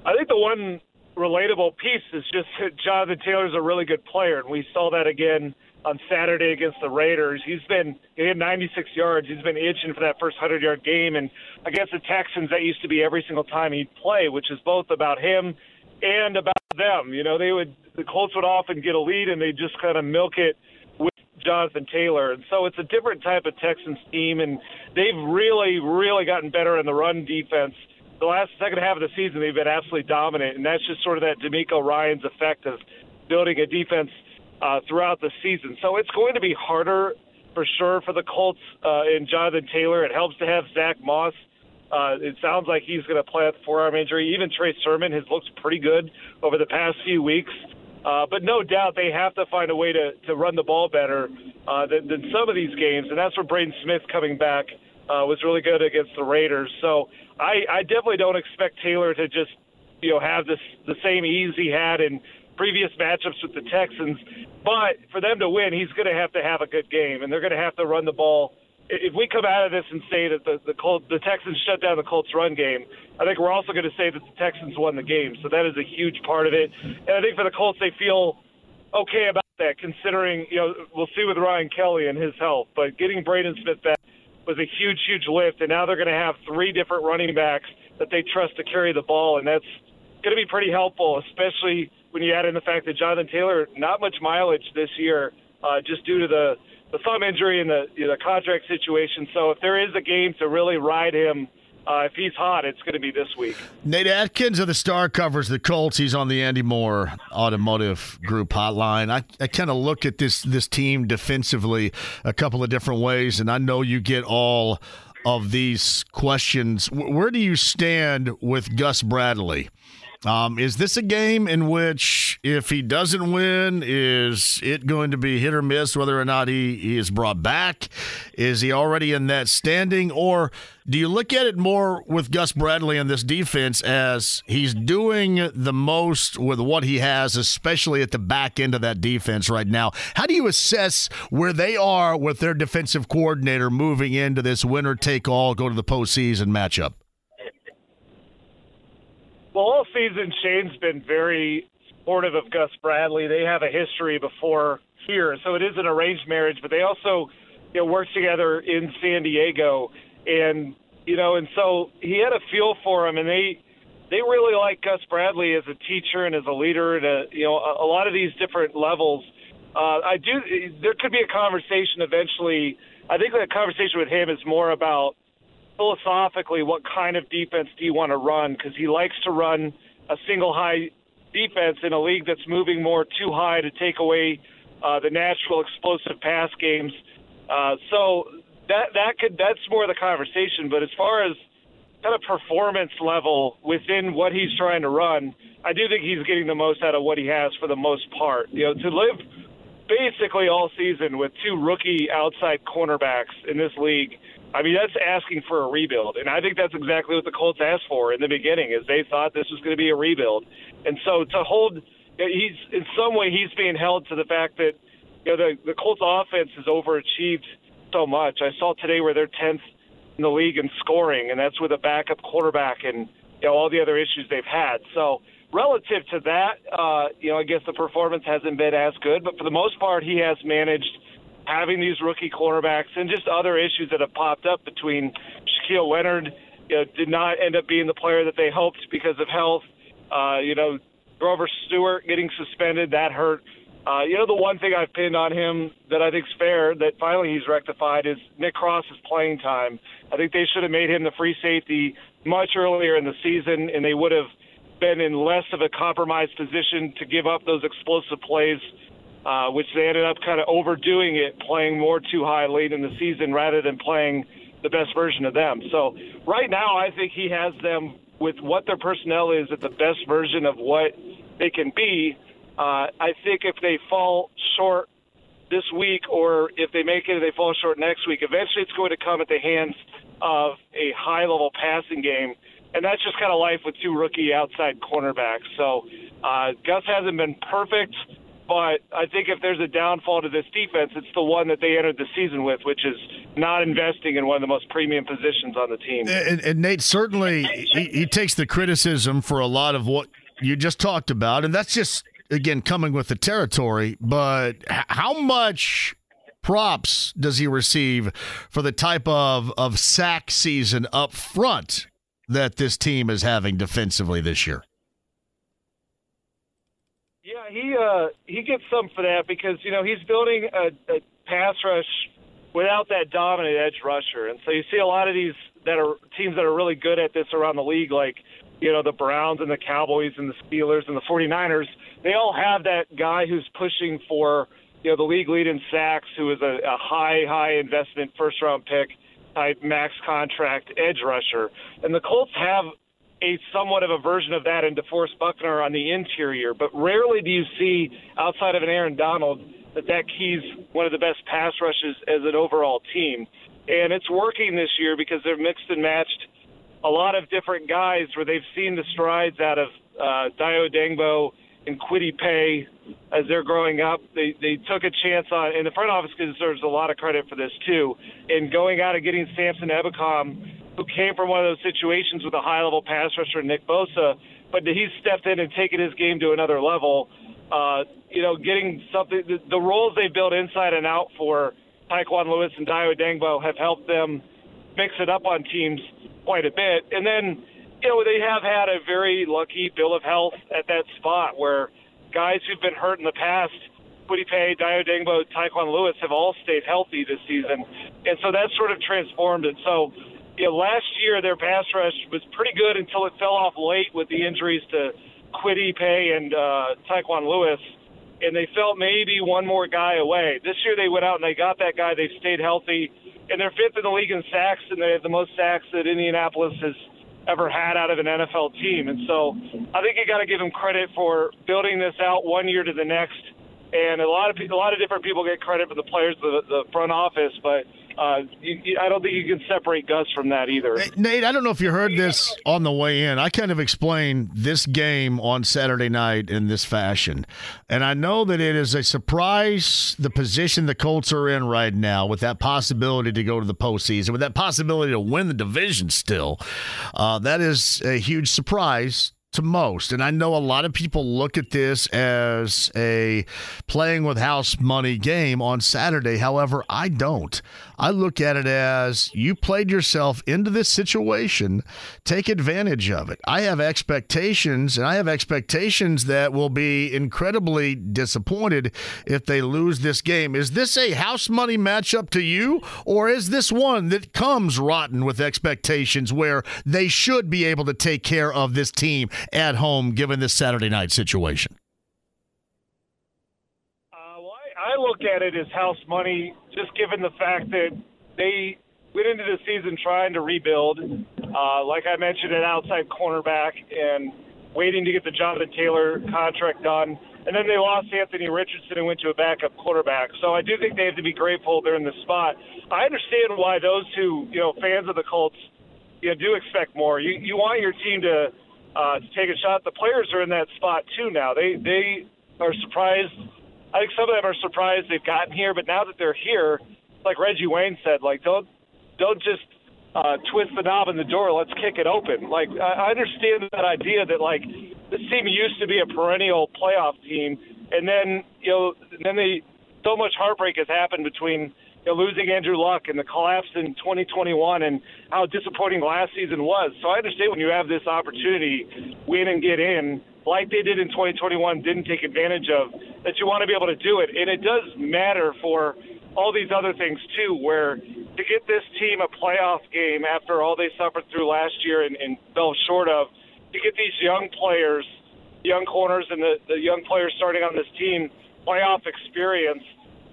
I think the one relatable piece is just that Jonathan Taylor's a really good player, and we saw that again on Saturday against the Raiders. He's been he had 96 yards. He's been itching for that first 100 yard game, and against the Texans, that used to be every single time he'd play, which is both about him and about them. You know, they would the Colts would often get a lead and they just kind of milk it with Jonathan Taylor, and so it's a different type of Texans team, and they've really, really gotten better in the run defense. The last second half of the season, they've been absolutely dominant, and that's just sort of that DeMeco Ryans effect of building a defense uh, throughout the season. So it's going to be harder for sure for the Colts uh, Jonathan Taylor. It helps to have Zach Moss. Uh, it sounds like he's going to play with forearm injury. Even Trey Sermon has looked pretty good over the past few weeks. Uh, but no doubt they have to find a way to, to run the ball better uh, than, than some of these games, and that's where Braden Smith coming back uh, was really good against the Raiders. So I, I definitely don't expect Taylor to just you know have this the same ease he had in previous matchups with the Texans. But for them to win, he's going to have to have a good game, and they're going to have to run the ball if we come out of this and say that the the, Colt, the Texans shut down the Colts run game, I think we're also going to say that the Texans won the game. So that is a huge part of it. And I think for the Colts, they feel okay about that, considering you know we'll see with Ryan Kelly and his health, but getting Braden Smith back was a huge, huge lift, and now they're going to have three different running backs that they trust to carry the ball, and that's going to be pretty helpful, especially when you add in the fact that Jonathan Taylor not much mileage this year, uh, just due to the the thumb injury and the you know, the contract situation. So if there is a game to really ride him. Uh, if he's hot, it's going to be this week. Nate Atkins of the Star covers the Colts. He's on the Andy Mohr Automotive Group hotline. I, I kind of look at this this team defensively a couple of different ways, and I know you get all of these questions. Where do you stand with Gus Bradley? Um, is this a game in which, if he doesn't win, is it going to be hit or miss whether or not he, he is brought back? Is he already in that standing? Or do you look at it more with Gus Bradley and this defense as he's doing the most with what he has, especially at the back end of that defense right now? How do you assess where they are with their defensive coordinator moving into this winner take all, go to the postseason matchup? Well, all season, Shane's been very supportive of Gus Bradley. They have a history before here, so it is an arranged marriage, but they also you know, work together in San Diego. And, you know, and so he had a feel for him, and they they really like Gus Bradley as a teacher and as a leader and a, you know a, a lot of these different levels. Uh, I do. There could be a conversation eventually. I think that conversation with him is more about philosophically, what kind of defense do you want to run? Because he likes to run a single high defense in a league that's moving more too high to take away uh, the natural explosive pass games. Uh, so that that could that's more the conversation. But as far as kind of performance level within what he's trying to run, I do think he's getting the most out of what he has for the most part. You know, to live basically all season with two rookie outside cornerbacks in this league I mean, that's asking for a rebuild, and I think that's exactly what the Colts asked for in the beginning. Is they thought this was going to be a rebuild, and so to hold, he's in some way he's being held to the fact that you know the the Colts offense has overachieved so much. I saw today where they're tenth in the league in scoring, and that's with a backup quarterback and you know all the other issues they've had. So relative to that, uh, you know, I guess the performance hasn't been as good, but for the most part, he has managed having these rookie cornerbacks and just other issues that have popped up between Shaquille Leonard you know, did not end up being the player that they hoped because of health. Uh, you know, Grover Stewart getting suspended that hurt. Uh, you know, the one thing I've pinned on him that I think's fair that finally he's rectified is Nick Cross's playing time. I think they should have made him the free safety much earlier in the season, and they would have been in less of a compromised position to give up those explosive plays uh, which they ended up kind of overdoing it, playing more too high late in the season rather than playing the best version of them. So right now, I think he has them with what their personnel is at the best version of what they can be. Uh, I think if they fall short this week, or if they make it and they fall short next week, eventually it's going to come at the hands of a high level passing game. And that's just kind of life with two rookie outside cornerbacks. So uh, Gus hasn't been perfect but I think if there's a downfall to this defense, it's the one that they entered the season with, which is not investing in one of the most premium positions on the team. And, and Nate certainly he, he takes the criticism for a lot of what you just talked about, and that's just again coming with the territory. But how much props does he receive for the type of of sack season up front that this team is having defensively this year? He uh, he gets some for that because you know he's building a, a pass rush without that dominant edge rusher, and so you see a lot of these that are teams that are really good at this around the league, like you know the Browns and the Cowboys and the Steelers and the 49ers, they all have that guy who's pushing for you know the league lead in sacks, who is a, a high high investment first round pick type max contract edge rusher, and the Colts have a somewhat of a version of that in DeForest Buckner on the interior, but rarely do you see outside of an Aaron Donald that that key's one of the best pass rushes as an overall team. And it's working this year because they've mixed and matched a lot of different guys where they've seen the strides out of uh, Dayo Odeyingbo and Kwity Paye as they're growing up. They they took a chance on, and the front office deserves a lot of credit for this too, in going out and getting Samson Ebukam, who came from one of those situations with a high level pass rusher, Nick Bosa, but he's stepped in and taken his game to another level. Uh, you know, getting something, the, the roles they built inside and out for Tyquan Lewis and Dayo Odeyingbo have helped them mix it up on teams quite a bit. And then, you know, they have had a very lucky bill of health at that spot where guys who've been hurt in the past, Kwity Paye, Dayo Odeyingbo, Tyquan Lewis, have all stayed healthy this season. And so that's sort of transformed it. So, you know, last year their pass rush was pretty good until it fell off late with the injuries to Kwity Paye and uh, Tyquan Lewis and they felt maybe one more guy away. This year they went out and they got that guy. They've stayed healthy, and they're fifth in the league in sacks, and they have the most sacks that Indianapolis has ever had out of an NFL team. And so I think you got to give them credit for building this out one year to the next. And a lot of a lot of different people get credit for the players, the, the front office, but uh, you, you, I don't think you can separate Gus from that either. Nate, I don't know if you heard this on the way in. I kind of explained this game on Saturday night in this fashion. And I know that it is a surprise the position the Colts are in right now with that possibility to go to the postseason, with that possibility to win the division still. Uh, that is a huge surprise to most. And I know a lot of people look at this as a playing with house money game on Saturday. However, I don't. I look at it as you played yourself into this situation, take advantage of it. I have expectations, and I have expectations that will be incredibly disappointed if they lose this game. Is this a house money matchup to you, or is this one that comes rotten with expectations where they should be able to take care of this team at home given this Saturday night situation? I look at it as house money, just given the fact that they went into the season trying to rebuild. Uh, like I mentioned, an outside cornerback and waiting to get the Jonathan Taylor contract done. And then they lost Anthony Richardson and went to a backup quarterback. So I do think they have to be grateful they're in the spot. I understand why those two, you know, fans of the Colts, you know, do expect more. You you want your team to uh, to take a shot. The players are in that spot too now. They they are surprised I think some of them are surprised they've gotten here, but now that they're here, like Reggie Wayne said, like don't don't just uh, twist the knob in the door. Let's kick it open. Like I understand that idea that like this team used to be a perennial playoff team, and then you know then they so much heartbreak has happened between you know, losing Andrew Luck and the collapse in 2021 and how disappointing last season was. So I understand when you have this opportunity, win and get in, like they did in 2021, didn't take advantage of, that you want to be able to do it. And it does matter for all these other things too, where to get this team a playoff game after all they suffered through last year and, and fell short of, to get these young players, young corners, and the, the young players starting on this team playoff experience,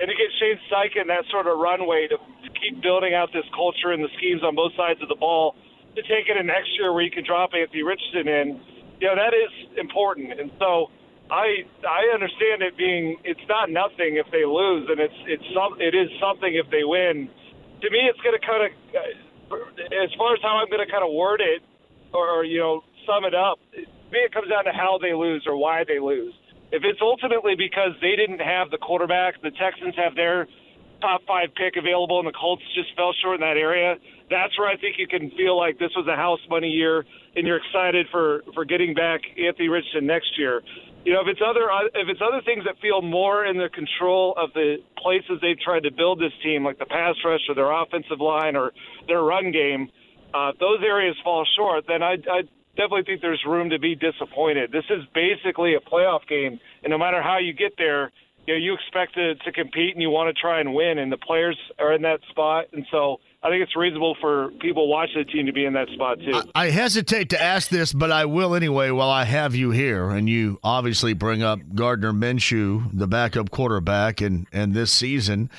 and to get Shane Steichen that sort of runway to, keep building out this culture and the schemes on both sides of the ball, to take it in next year where you can drop Anthony Richardson in you know that is important, and so I I understand it being it's not nothing if they lose, and it's it's some it is something if they win. To me, it's going to kind of uh, as far as how I'm going to kind of word it, or, or you know sum it up. To me, it comes down to how they lose or why they lose. If it's ultimately because they didn't have the quarterback, the Texans have their top five pick available, and the Colts just fell short in that area. That's where I think you can feel like this was a house money year, and you're excited for for getting back Anthony Richardson next year. You know, if it's other if it's other things that feel more in the control of the places they've tried to build this team, like the pass rush or their offensive line or their run game, uh, those areas fall short, then I, I definitely think there's room to be disappointed. This is basically a playoff game, and no matter how you get there, you know, you expect to, to compete and you want to try and win, and the players are in that spot. And so I think it's reasonable for people watching the team to be in that spot too. I hesitate to ask this, but I will anyway while I have you here. And you obviously bring up Gardner Minshew, the backup quarterback, and, and this season.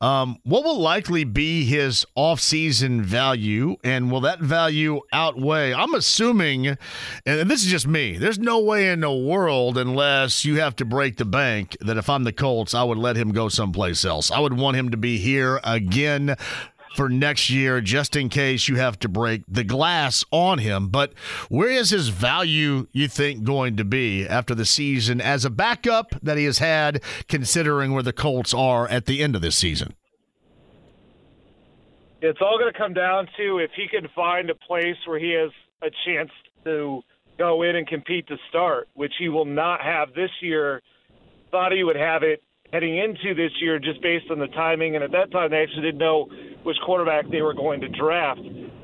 Um, what will likely be his offseason value, and will that value outweigh? I'm assuming, and this is just me, there's no way in the world, unless you have to break the bank, that if I'm the Colts, I would let him go someplace else. I would want him to be here again for next year, just in case you have to break the glass on him. But where is his value, you think, going to be after the season as a backup that he has had, considering where the Colts are at the end of this season? It's all going to come down to if he can find a place where he has a chance to go in and compete to start, which he will not have this year. Thought he would have it heading into this year just based on the timing. And at that time, they actually didn't know which quarterback they were going to draft.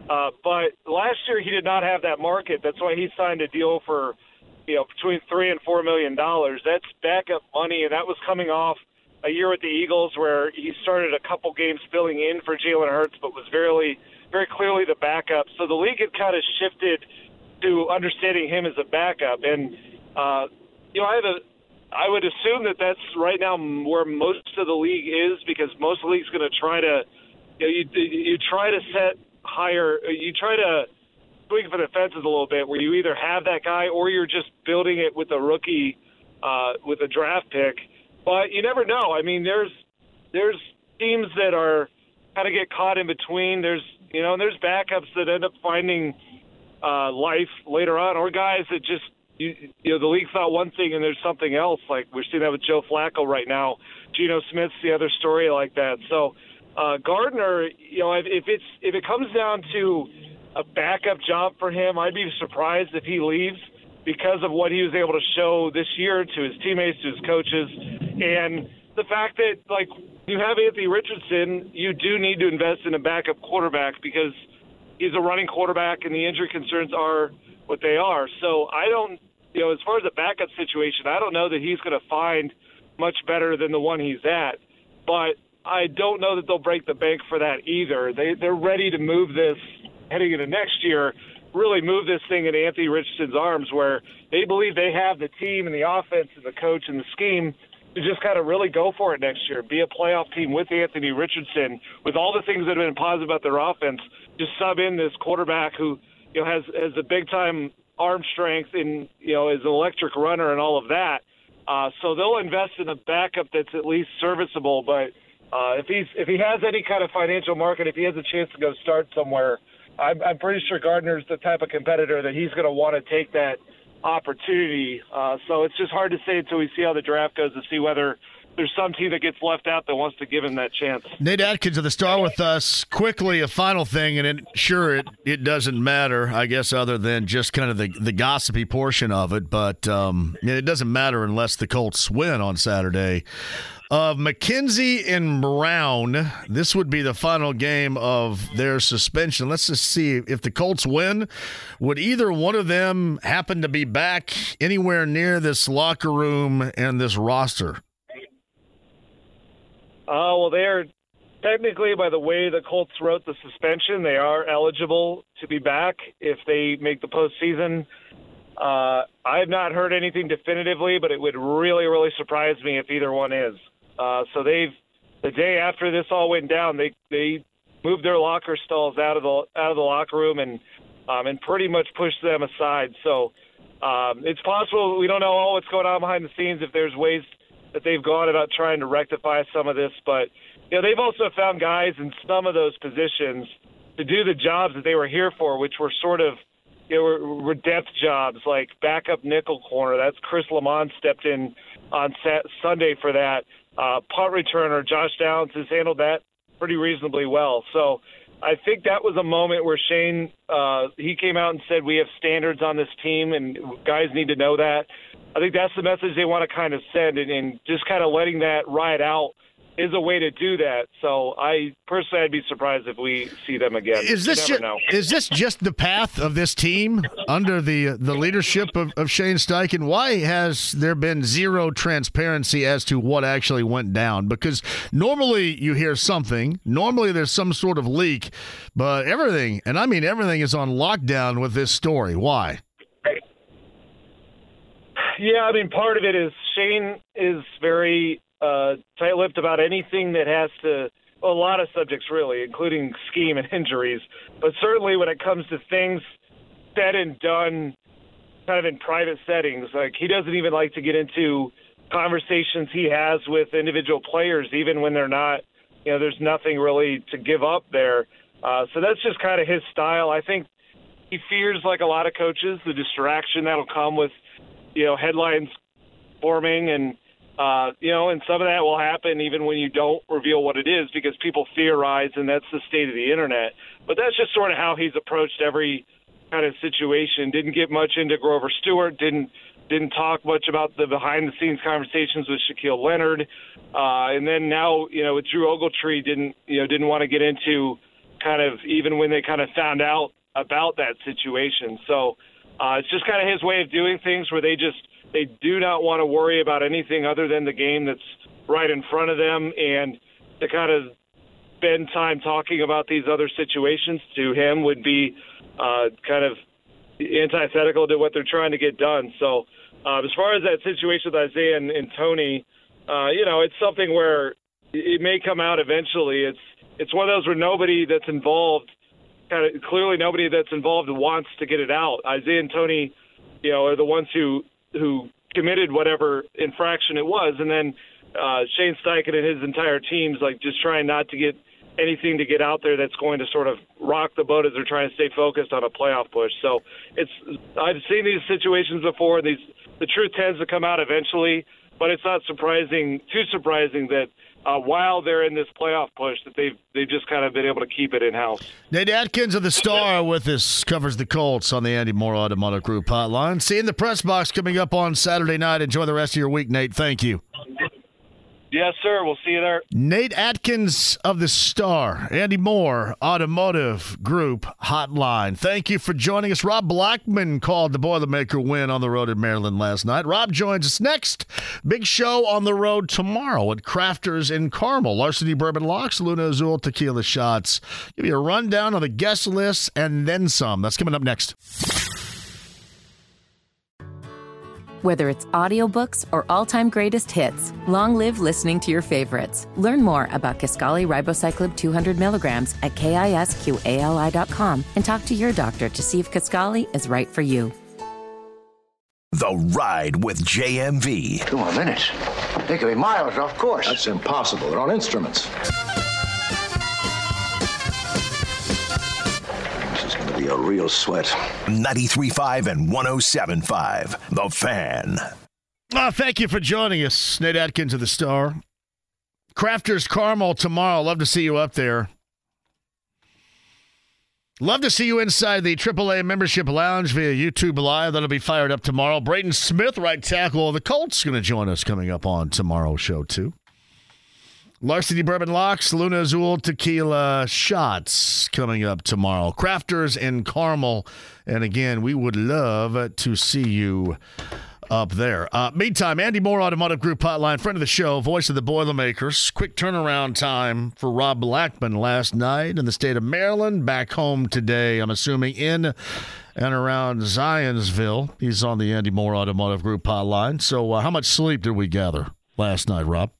Uh, but last year, he did not have that market. That's why he signed a deal for, you know, between three and four million dollars. That's backup money, and that was coming off a year with the Eagles where he started a couple games filling in for Jalen Hurts, but was very, very clearly the backup. So the league had kind of shifted to understanding him as a backup, and uh, you know, I have a I would assume that that's right now where most of the league is because most of the league's going to try to, you, know, you you try to set higher, you try to swing for the fences a little bit where you either have that guy or you're just building it with a rookie, uh, with a draft pick. But you never know. I mean, there's there's teams that are kind of get caught in between. There's you know, and there's backups that end up finding uh, life later on, or guys that just you, you know the league thought one thing and there's something else. Like we're seeing that with Joe Flacco right now. Geno Smith's the other story like that. So uh, Gardner, you know, if, if it's if it comes down to a backup job for him, I'd be surprised if he leaves because of what he was able to show this year to his teammates, to his coaches, and the fact that like you have Anthony Richardson, you do need to invest in a backup quarterback because he's a running quarterback and the injury concerns are what they are. So I don't, you know, as far as a backup situation, I don't know that he's going to find much better than the one he's at. But I don't know that they'll break the bank for that either. They they're ready to move this heading into next year. Really move this thing in Anthony Richardson's arms, where they believe they have the team and the offense and the coach and the scheme to just kind of really go for it next year. Be a playoff team with Anthony Richardson, with all the things that have been positive about their offense. Just sub in this quarterback who you know, has has a big time arm strength and you know is an electric runner and all of that. Uh, so they'll invest in a backup that's at least serviceable. But uh, if he's if he has any kind of financial market, if he has a chance to go start somewhere, I'm, I'm pretty sure Gardner's the type of competitor that he's going to want to take that opportunity. Uh, so it's just hard to say until we see how the draft goes to see whether there's some team that gets left out that wants to give him that chance. Nate Atkins of the Star with us. Quickly, a final thing, and it, sure, it, it doesn't matter, I guess, other than just kind of the, the gossipy portion of it, but um, it doesn't matter unless the Colts win on Saturday. Of uh, McKenzie and Brown, this would be the final game of their suspension. Let's just see if the Colts win. Would either one of them happen to be back anywhere near this locker room and this roster? Uh, well, they are technically, by the way the Colts wrote the suspension, they are eligible to be back if they make the postseason. Uh, I have not heard anything definitively, but it would really, really surprise me if either one is. Uh, so they've the day after this all went down, they they moved their locker stalls out of the out of the locker room and um, and pretty much pushed them aside. So um, it's possible we don't know all what's going on behind the scenes if there's ways that they've gone about trying to rectify some of this. But you know, they've also found guys in some of those positions to do the jobs that they were here for, which were sort of you know, were, were depth jobs like backup nickel corner. That's Chris Lammons stepped in on sat- Sunday for that. Uh, punt returner Josh Downs has handled that pretty reasonably well. So I think that was a moment where Shane uh, he came out and said we have standards on this team and guys need to know that. I think that's the message they want to kind of send, and, and just kind of letting that ride out is a way to do that. So I personally, I'd be surprised if we see them again. Is this you ju- know. is this just the path of this team under the the leadership of, of Shane Steichen? Why has there been zero transparency as to what actually went down? Because normally you hear something, normally there's some sort of leak, but everything, and I mean everything, is on lockdown with this story. Why? Yeah, I mean, part of it is Shane is very uh, tight-lipped about anything that has to. A lot of subjects, really, including scheme and injuries. But certainly, when it comes to things said and done, kind of in private settings, like he doesn't even like to get into conversations he has with individual players, even when they're not. You know, there's nothing really to give up there. Uh, so that's just kind of his style. I think he fears, like a lot of coaches, the distraction that'll come with you know headlines forming and uh, you know and some of that will happen even when you don't reveal what it is because people theorize and that's the state of the internet. But that's just sort of how he's approached every kind of situation. Didn't get much into Grover Stewart. Didn't didn't talk much about the behind the scenes conversations with Shaquille Leonard. Uh, and then now you know with Drew Ogletree didn't you know didn't want to get into kind of even when they kind of found out about that situation. So uh, it's just kind of his way of doing things where they just they do not want to worry about anything other than the game that's right in front of them and to kind of spend time talking about these other situations to him would be uh, kind of antithetical to what they're trying to get done. So uh, as far as that situation with Isaiah and, and Tony, uh, you know, it's something where it may come out eventually. It's it's one of those where nobody that's involved kind of clearly nobody that's involved wants to get it out. Isaiah and Tony, you know, are the ones who who committed whatever infraction it was, and then uh, Shane Steichen and his entire team's like just trying not to get anything to get out there that's going to sort of rock the boat as they're trying to stay focused on a playoff push. So it's I've seen these situations before. These the truth tends to come out eventually, but it's not surprising too surprising that uh, while they're in this playoff push that they've they've just kind of been able to keep it in house. Nate Atkins of the Star with us covers the Colts on the Andy Mohr Automotive Group hotline. See you in the press box coming up on Saturday night. Enjoy the rest of your week, Nate. Thank you. Yes, sir. We'll see you there. Nate Atkins of the Star, Andy Mohr Automotive Group Hotline. Thank you for joining us. Rob Blackman called the Boilermaker win on the road in Maryland last night. Rob joins us next. Big show on the road tomorrow at Crafters in Carmel. Larceny Bourbon Locks, Luna Azul Tequila Shots. Give you a rundown on the guest list and then some. That's coming up next. Whether it's audiobooks or all-time greatest hits, long live listening to your favorites. Learn more about Kisqali Ribociclib 200 milligrams at kisqali.com and talk to your doctor to see if Kisqali is right for you. The Ride with JMV. Two more minutes. They could be miles off course. That's impossible. They're on instruments. To be a real sweat. 93.5 and 107.5. The Fan. Uh, thank you for joining us, Nate Atkins of the Star. Crafters Carmel tomorrow. Love to see you up there. Love to see you inside the AAA membership lounge via YouTube Live. That'll be fired up tomorrow. Braden Smith, right tackle of the Colts, going to join us coming up on tomorrow's show, too. Larceny Bourbon Locks, Luna Azul Tequila Shots coming up tomorrow. Crafters in Carmel. And again, we would love to see you up there. Uh, meantime, Andy Mohr Automotive Group Hotline, friend of the show, voice of the Boilermakers. Quick turnaround time for Rob Blackman last night in the state of Maryland. Back home today, I'm assuming in and around Zionsville. He's on the Andy Mohr Automotive Group Hotline. So, uh, how much sleep did we gather last night, Rob?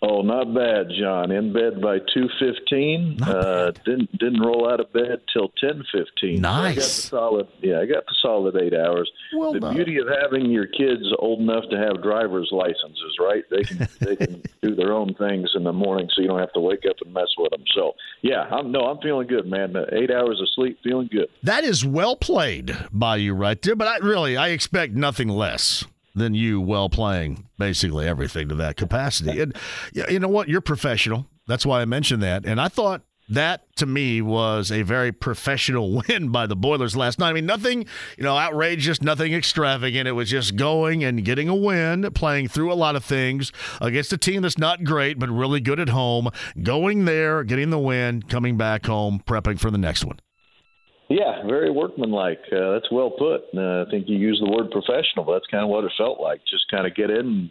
Oh, not bad, John. In bed by two fifteen. Uh, didn't didn't roll out of bed till ten fifteen. Nice. I got the solid. Yeah, I got the solid eight hours. Well the done. beauty of having your kids old enough to have driver's licenses, right? They can they can do their own things in the morning, so you don't have to wake up and mess with them. So yeah, I'm no, I'm feeling good, man. Uh, Eight hours of sleep, feeling good. That is well played by you right there, but I really I expect nothing less than you well playing basically everything to that capacity. And you know what? You're professional. That's why I mentioned that. And I thought that to me was a very professional win by the Boilers last night. I mean, nothing, you know, outrageous, nothing extravagant. It was just going and getting a win, playing through a lot of things against a team that's not great, but really good at home, going there, getting the win, coming back home, prepping for the next one. Yeah, very workmanlike. Uh, that's well put. Uh, I think you used the word professional. But that's kind of what it felt like. Just kind of get in,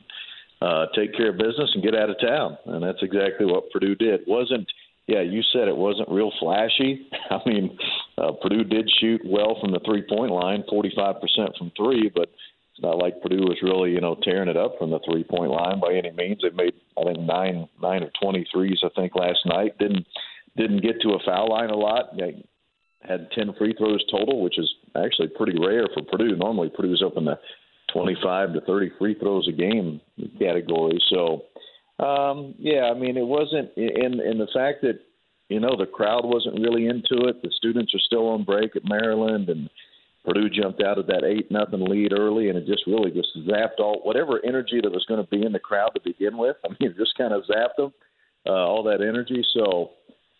uh, take care of business, and get out of town. And that's exactly what Purdue did. wasn't yeah, you said it wasn't real flashy. I mean, uh, Purdue did shoot well from the three point line, 45% from three, but it's not like Purdue was really, you know, tearing it up from the three point line by any means. They made, I think, nine, nine or 20 threes, I think, last night. Didn't, didn't get to a foul line a lot. They had 10 free throws total, which is actually pretty rare for Purdue. Normally, Purdue's up in the 25 to 30 free throws a game category. So, um, yeah, I mean, it wasn't in in the fact that you know the crowd wasn't really into it. The students are still on break at Maryland, and Purdue jumped out of that eight nothing lead early, and it just really just zapped all whatever energy that was going to be in the crowd to begin with. I mean, it just kind of zapped them uh, all that energy. So,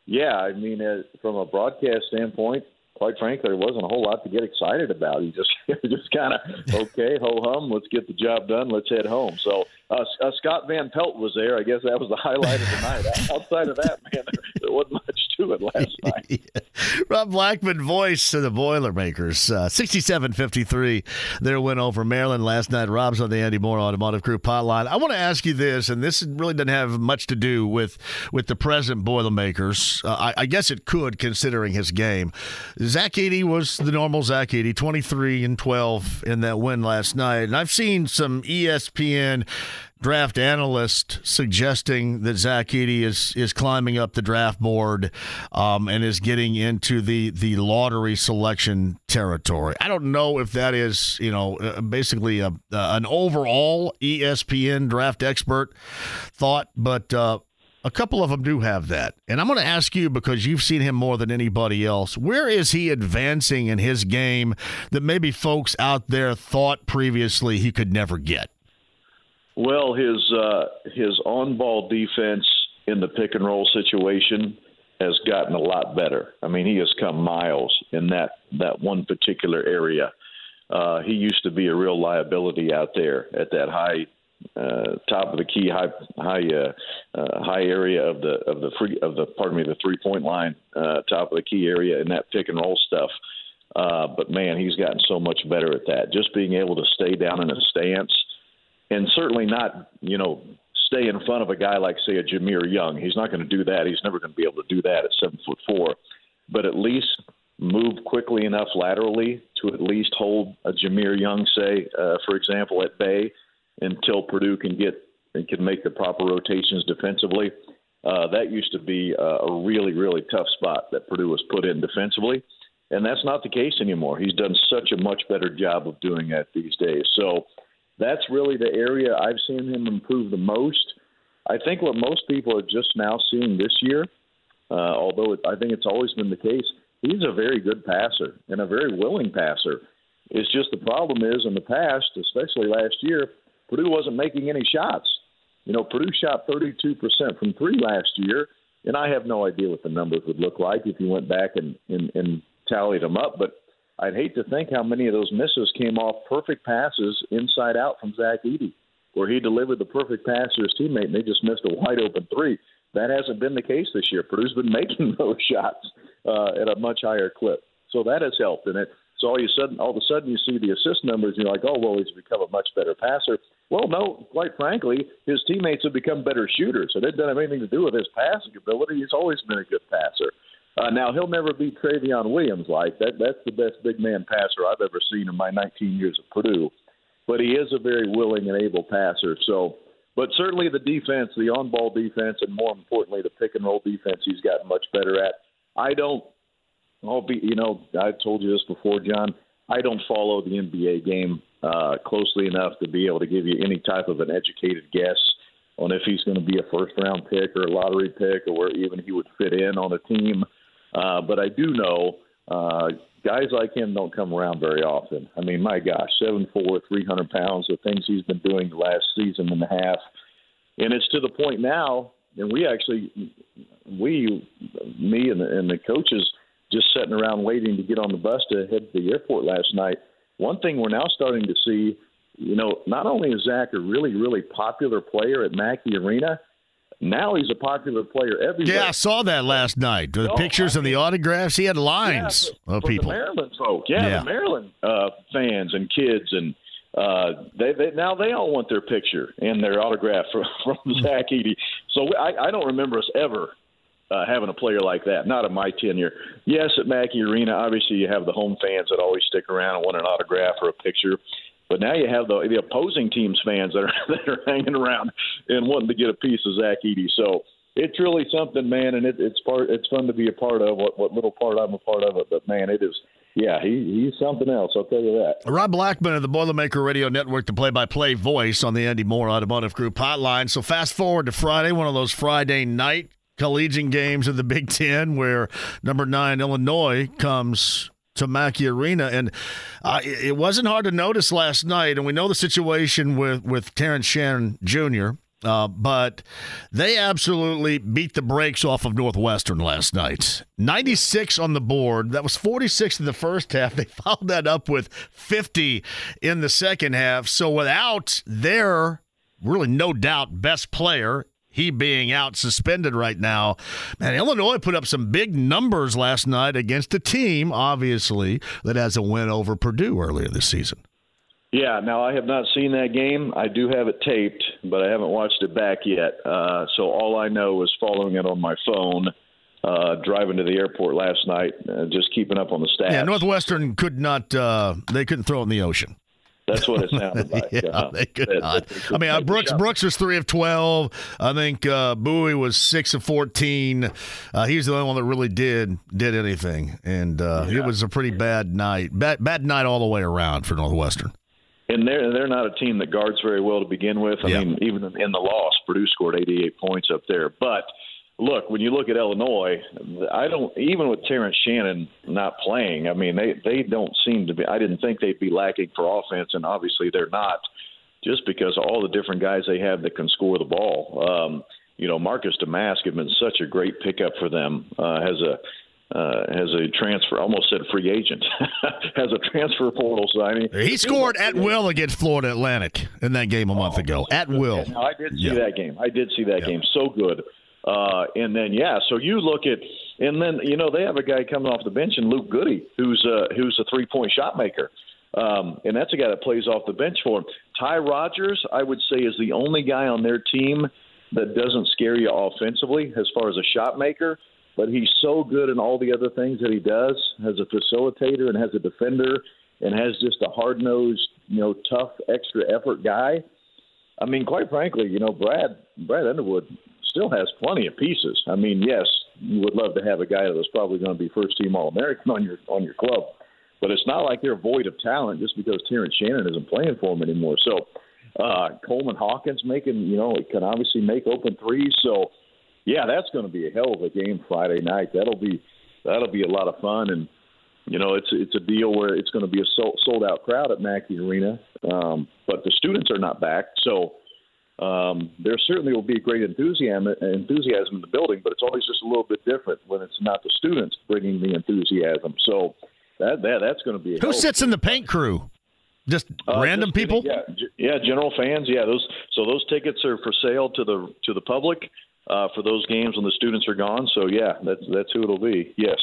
yeah, I mean, uh, from a broadcast standpoint, quite frankly, there wasn't a whole lot to get excited about. You just just kind of okay, ho hum, let's get the job done, let's head home. So uh, uh, Scott Van Pelt was there. I guess that was the highlight of the night. Outside of that, man, there, there wasn't much to it last night. Rob Blackman, voice of the Boilermakers, uh, 67-53, their win over Maryland last night. Rob's on the Andy Mohr Automotive Group hotline. I want to ask you this, and this really doesn't have much to do with with the present Boilermakers. Uh, I, I guess it could, considering his game. Zach Edey was the normal Zach Edey, 23 and 12 in that win last night. And I've seen some ESPN draft analyst suggesting that Zach Edey is is climbing up the draft board um, and is getting into the the lottery selection territory. I don't know if that is you know uh, basically a, uh, an overall ESPN draft expert thought, but. Uh, a couple of them do have that. And I'm going to ask you because you've seen him more than anybody else. Where is he advancing in his game that maybe folks out there thought previously he could never get? Well, his uh, his on ball defense in the pick and roll situation has gotten a lot better. I mean, he has come miles in that that one particular area. Uh, he used to be a real liability out there at that high uh, top of the key, high high uh, uh, high area of the of the free of the pardon me the three point line, uh, top of the key area in that pick and roll stuff. Uh, but man, he's gotten so much better at that. Just being able to stay down in a stance and certainly not, you know, stay in front of a guy like, say, a Jahmir Young. He's not going to do that. He's never going to be able to do that at seven foot four. But at least move quickly enough laterally to at least hold a Jahmir Young, say, uh, for example, at bay until Purdue can get and can make the proper rotations defensively. Uh, that used to be a, a really, really tough spot that Purdue was put in defensively. And that's not the case anymore. He's done such a much better job of doing that these days. So, that's really the area I've seen him improve the most. I think what most people are just now seeing this year, uh, although it, I think it's always been the case, he's a very good passer and a very willing passer. It's just the problem is in the past, especially last year, Purdue wasn't making any shots. You know, Purdue shot 32% from three last year, and I have no idea what the numbers would look like if you went back and, and, and tallied them up. But I'd hate to think how many of those misses came off perfect passes inside out from Zach Edey, where he delivered the perfect pass to his teammate and they just missed a wide open three. That hasn't been the case this year. Purdue's been making those shots uh, at a much higher clip, so that has helped. And it so all you sudden all of a sudden you see the assist numbers and you're like, oh well, he's become a much better passer. Well, no, quite frankly, his teammates have become better shooters. So it didn't have anything to do with his passing ability. He's always been a good passer. Uh, now he'll never be Trevion Williams like that. That's the best big man passer I've ever seen in my 19 years of Purdue, but he is a very willing and able passer. So, but certainly the defense, the on-ball defense, and more importantly the pick and roll defense, he's gotten much better at. I don't. I'll be. You know, I've told you this before, John. I don't follow the NBA game uh, closely enough to be able to give you any type of an educated guess on if he's going to be a first round pick or a lottery pick or where even he would fit in on a team. Uh, but I do know uh, guys like him don't come around very often. I mean, my gosh, seven four, three hundred pounds, the things he's been doing the last season and a half, and it's to the point now and we actually, we, me and the, and the coaches, just sitting around waiting to get on the bus to head to the airport last night. One thing we're now starting to see, you know, not only is Zach a really, really popular player at Mackey Arena, now he's a popular player everywhere. Yeah, I saw that last night. The No, pictures and the autographs. He had lines Yeah, of for people. The Maryland folk, yeah, Yeah. the Maryland uh, fans and kids, and uh, they, they now they all want their picture and their autograph from, from Zach Edey. So I, I don't remember us ever uh, having a player like that. Not in my tenure. Yes, at Mackey Arena, obviously you have the home fans that always stick around and want an autograph or a picture. But now you have the the opposing team's fans that are that are hanging around and wanting to get a piece of Zach Edey. So it's really something, man, and it, it's part. It's fun to be a part of. What what little part I'm a part of it, but man, it is. Yeah, he he's something else. I'll tell you that. Rob Blackman of the Boilermaker Radio Network, the play-by-play voice on the Andy Mohr Automotive Group hotline. So fast forward to Friday, one of those Friday night collegiate games of the Big Ten, where number nine Illinois comes to Mackey Arena, and uh, it wasn't hard to notice last night. And we know the situation with with Terrence Shannon Jr. Uh, but they absolutely beat the brakes off of Northwestern last night. 96 on the board. That was 46 in the first half. They followed that up with 50 in the second half. So without their really no doubt best player, he being out suspended right now. Man, Illinois put up some big numbers last night against a team, obviously, that has a win over Purdue earlier this season. Yeah, now I have not seen that game. I do have it taped, but I haven't watched it back yet. Uh, so all I know is following it on my phone, uh, driving to the airport last night, uh, just keeping up on the stats. Yeah, Northwestern could not, uh, they couldn't throw it in the ocean. That's what it sounded like. yeah, uh, they could that- not. that they I mean, uh, Brooks. Brooks was three of twelve. I think uh, Buie was six of fourteen. Uh, he's the only one that really did did anything, and uh, it was a pretty bad night. Bad bad night all the way around for Northwestern. And they're they're not a team that guards very well to begin with. I Yeah. mean, even in in the loss, Purdue scored 88 points up there. But look, when you look at Illinois, I don't even with Terrence Shannon not playing. I mean, they they don't seem to be. I didn't think they'd be lacking for offense, and obviously they're not, just because of all the different guys they have that can score the ball. Um, you know, Marcus Domask has been such a great pickup for them. Uh, has a uh, has a transfer, almost said free agent, has a transfer portal signing. He scored at will against Florida Atlantic in that game a month ago. At will. No, I did see Yeah. that game. I did see that game. So good. Uh, and then yeah, so you look at, and then you know they have a guy coming off the bench in Luke Goode, who's a who's a three point shot maker, um, and that's a guy that plays off the bench for him. Ty Rodgers, I would say, is the only guy on their team that doesn't scare you offensively as far as a shot maker. But he's so good in all the other things that he does, as a facilitator and as a defender, and has just a hard nosed, you know, tough, extra effort guy. I mean, quite frankly, you know, Brad Brad Underwood still has plenty of pieces. I mean, yes, you would love to have a guy that was probably going to be first team All American on your on your club, but it's not like they're void of talent just because Terrence Shannon isn't playing for them anymore. So uh, Coleman Hawkins making, you know, can obviously make open threes. So yeah, that's going to be a hell of a game Friday night. That'll be that'll be a lot of fun and. You know, it's it's a deal where it's going to be a sold, sold out crowd at Mackey Arena, um, but the students are not back, so um, there certainly will be great enthusiasm enthusiasm in the building, but it's always just a little bit different when it's not the students bringing the enthusiasm. So that that that's going to be a Who sits in the paint crew? Just uh, random just people? Yeah, yeah, general fans. Yeah, those. So those tickets are for sale to the to the public uh, for those games when the students are gone. So yeah, that's that's who it'll be. Yes.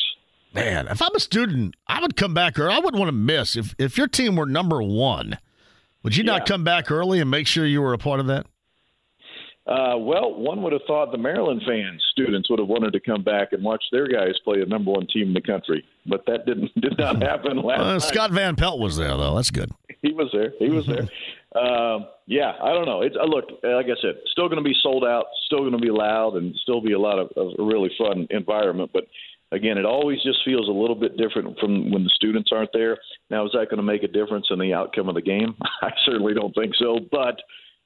Man, if I'm a student, I would come back early. I wouldn't want to miss. If if your team were number one, would you not come back early and make sure you were a part of that? Uh, well, one would have thought the Maryland fans, students, would have wanted to come back and watch their guys play a number one team in the country, but that didn't did not happen last Uh, night. Scott Van Pelt was there though. That's good. He was there. He was there. um, yeah, I don't know. It's uh, look, like I said, still going to be sold out, still going to be loud, and still be a lot of, of a really fun environment. But again, it always just feels a little bit different from when the students aren't there. Now, is that going to make a difference in the outcome of the game? I certainly don't think so. But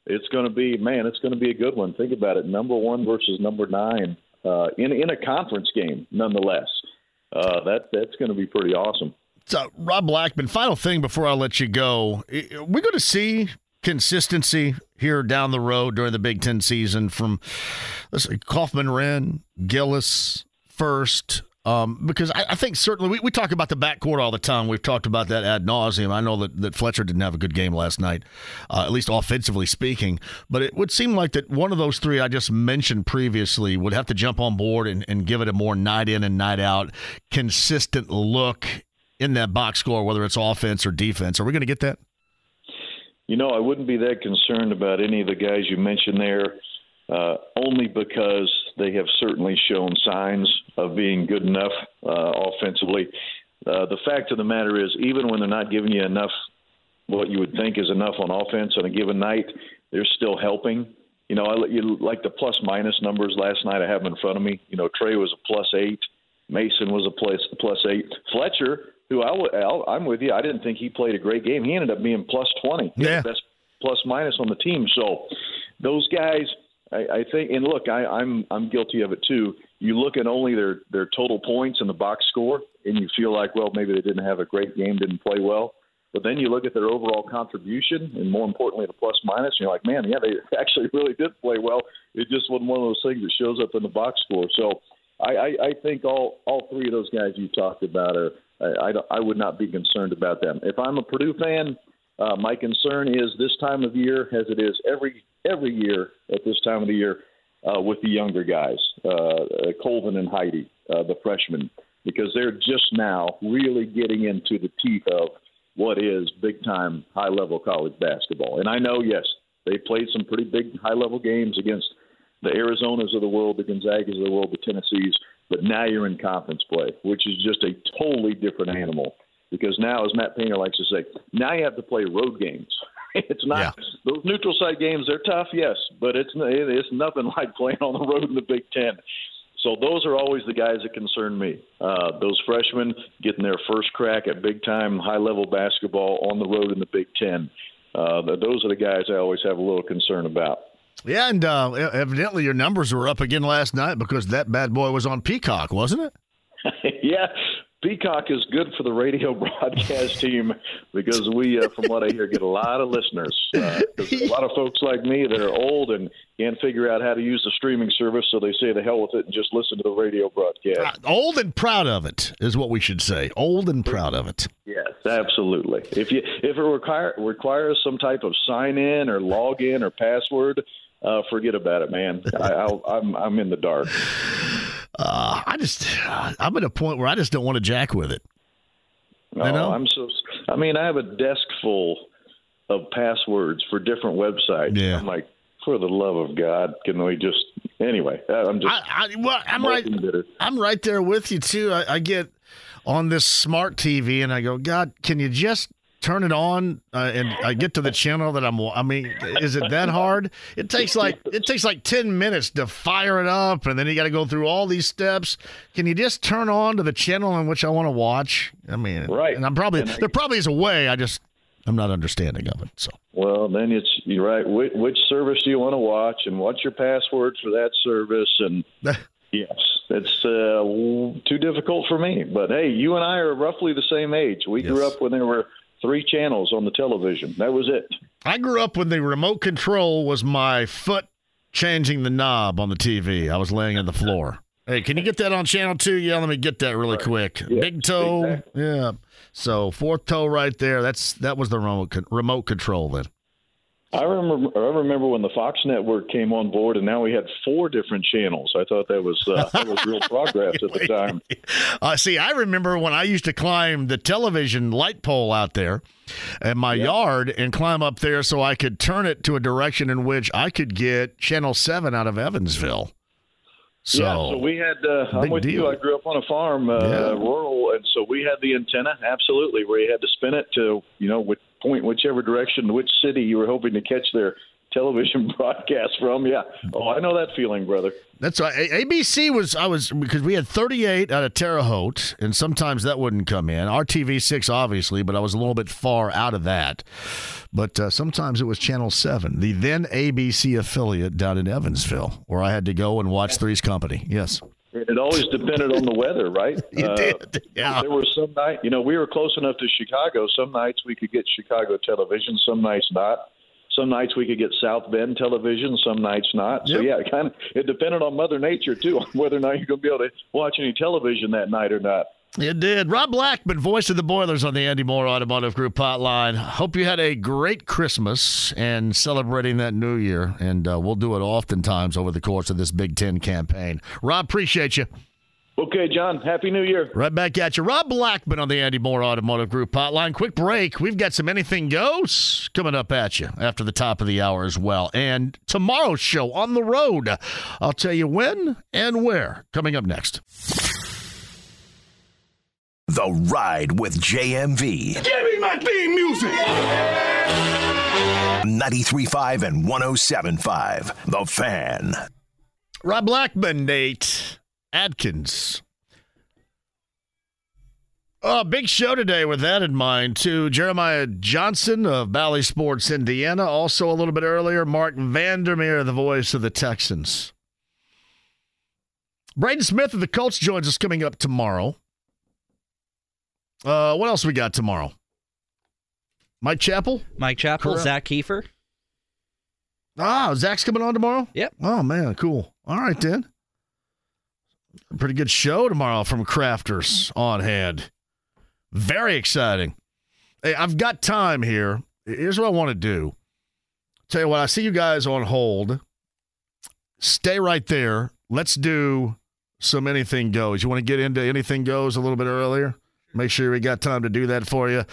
it's going to be, man, it's going to be a good one. Think about it: number one versus number nine uh, in in a conference game, nonetheless. Uh, that that's going to be pretty awesome. So, Rob Blackman, final thing before I let you go. We're going to see consistency here down the road during the Big Ten season from let's say Kaufman-Renn, Gillis, Furst. Um, because I, I think certainly we, we talk about the backcourt all the time. We've talked about that ad nauseum. I know that, that Fletcher didn't have a good game last night, uh, at least offensively speaking. But it would seem like that one of those three I just mentioned previously would have to jump on board and, and give it a more night in and night out, consistent look in that box score, whether it's offense or defense. Are we going to get that? You know, I wouldn't be that concerned about any of the guys you mentioned there, uh, only because they have certainly shown signs of being good enough uh, offensively. Uh, the fact of the matter is, even when they're not giving you enough, what you would think is enough on offense on a given night, they're still helping. You know, I you like the plus minus numbers last night. I have them in front of me. You know, Trey was a plus eight, Mason was a plus plus eight, Fletcher who I, I'm with you. I didn't think he played a great game. He ended up being plus 20. Yeah. Best plus minus on the team. So those guys, I, I think, and look, I, I'm I'm guilty of it too. You look at only their their total points in the box score, and you feel like, well, maybe they didn't have a great game, didn't play well. But then you look at their overall contribution, and more importantly, the plus minus, and you're like, man, yeah, they actually really did play well. It just wasn't one of those things that shows up in the box score. So I, I, I think all all three of those guys you talked about are I, I, I would not be concerned about them. If I'm a Purdue fan, uh, my concern is this time of year, as it is every every year at this time of the year, uh, with the younger guys, uh, uh, Colvin and Heide, uh, the freshmen, because they're just now really getting into the teeth of what is big time high level college basketball. And I know, yes, they played some pretty big high level games against the Arizonas of the world, the Gonzagas of the world, the Tennessees. But now you're in conference play, which is just a totally different animal. Because now, as Matt Painter likes to say, now you have to play road games. it's not yeah. those neutral site games. They're tough, yes, but it's it's nothing like playing on the road in the Big Ten. So those are always the guys that concern me. Uh, those freshmen getting their first crack at big time, high level basketball on the road in the Big Ten. Uh, those are the guys I always have a little concern about. Yeah, and uh, evidently your numbers were up again last night because that bad boy was on Peacock, wasn't it? yeah, Peacock is good for the radio broadcast team because we, uh, from what I hear, get a lot of listeners. Uh, a lot of folks like me that are old and can't figure out how to use the streaming service, so they say the hell with it and just listen to the radio broadcast. Uh, old and proud of it is what we should say. Old and proud of it. Yes, absolutely. If you if it require, requires some type of sign in or login or password, uh, forget about it, man. I, I'll, I'm I'm in the dark. Uh, I just I'm at a point where I just don't want to jack with it. No, you know? I'm so. I mean, I have a desk full of passwords for different websites. Yeah. I'm like, for the love of God, can we just? Anyway, I'm just. I, I, well, I'm right. Bitter. I'm right there with you too. I, I get on this smart TV and I go, God, can you just turn it on uh, and I get to the channel that I'm. I mean, is it that hard? It takes like it takes like ten minutes to fire it up, and then you got to go through all these steps. Can you just turn on to the channel in which I want to watch? I mean, right. And I'm probably and there probably is a way. I just I'm not understanding of it. So well, then it's you're right. Which, which service do you want to watch, and what's your password for that service? And yes, it's uh, too difficult for me. But hey, you and I are roughly the same age. We yes. grew up when there were three channels on the television. That was it. I grew up when the remote control was my foot changing the knob on the TV. I was laying on the floor. Hey, can you get that on channel two? Yeah, let me get that really right. quick. Big toe, exactly. yeah. So fourth toe right there. That's that was the remote remote control then. I remember. I remember when the Fox network came on board, and now we had four different channels. I thought that was uh, that was real progress at the time. Uh, see, I remember when I used to climb the television light pole out there in my yard and climb up there so I could turn it to a direction in which I could get Channel Seven out of Evansville. So, yeah, so we had. Uh, I'm with deal. you. I grew up on a farm, uh, yeah. rural, and so we had the antenna. Absolutely, where you had to spin it to, you know, with point whichever direction, which city you were hoping to catch their television broadcast from. Yeah. Oh, I know that feeling, brother. That's right. ABC was I was because we had 38 out of Terre Haute, and sometimes that wouldn't come in. RTV six, obviously, but I was a little bit far out of that. But uh, sometimes it was Channel Seven, the then ABC affiliate down in Evansville, where I had to go and watch Three's Company. Yes. It always depended on the weather, right? you uh, did. Yeah. There were some nights, you know, we were close enough to Chicago. Some nights we could get Chicago television, some nights not. Some nights we could get South Bend television, some nights not. So yeah, it kind of it depended on Mother Nature too, on whether or not you're going to be able to watch any television that night or not. It did. Rob Blackman, voice of the Boilers on the Andy Mohr Automotive Group hotline. Hope you had a great Christmas and celebrating that new year. And uh, we'll do it oftentimes over the course of this Big Ten campaign. Rob, appreciate you. Okay, John. Happy New Year. Right back at you. Rob Blackman on the Andy Mohr Automotive Group hotline. Quick break. We've got some Anything Goes coming up at you after the top of the hour as well. And tomorrow's show on the road. I'll tell you when and where. Coming up next. The Ride with JMV. Give me my theme music. 93.5 and 107.5. The Fan. Rob Blackman, Nate Atkins. Oh, big show today with that in mind, too. Jeremiah Johnson of Bally Sports, Indiana. Also, a little bit earlier, Marc Vandermeer, the voice of the Texans. Braden Smith of the Colts joins us coming up tomorrow. Uh, what else we got tomorrow? Mike Chappell? Mike Chappell, Correct. Zach Kiefer. Ah, Zach's coming on tomorrow? Yep. Oh, man, cool. All right, then. Pretty good show tomorrow from Crafters on hand. Very exciting. Hey, I've got time here. Here's what I want to do. Tell you what, I see you guys on hold. Stay right there. Let's do some anything goes. You want to get into anything goes a little bit earlier? Make sure we got time to do that for you.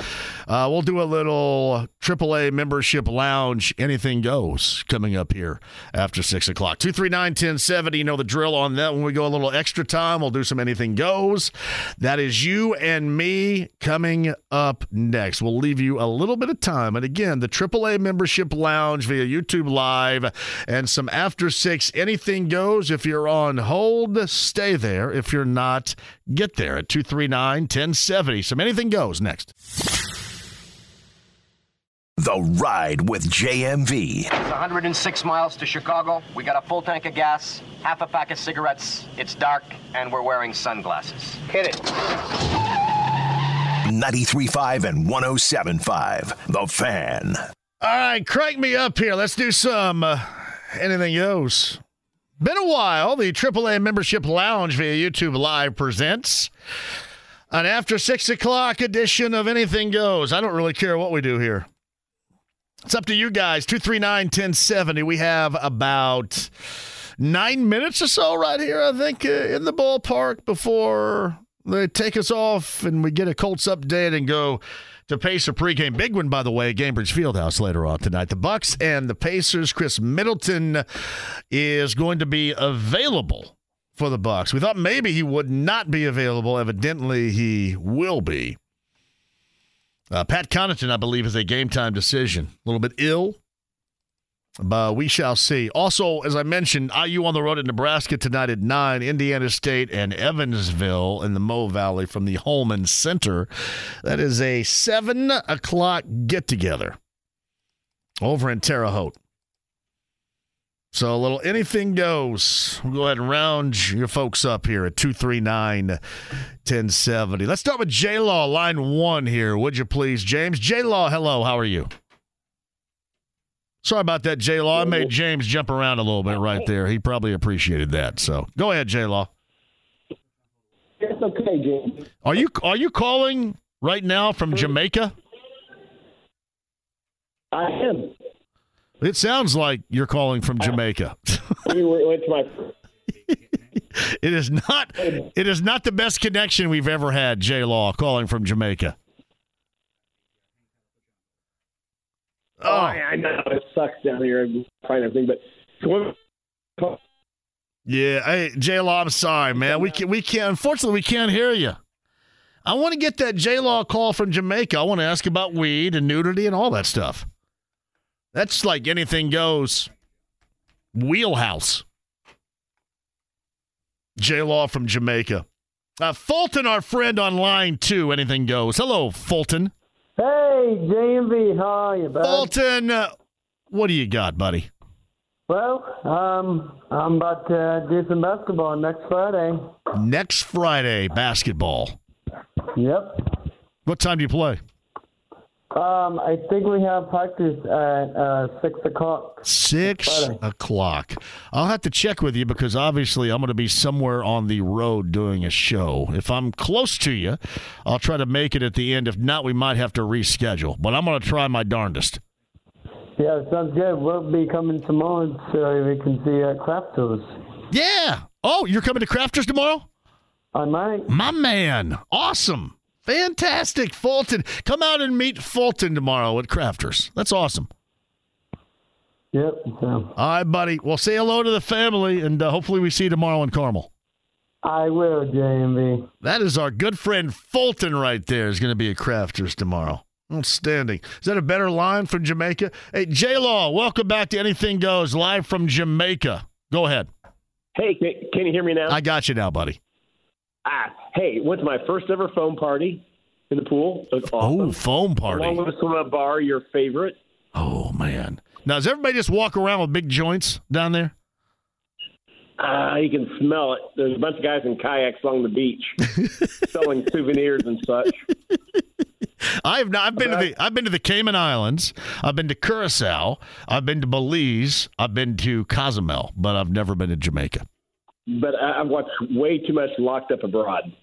Uh, we'll do a little AAA membership lounge. Anything goes coming up here after 6 o'clock. 239 1070. You know the drill on that. When we go a little extra time, we'll do some anything goes. That is you and me coming up next. We'll leave you a little bit of time. And again, the AAA membership lounge via YouTube Live and some after 6 anything goes. If you're on hold, stay there. If you're not, get there at 239 1070. Some anything goes next. The Ride with JMV. It's 106 miles to Chicago. We got a full tank of gas, half a pack of cigarettes. It's dark, and we're wearing sunglasses. Hit it. 93.5 and 107.5. The Fan. All right, crank me up here. Let's do some uh, anything goes. Been a while. The AAA Membership Lounge via YouTube Live presents an after six o'clock edition of Anything Goes. I don't really care what we do here. It's up to you guys. 239 1070. We have about nine minutes or so right here, I think, uh, in the ballpark before they take us off and we get a Colts update and go to Pacer pregame. Big one, by the way, Gainbridge Fieldhouse later on tonight. The Bucks and the Pacers. Khris Middleton is going to be available for the Bucks. We thought maybe he would not be available. Evidently, he will be. Uh, Pat Connaughton, I believe, is a game time decision. A little bit ill, but we shall see. Also, as I mentioned, IU on the road at Nebraska tonight at 9, Indiana State and Evansville in the Mo Valley from the Hulman Center. That is a 7 o'clock get together over in Terre Haute. So a little anything goes. We'll go ahead and round your folks up here at 239 1070. Let's start with J Law, line one here, would you please, James? J Law, hello, how are you? Sorry about that, J Law. I made James jump around a little bit right there. He probably appreciated that. So go ahead, J Law. It's okay, James. Are you are you calling right now from Jamaica? I am. It sounds like you're calling from Jamaica. it's my it is not it is not the best connection we've ever had, J Law, calling from Jamaica. Oh, I, I know it sucks down here and find everything, but Yeah, hey, J Law, I'm sorry, man. We can we can't unfortunately we can't hear you. I want to get that J Law call from Jamaica. I want to ask about weed and nudity and all that stuff. That's like anything goes wheelhouse. J Law from Jamaica. Uh, Fulton, our friend on line two, anything goes. Hello, Fulton. Hey, JMV, how are you, bud? Fulton, uh, what do you got, buddy? Well, um, I'm about to do some basketball next Friday. Next Friday, basketball. Yep. What time do you play? Um, I think we have practice at uh, six o'clock. Six o'clock. I'll have to check with you because obviously I'm going to be somewhere on the road doing a show. If I'm close to you, I'll try to make it at the end. If not, we might have to reschedule. But I'm going to try my darndest. Yeah, sounds good. We'll be coming tomorrow so we can see at Crafters. Yeah. Oh, you're coming to Crafters tomorrow? I might. My man. Awesome. Fantastic. Fulton. Come out and meet Fulton tomorrow at Crafters. That's awesome. Yep. So All right, buddy. Well, say hello to the family, and uh, hopefully we see you tomorrow in Carmel. I will, JMV. That is our good friend Fulton right there. Is going to be at Crafters tomorrow. Outstanding. Is that a better line from Jamaica? Hey, J Law, welcome back to Anything Goes live from Jamaica. Go ahead. Hey, can, can you hear me now? I got you now, buddy. Ah, hey, went to my first ever foam party in the pool. It was awesome. Oh, foam party. Along with a swim bar, your favorite. Oh man. Now, does everybody just walk around with big joints down there? Ah, you can smell it. There's a bunch of guys in kayaks along the beach selling souvenirs and such. I've not. I've been to the. I've been to the Cayman Islands. I've been to Curacao. I've been to Belize. I've been to Cozumel, but I've never been to Jamaica. But I- I've watched way too much Locked Up Abroad.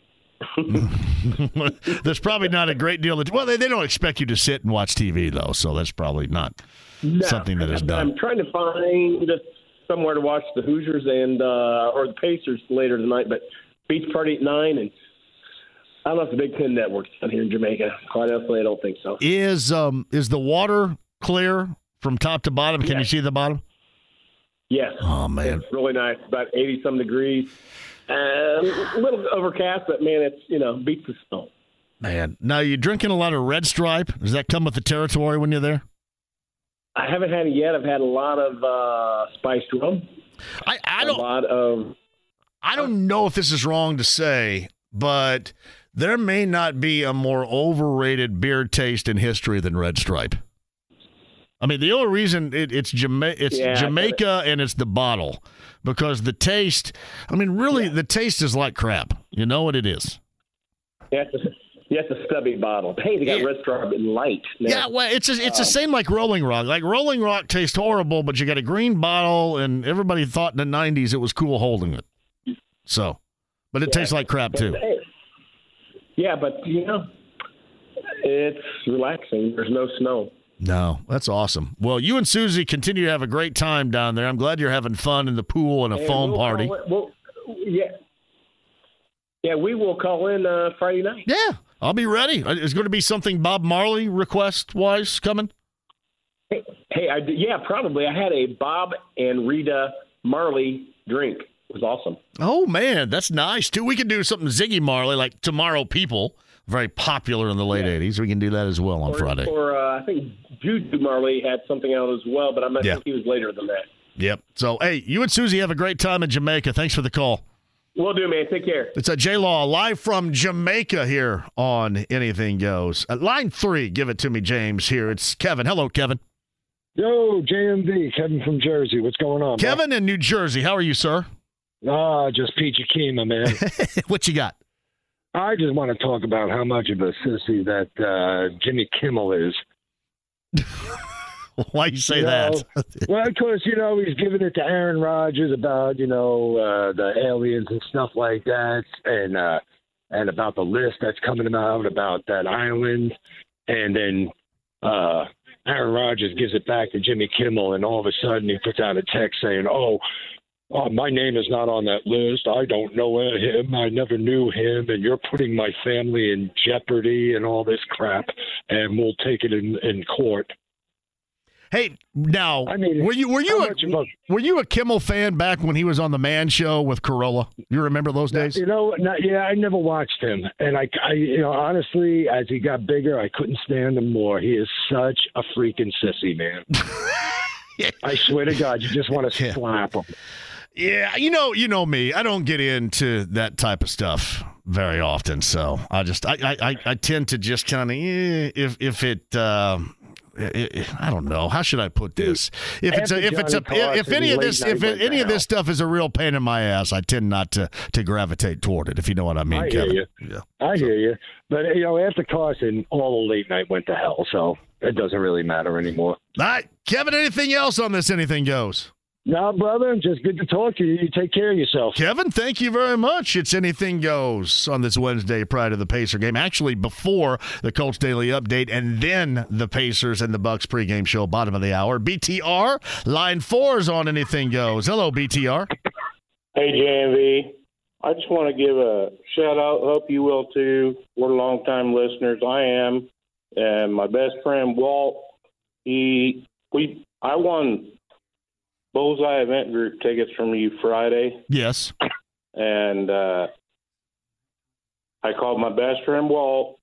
There's probably not a great deal. Of, well, they, they don't expect you to sit and watch TV though, so that's probably not No, something that is done. I'm trying to find somewhere to watch the Hoosiers and uh, or the Pacers later tonight, but beach party at nine, and I don't know if the Big Ten Network's down here in Jamaica. Quite honestly, I don't think so. Is um is the water clear from top to bottom? Can you see the bottom? Yes. Oh man, it's really nice. About eighty some degrees. Uh, a little overcast, but man, it's you know beats the snow. man. Now you drinking a lot of Red Stripe? Does that come with the territory when you're there? I haven't had it yet. I've had a lot of uh, spiced rum. I, I don't. A lot of. I don't know if this is wrong to say, but there may not be a more overrated beer taste in history than Red Stripe. I mean, the only reason it, it's Jama- it's Yeah, Jamaica and it's the bottle because the taste. I mean, really, the taste is like crap. You know what it is? Yeah, it's a, yeah, it's a stubby bottle. Hey, they got red stripe in light. now. Yeah, well, it's a, it's the Um, same like Rolling Rock. Like Rolling Rock tastes horrible, but you got a green bottle, and everybody thought in the '90s it was cool holding it. So, but it Yeah, tastes like crap too. yeah, but you know, it's relaxing. There's no snow. No, that's awesome. Well, you and Susie continue to have a great time down there. I'm glad you're having fun in the pool and a And foam we'll party. it- we'll- yeah, yeah, we will call in uh, Friday night. Yeah, I'll be ready. Uh, Is going to be something Bob Marley request wise coming? Hey, hey, I yeah, probably. I had a Bob and Rita Marley drink. It was awesome. Oh man, that's nice too. We could do something Ziggy Marley like Tomorrow People, very popular in the late '80s. We can do that as well on or, Friday. Or uh, I think Juju Marley had something out as well, but I'm not Yeah. think he was later than that. Yep. So, hey, you and Susie have a great time in Jamaica. Thanks for the call. We'll do, man. Take care. It's a J Law live from Jamaica here on Anything Goes. At line three, give it to me, James. Here it's Kevin. Hello, Kevin. Yo, JMV, Kevin from Jersey. What's going on? bro? Kevin in New Jersey. How are you, sir? Ah, just peachy keen, man. what you got? I just want to talk about how much of a sissy that uh, Jimmy Kimmel is. Why you say You that? know, well, of course, you know he's giving it to Aaron Rodgers about you know uh, the aliens and stuff like that, and uh, and about the list that's coming out about that island, and then uh, Aaron Rodgers gives it back to Jimmy Kimmel, and all of a sudden he puts out a text saying, "Oh, uh, my name is not on that list. I don't know him. I never knew him, and you're putting my family in jeopardy and all this crap, and we'll take it in in court." Hey, now, were you were you a, were you a Kimmel fan back when he was on the Man Show with Carolla? You remember those days? You know, not, yeah, I never watched him, and I, I, you know, honestly, as he got bigger, I couldn't stand him more. He is such a freaking sissy, man. I swear to God, you just want to slap him. Yeah, you know, you know me. I don't get into that type of stuff very often, so I just I I, I- tend to just kind of eh, if if it uh, I don't know. How should I put this? If it's a, if it's a, if, any of this, if any of this stuff is a real pain in my ass, I tend not to to gravitate toward it. If you know what I mean, I Kevin. hear you. Yeah. I hear you. But you know, after Carson, all the late night went to hell, so it doesn't really matter anymore. All right, Kevin. Anything else on this? Anything goes. No, brother, just good to talk to you. You take care of yourself. Kevin, thank you very much. It's anything goes on this Wednesday prior to the Pacer game. Actually, before the Colts Daily Update and then the Pacers and the Bucks pregame show, bottom of the hour. BTR, line four is on anything goes. Hello, BTR. Hey, JMV. I just want to give a shout out. Hope you will too. We're longtime listeners. I am, and my best friend Walt. He we I won Bullseye Event Group tickets from you Friday, Yes. and uh, I called my best friend Walt.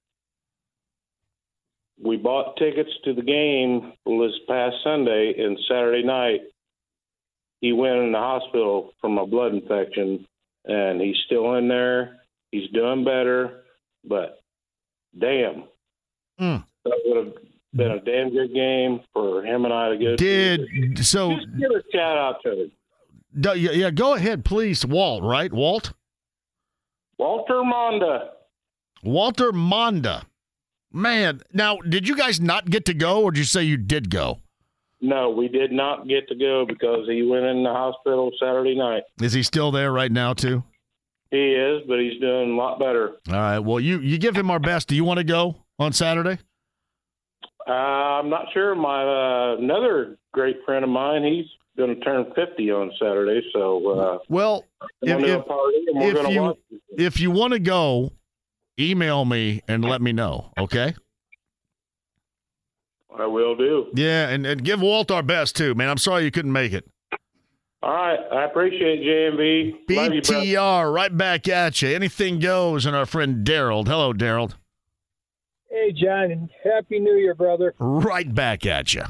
We bought tickets to the game this past Sunday and Saturday night. He went in the hospital from a blood infection, and he's still in there. He's doing better, but damn, Mm. that would have been a damn good game for him and I to go. Did to. so? Just give a shout out to him. d- Yeah, yeah, go ahead, please. Walt, right? Walt? Walter Monda. Walter Monda. Man, now, did you guys not get to go, or did you say you did go? No, we did not get to go because he went in the hospital Saturday night. Is he still there right now, too? He is, but he's doing a lot better. All right. Well, you you give him our best. Do you want to go on Saturday? Uh, I'm not sure. My uh, another great friend of mine, he's going to turn 50 on Saturday. So, uh, Well, if, gonna do a if, if you if you want to go, email me and let me know. Okay. I will do. Yeah, and, and give Walt our best too, man. I'm sorry you couldn't make it. All right, I appreciate JMV. Love you. BTR, right back at you. Anything goes, and our friend Daryl. Hello, Daryl. Hey, John, and Happy New Year, brother. Right back at you.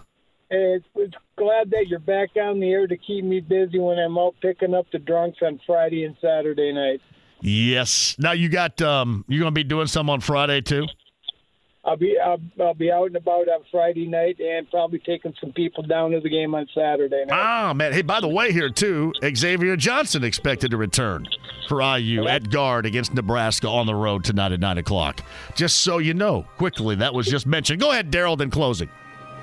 Hey, it's, it's glad that you're back on the air to keep me busy when I'm out picking up the drunks on Friday and Saturday night. Yes. Now you got um, you're gonna be doing some on Friday too. I'll be I'll, I'll be out and about on Friday night and probably taking some people down to the game on Saturday night. Ah, man. Hey, by the way, here too, Xavier Johnson expected to return for IU at guard against Nebraska on the road tonight at nine o'clock. Just so you know, quickly, that was just mentioned. Go ahead, Daryl. Then closing.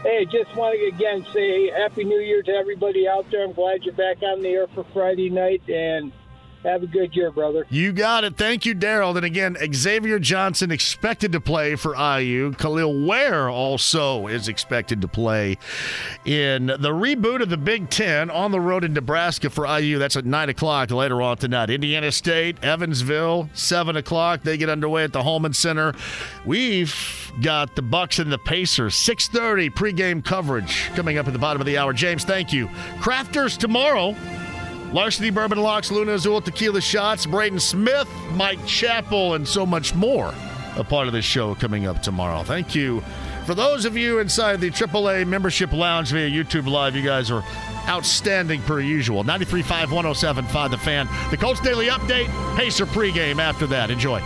Hey, just want to again say Happy New Year to everybody out there. I'm glad you're back on the air for Friday night and have a good year, brother. You got it. Thank you, Daryl. And again, Xavier Johnson expected to play for IU. Kel'el Ware also is expected to play in the reboot of the Big Ten on the road in Nebraska for IU. That's at 9 o'clock later on tonight. Indiana State, Evansville, 7 o'clock. They get underway at the Hulman Center. We've got the Bucks and the Pacers. 6.30 pregame coverage coming up at the bottom of the hour. James, thank you. Crafters tomorrow. Larceny Bourbon Locks, Luna Azul Tequila Shots, Braden Smith, Mike Chappell, and so much more. A part of this show coming up tomorrow. Thank you. For those of you inside the AAA membership lounge via YouTube Live, you guys are outstanding per usual. 93.5, 107.5 The Fan. The Colts Daily Update, Pacer pregame after that. Enjoy.